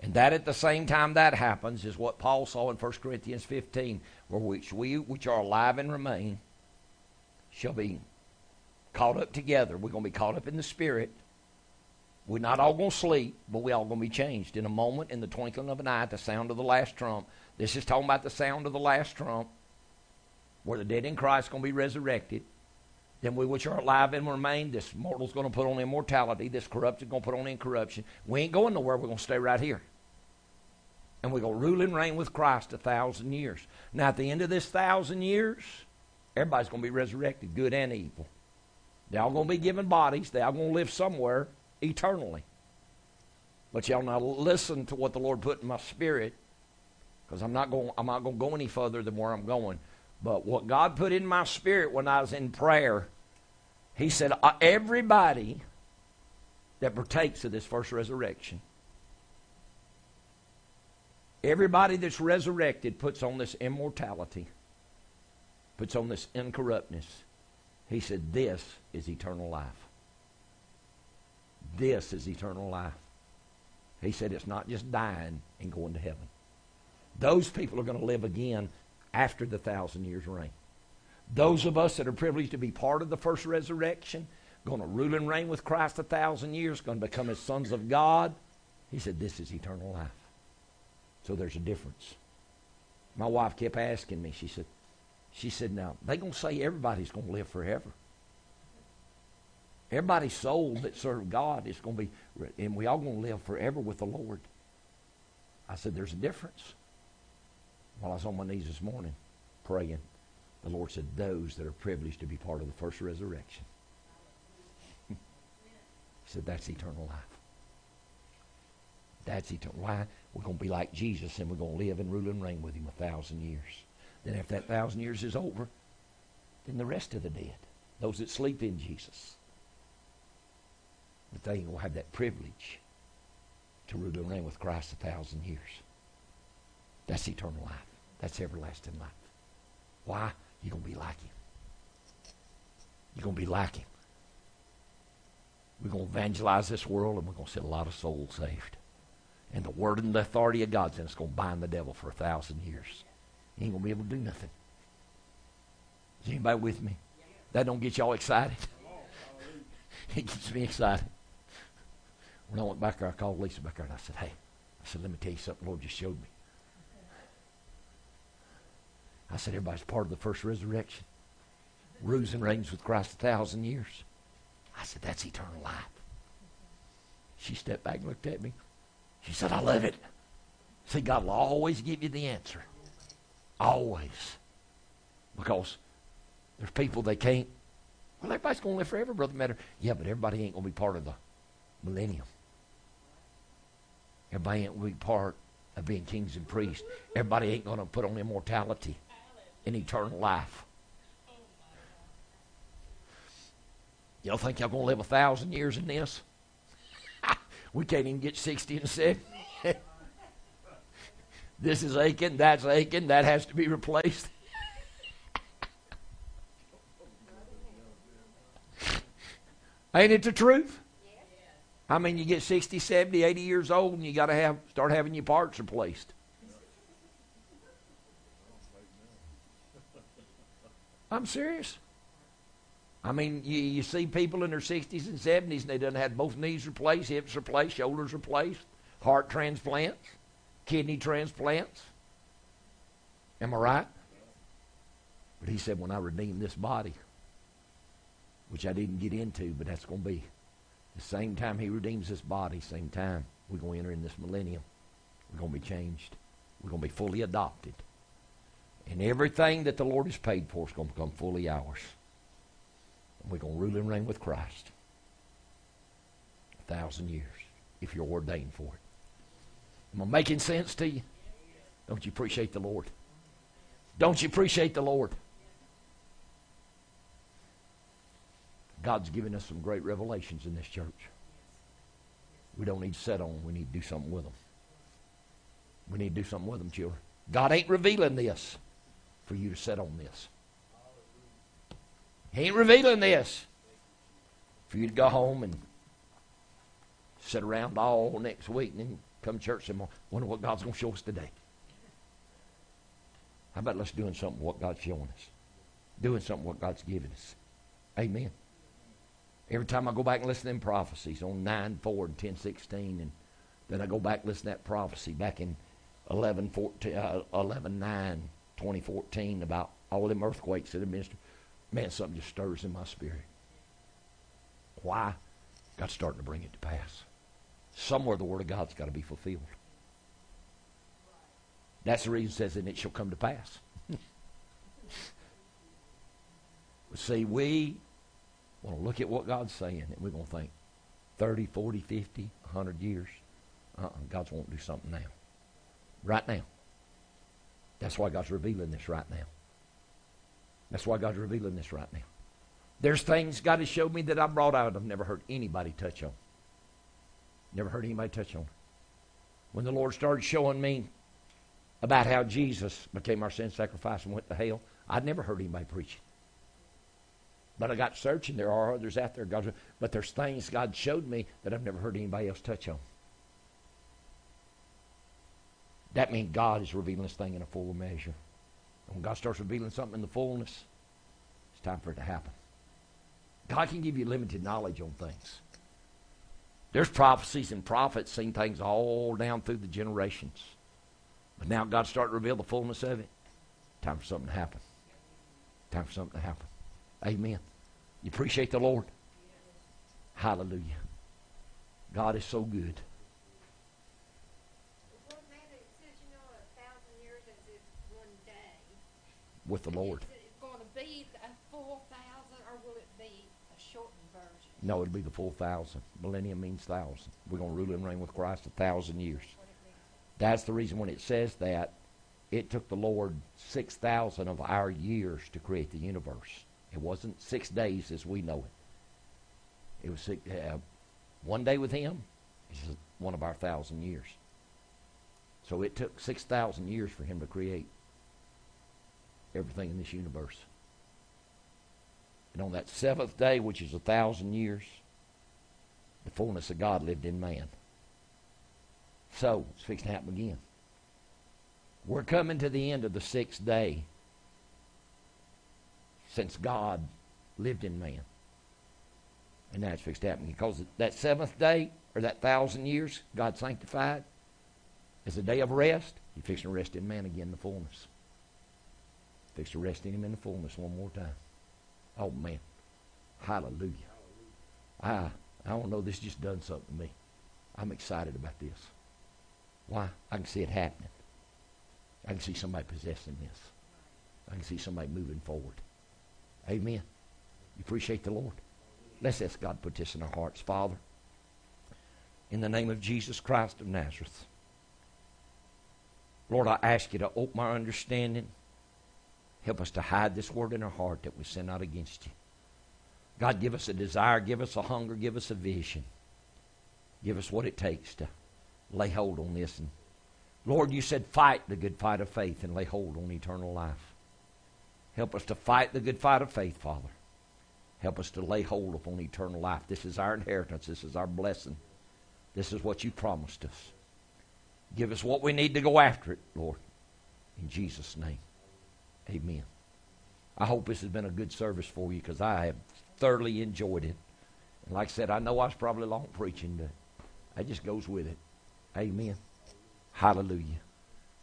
And that at the same time that happens is what Paul saw in 1 Corinthians 15, where which we which are alive and remain shall be caught up together. We're going to be caught up in the Spirit. We're not all going to sleep, but we're all going to be changed in a moment, in the twinkling of an eye, at the sound of the last trump. This is talking about the sound of the last trump where the dead in Christ going to be resurrected. Then we which are alive and remain, this mortal's going to put on immortality, this corrupted going to put on incorruption. We ain't going nowhere. We're going to stay right here. And we're going to rule and reign with Christ a thousand years. Now, at the end of this thousand years, everybody's going to be resurrected, good and evil. They're all going to be given bodies. They're all going to live somewhere eternally. But y'all now listen to what the Lord put in my spirit, because I'm not going. I'm not going to go any further than where I'm going. But what God put in my spirit when I was in prayer, He said, uh, everybody that partakes of this first resurrection, everybody that's resurrected puts on this immortality, puts on this incorruptness. He said, This is eternal life. This is eternal life. He said it's not just dying and going to heaven. Those people are going to live again after the thousand years reign. Those of us that are privileged to be part of the first resurrection, going to rule and reign with Christ a thousand years, going to become his sons of God. He said, This is eternal life. So there's a difference. My wife kept asking me, she said, she said, now, they going to say everybody's going to live forever. Everybody's soul that serve God is going to be, and we all going to live forever with the Lord. I said, there's a difference. While I was on my knees this morning praying, the Lord said, those that are privileged to be part of the first resurrection. he said, that's eternal life. That's eternal. Why? We're going to be like Jesus and we're going to live and rule and reign with him a thousand years. Then after that thousand years is over, then the rest of the dead, those that sleep in Jesus, but they will have that privilege to rule and reign with Christ a thousand years. That's eternal life. That's everlasting life. Why? You're going to be like him. You're going to be like him. We're going to evangelize this world and we're going to see a lot of souls saved. And the word and the authority of God's in us going to bind the devil for a thousand years. He ain't going to be able to do nothing. Is anybody with me? That don't get y'all excited? it gets me excited. When I went back there, I called Lisa back there and I said, hey, I said, let me tell you something the Lord just showed me. I said, everybody's part of the first resurrection. Rules and reigns with Christ a thousand years. I said, that's eternal life. She stepped back and looked at me. She said, I love it. See, God will always give you the answer. Always. Because there's people they can't. Well, everybody's going to live forever, Brother Matter. Yeah, but everybody ain't going to be part of the millennium. Everybody ain't going to be part of being kings and priests. Everybody ain't going to put on immortality and eternal life. Y'all think y'all to live a thousand years in this? we can't even get 60 and 70. this is aching, that's aching, that has to be replaced. Ain't it the truth? I mean, you get 60, 70, 80 years old and you got to have start having your parts replaced. I'm serious. I mean, you, you see people in their 60s and 70s and they done had both knees replaced, hips replaced, shoulders replaced, heart transplants, kidney transplants. Am I right? But he said, when I redeem this body, which I didn't get into, but that's going to be the same time he redeems this body, same time we're going to enter in this millennium. We're going to be changed. We're going to be fully adopted. And everything that the Lord has paid for is going to become fully ours. And we're going to rule and reign with Christ a thousand years if you're ordained for it. Am I making sense to you? Don't you appreciate the Lord? Don't you appreciate the Lord? God's given us some great revelations in this church. We don't need to sit on. We need to do something with them. We need to do something with them, children. God ain't revealing this for you to sit on this. He ain't revealing this for you to go home and sit around all next week and then come to church and wonder what God's going to show us today. How about let's doing something what God's showing us? Doing something what God's given us. Amen. Every time I go back and listen to them prophecies on 9, 4, and 10, 16, and then I go back and listen to that prophecy back in 11, 14, uh, 11 9, 2014 about all them earthquakes that have been. Man, something just stirs in my spirit. Why? God's starting to bring it to pass. Somewhere the Word of God's got to be fulfilled. That's the reason it says, and it shall come to pass. See, we want to look at what God's saying, and we're going to think 30, 40, 50, 100 years. Uh-uh, God's want to do something now. Right now. That's why God's revealing this right now. That's why God's revealing this right now. There's things God has showed me that I brought out I've never heard anybody touch on. Never heard anybody touch on. When the Lord started showing me about how Jesus became our sin sacrifice and went to hell, I'd never heard anybody preach it. But I got searching. There are others out there. God, but there's things God showed me that I've never heard anybody else touch on. That means God is revealing this thing in a full measure. And when God starts revealing something in the fullness, it's time for it to happen. God can give you limited knowledge on things. There's prophecies and prophets seen things all down through the generations. But now God's starting to reveal the fullness of it. Time for something to happen. Time for something to happen. Amen. You appreciate the Lord? Hallelujah. God is so good. With the Lord. Is it going to be a full thousand, or will it be a shortened version? No, it'll be the full thousand. Millennium means thousand. We're going to rule and reign with Christ a thousand years. What it means? That's the reason when it says that, it took the Lord 6,000 of our years to create the universe. It wasn't six days as we know it. It was six, uh, one day with Him is one of our thousand years. So it took 6,000 years for Him to create everything in this universe. And on that seventh day, which is a thousand years, the fullness of God lived in man. So, it's fixing to happen again. We're coming to the end of the sixth day since God lived in man. And that's fixed to happen because that seventh day, or that thousand years, God sanctified as a day of rest. He's fixing to rest in man again the fullness. Fix to rest in him in the fullness one more time. Oh, man. Hallelujah. I, I don't know. This just done something to me. I'm excited about this. Why? I can see it happening. I can see somebody possessing this. I can see somebody moving forward. Amen. You appreciate the Lord? Let's ask God put this in our hearts. Father, in the name of Jesus Christ of Nazareth, Lord, I ask you to open our understanding. Help us to hide this word in our heart that we sin not against you. God, give us a desire, give us a hunger, give us a vision. Give us what it takes to lay hold on this. And Lord, you said, fight the good fight of faith and lay hold on eternal life. Help us to fight the good fight of faith, Father. Help us to lay hold upon eternal life. This is our inheritance. This is our blessing. This is what you promised us. Give us what we need to go after it, Lord. In Jesus' name. Amen. I hope this has been a good service for you because I have thoroughly enjoyed it. And like I said, I know I was probably long preaching, but that just goes with it. Amen. Hallelujah.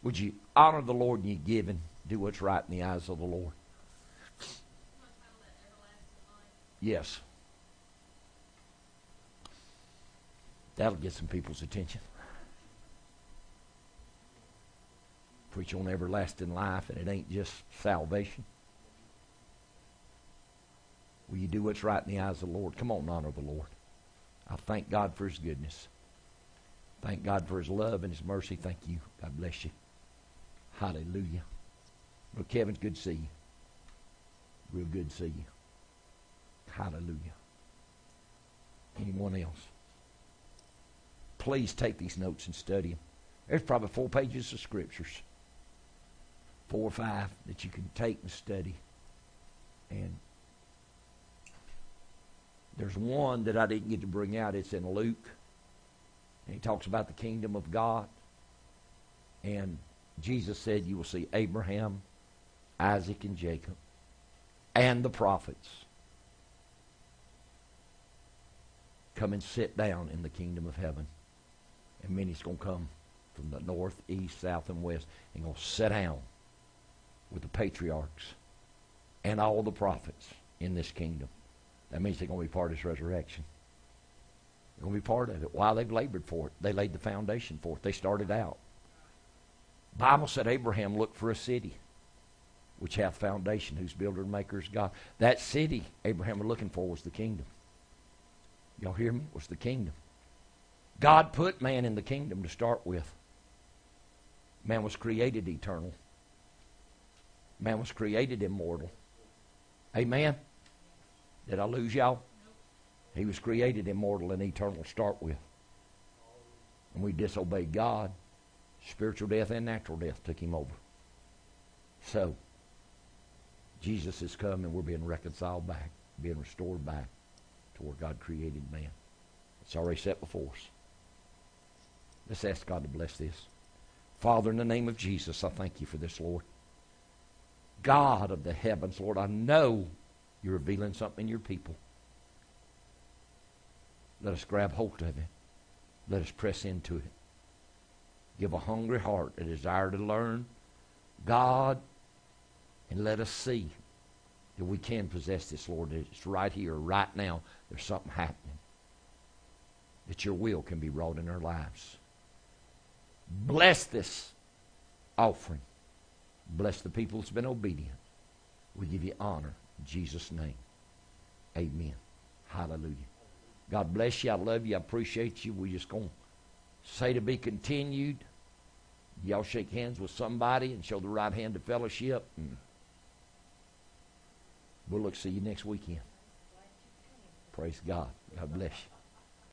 Would you honor the Lord in your giving? Do what's right in the eyes of the Lord. Yes. That'll get some people's attention. Preach on everlasting life, and it ain't just salvation. Will you do what's right in the eyes of the Lord? Come on, honor the Lord. I thank God for His goodness. Thank God for His love and His mercy. Thank you. God bless you. Hallelujah. Well, Kevin, good to see you. Real good to see you. Hallelujah. Anyone else? Please take these notes and study them. There's probably four pages of scriptures, four or five that you can take and study. And there's one that I didn't get to bring out. It's in Luke. And he talks about the kingdom of God. And Jesus said, You will see Abraham, Isaac, and Jacob, and the prophets come and sit down in the kingdom of heaven. And many's going to come from the north, east, south, and west and going to sit down with the patriarchs and all the prophets in this kingdom. That means they're going to be part of this resurrection. They're going to be part of it. While they've labored for it, they laid the foundation for it. They started out. Bible said Abraham looked for a city which hath foundation, whose builder and maker is God. That city Abraham was looking for was the kingdom. Y'all hear me? Was the kingdom. God put man in the kingdom to start with. Man was created eternal. Man was created immortal. Amen? Did I lose y'all? He was created immortal and eternal to start with. And we disobeyed God. Spiritual death and natural death took him over. So, Jesus has come and we're being reconciled back. being restored back to where God created man. It's already set before us. Let's ask God to bless this. Father, in the name of Jesus, I thank you for this, Lord. God of the heavens, Lord, I know you're revealing something in your people. Let us grab hold of it. Let us press into it. Give a hungry heart a desire to learn God, and let us see that we can possess this, Lord. that It's right here, right now. There's something happening. That your will can be wrought in our lives. Bless this offering. Bless the people that's been obedient. We give you honor in Jesus' name. Amen. Hallelujah. God bless you. I love you. I appreciate you. we just going to say to be continued. Y'all shake hands with somebody and show the right hand to fellowship. And we'll look see you next weekend. Praise God. God bless you.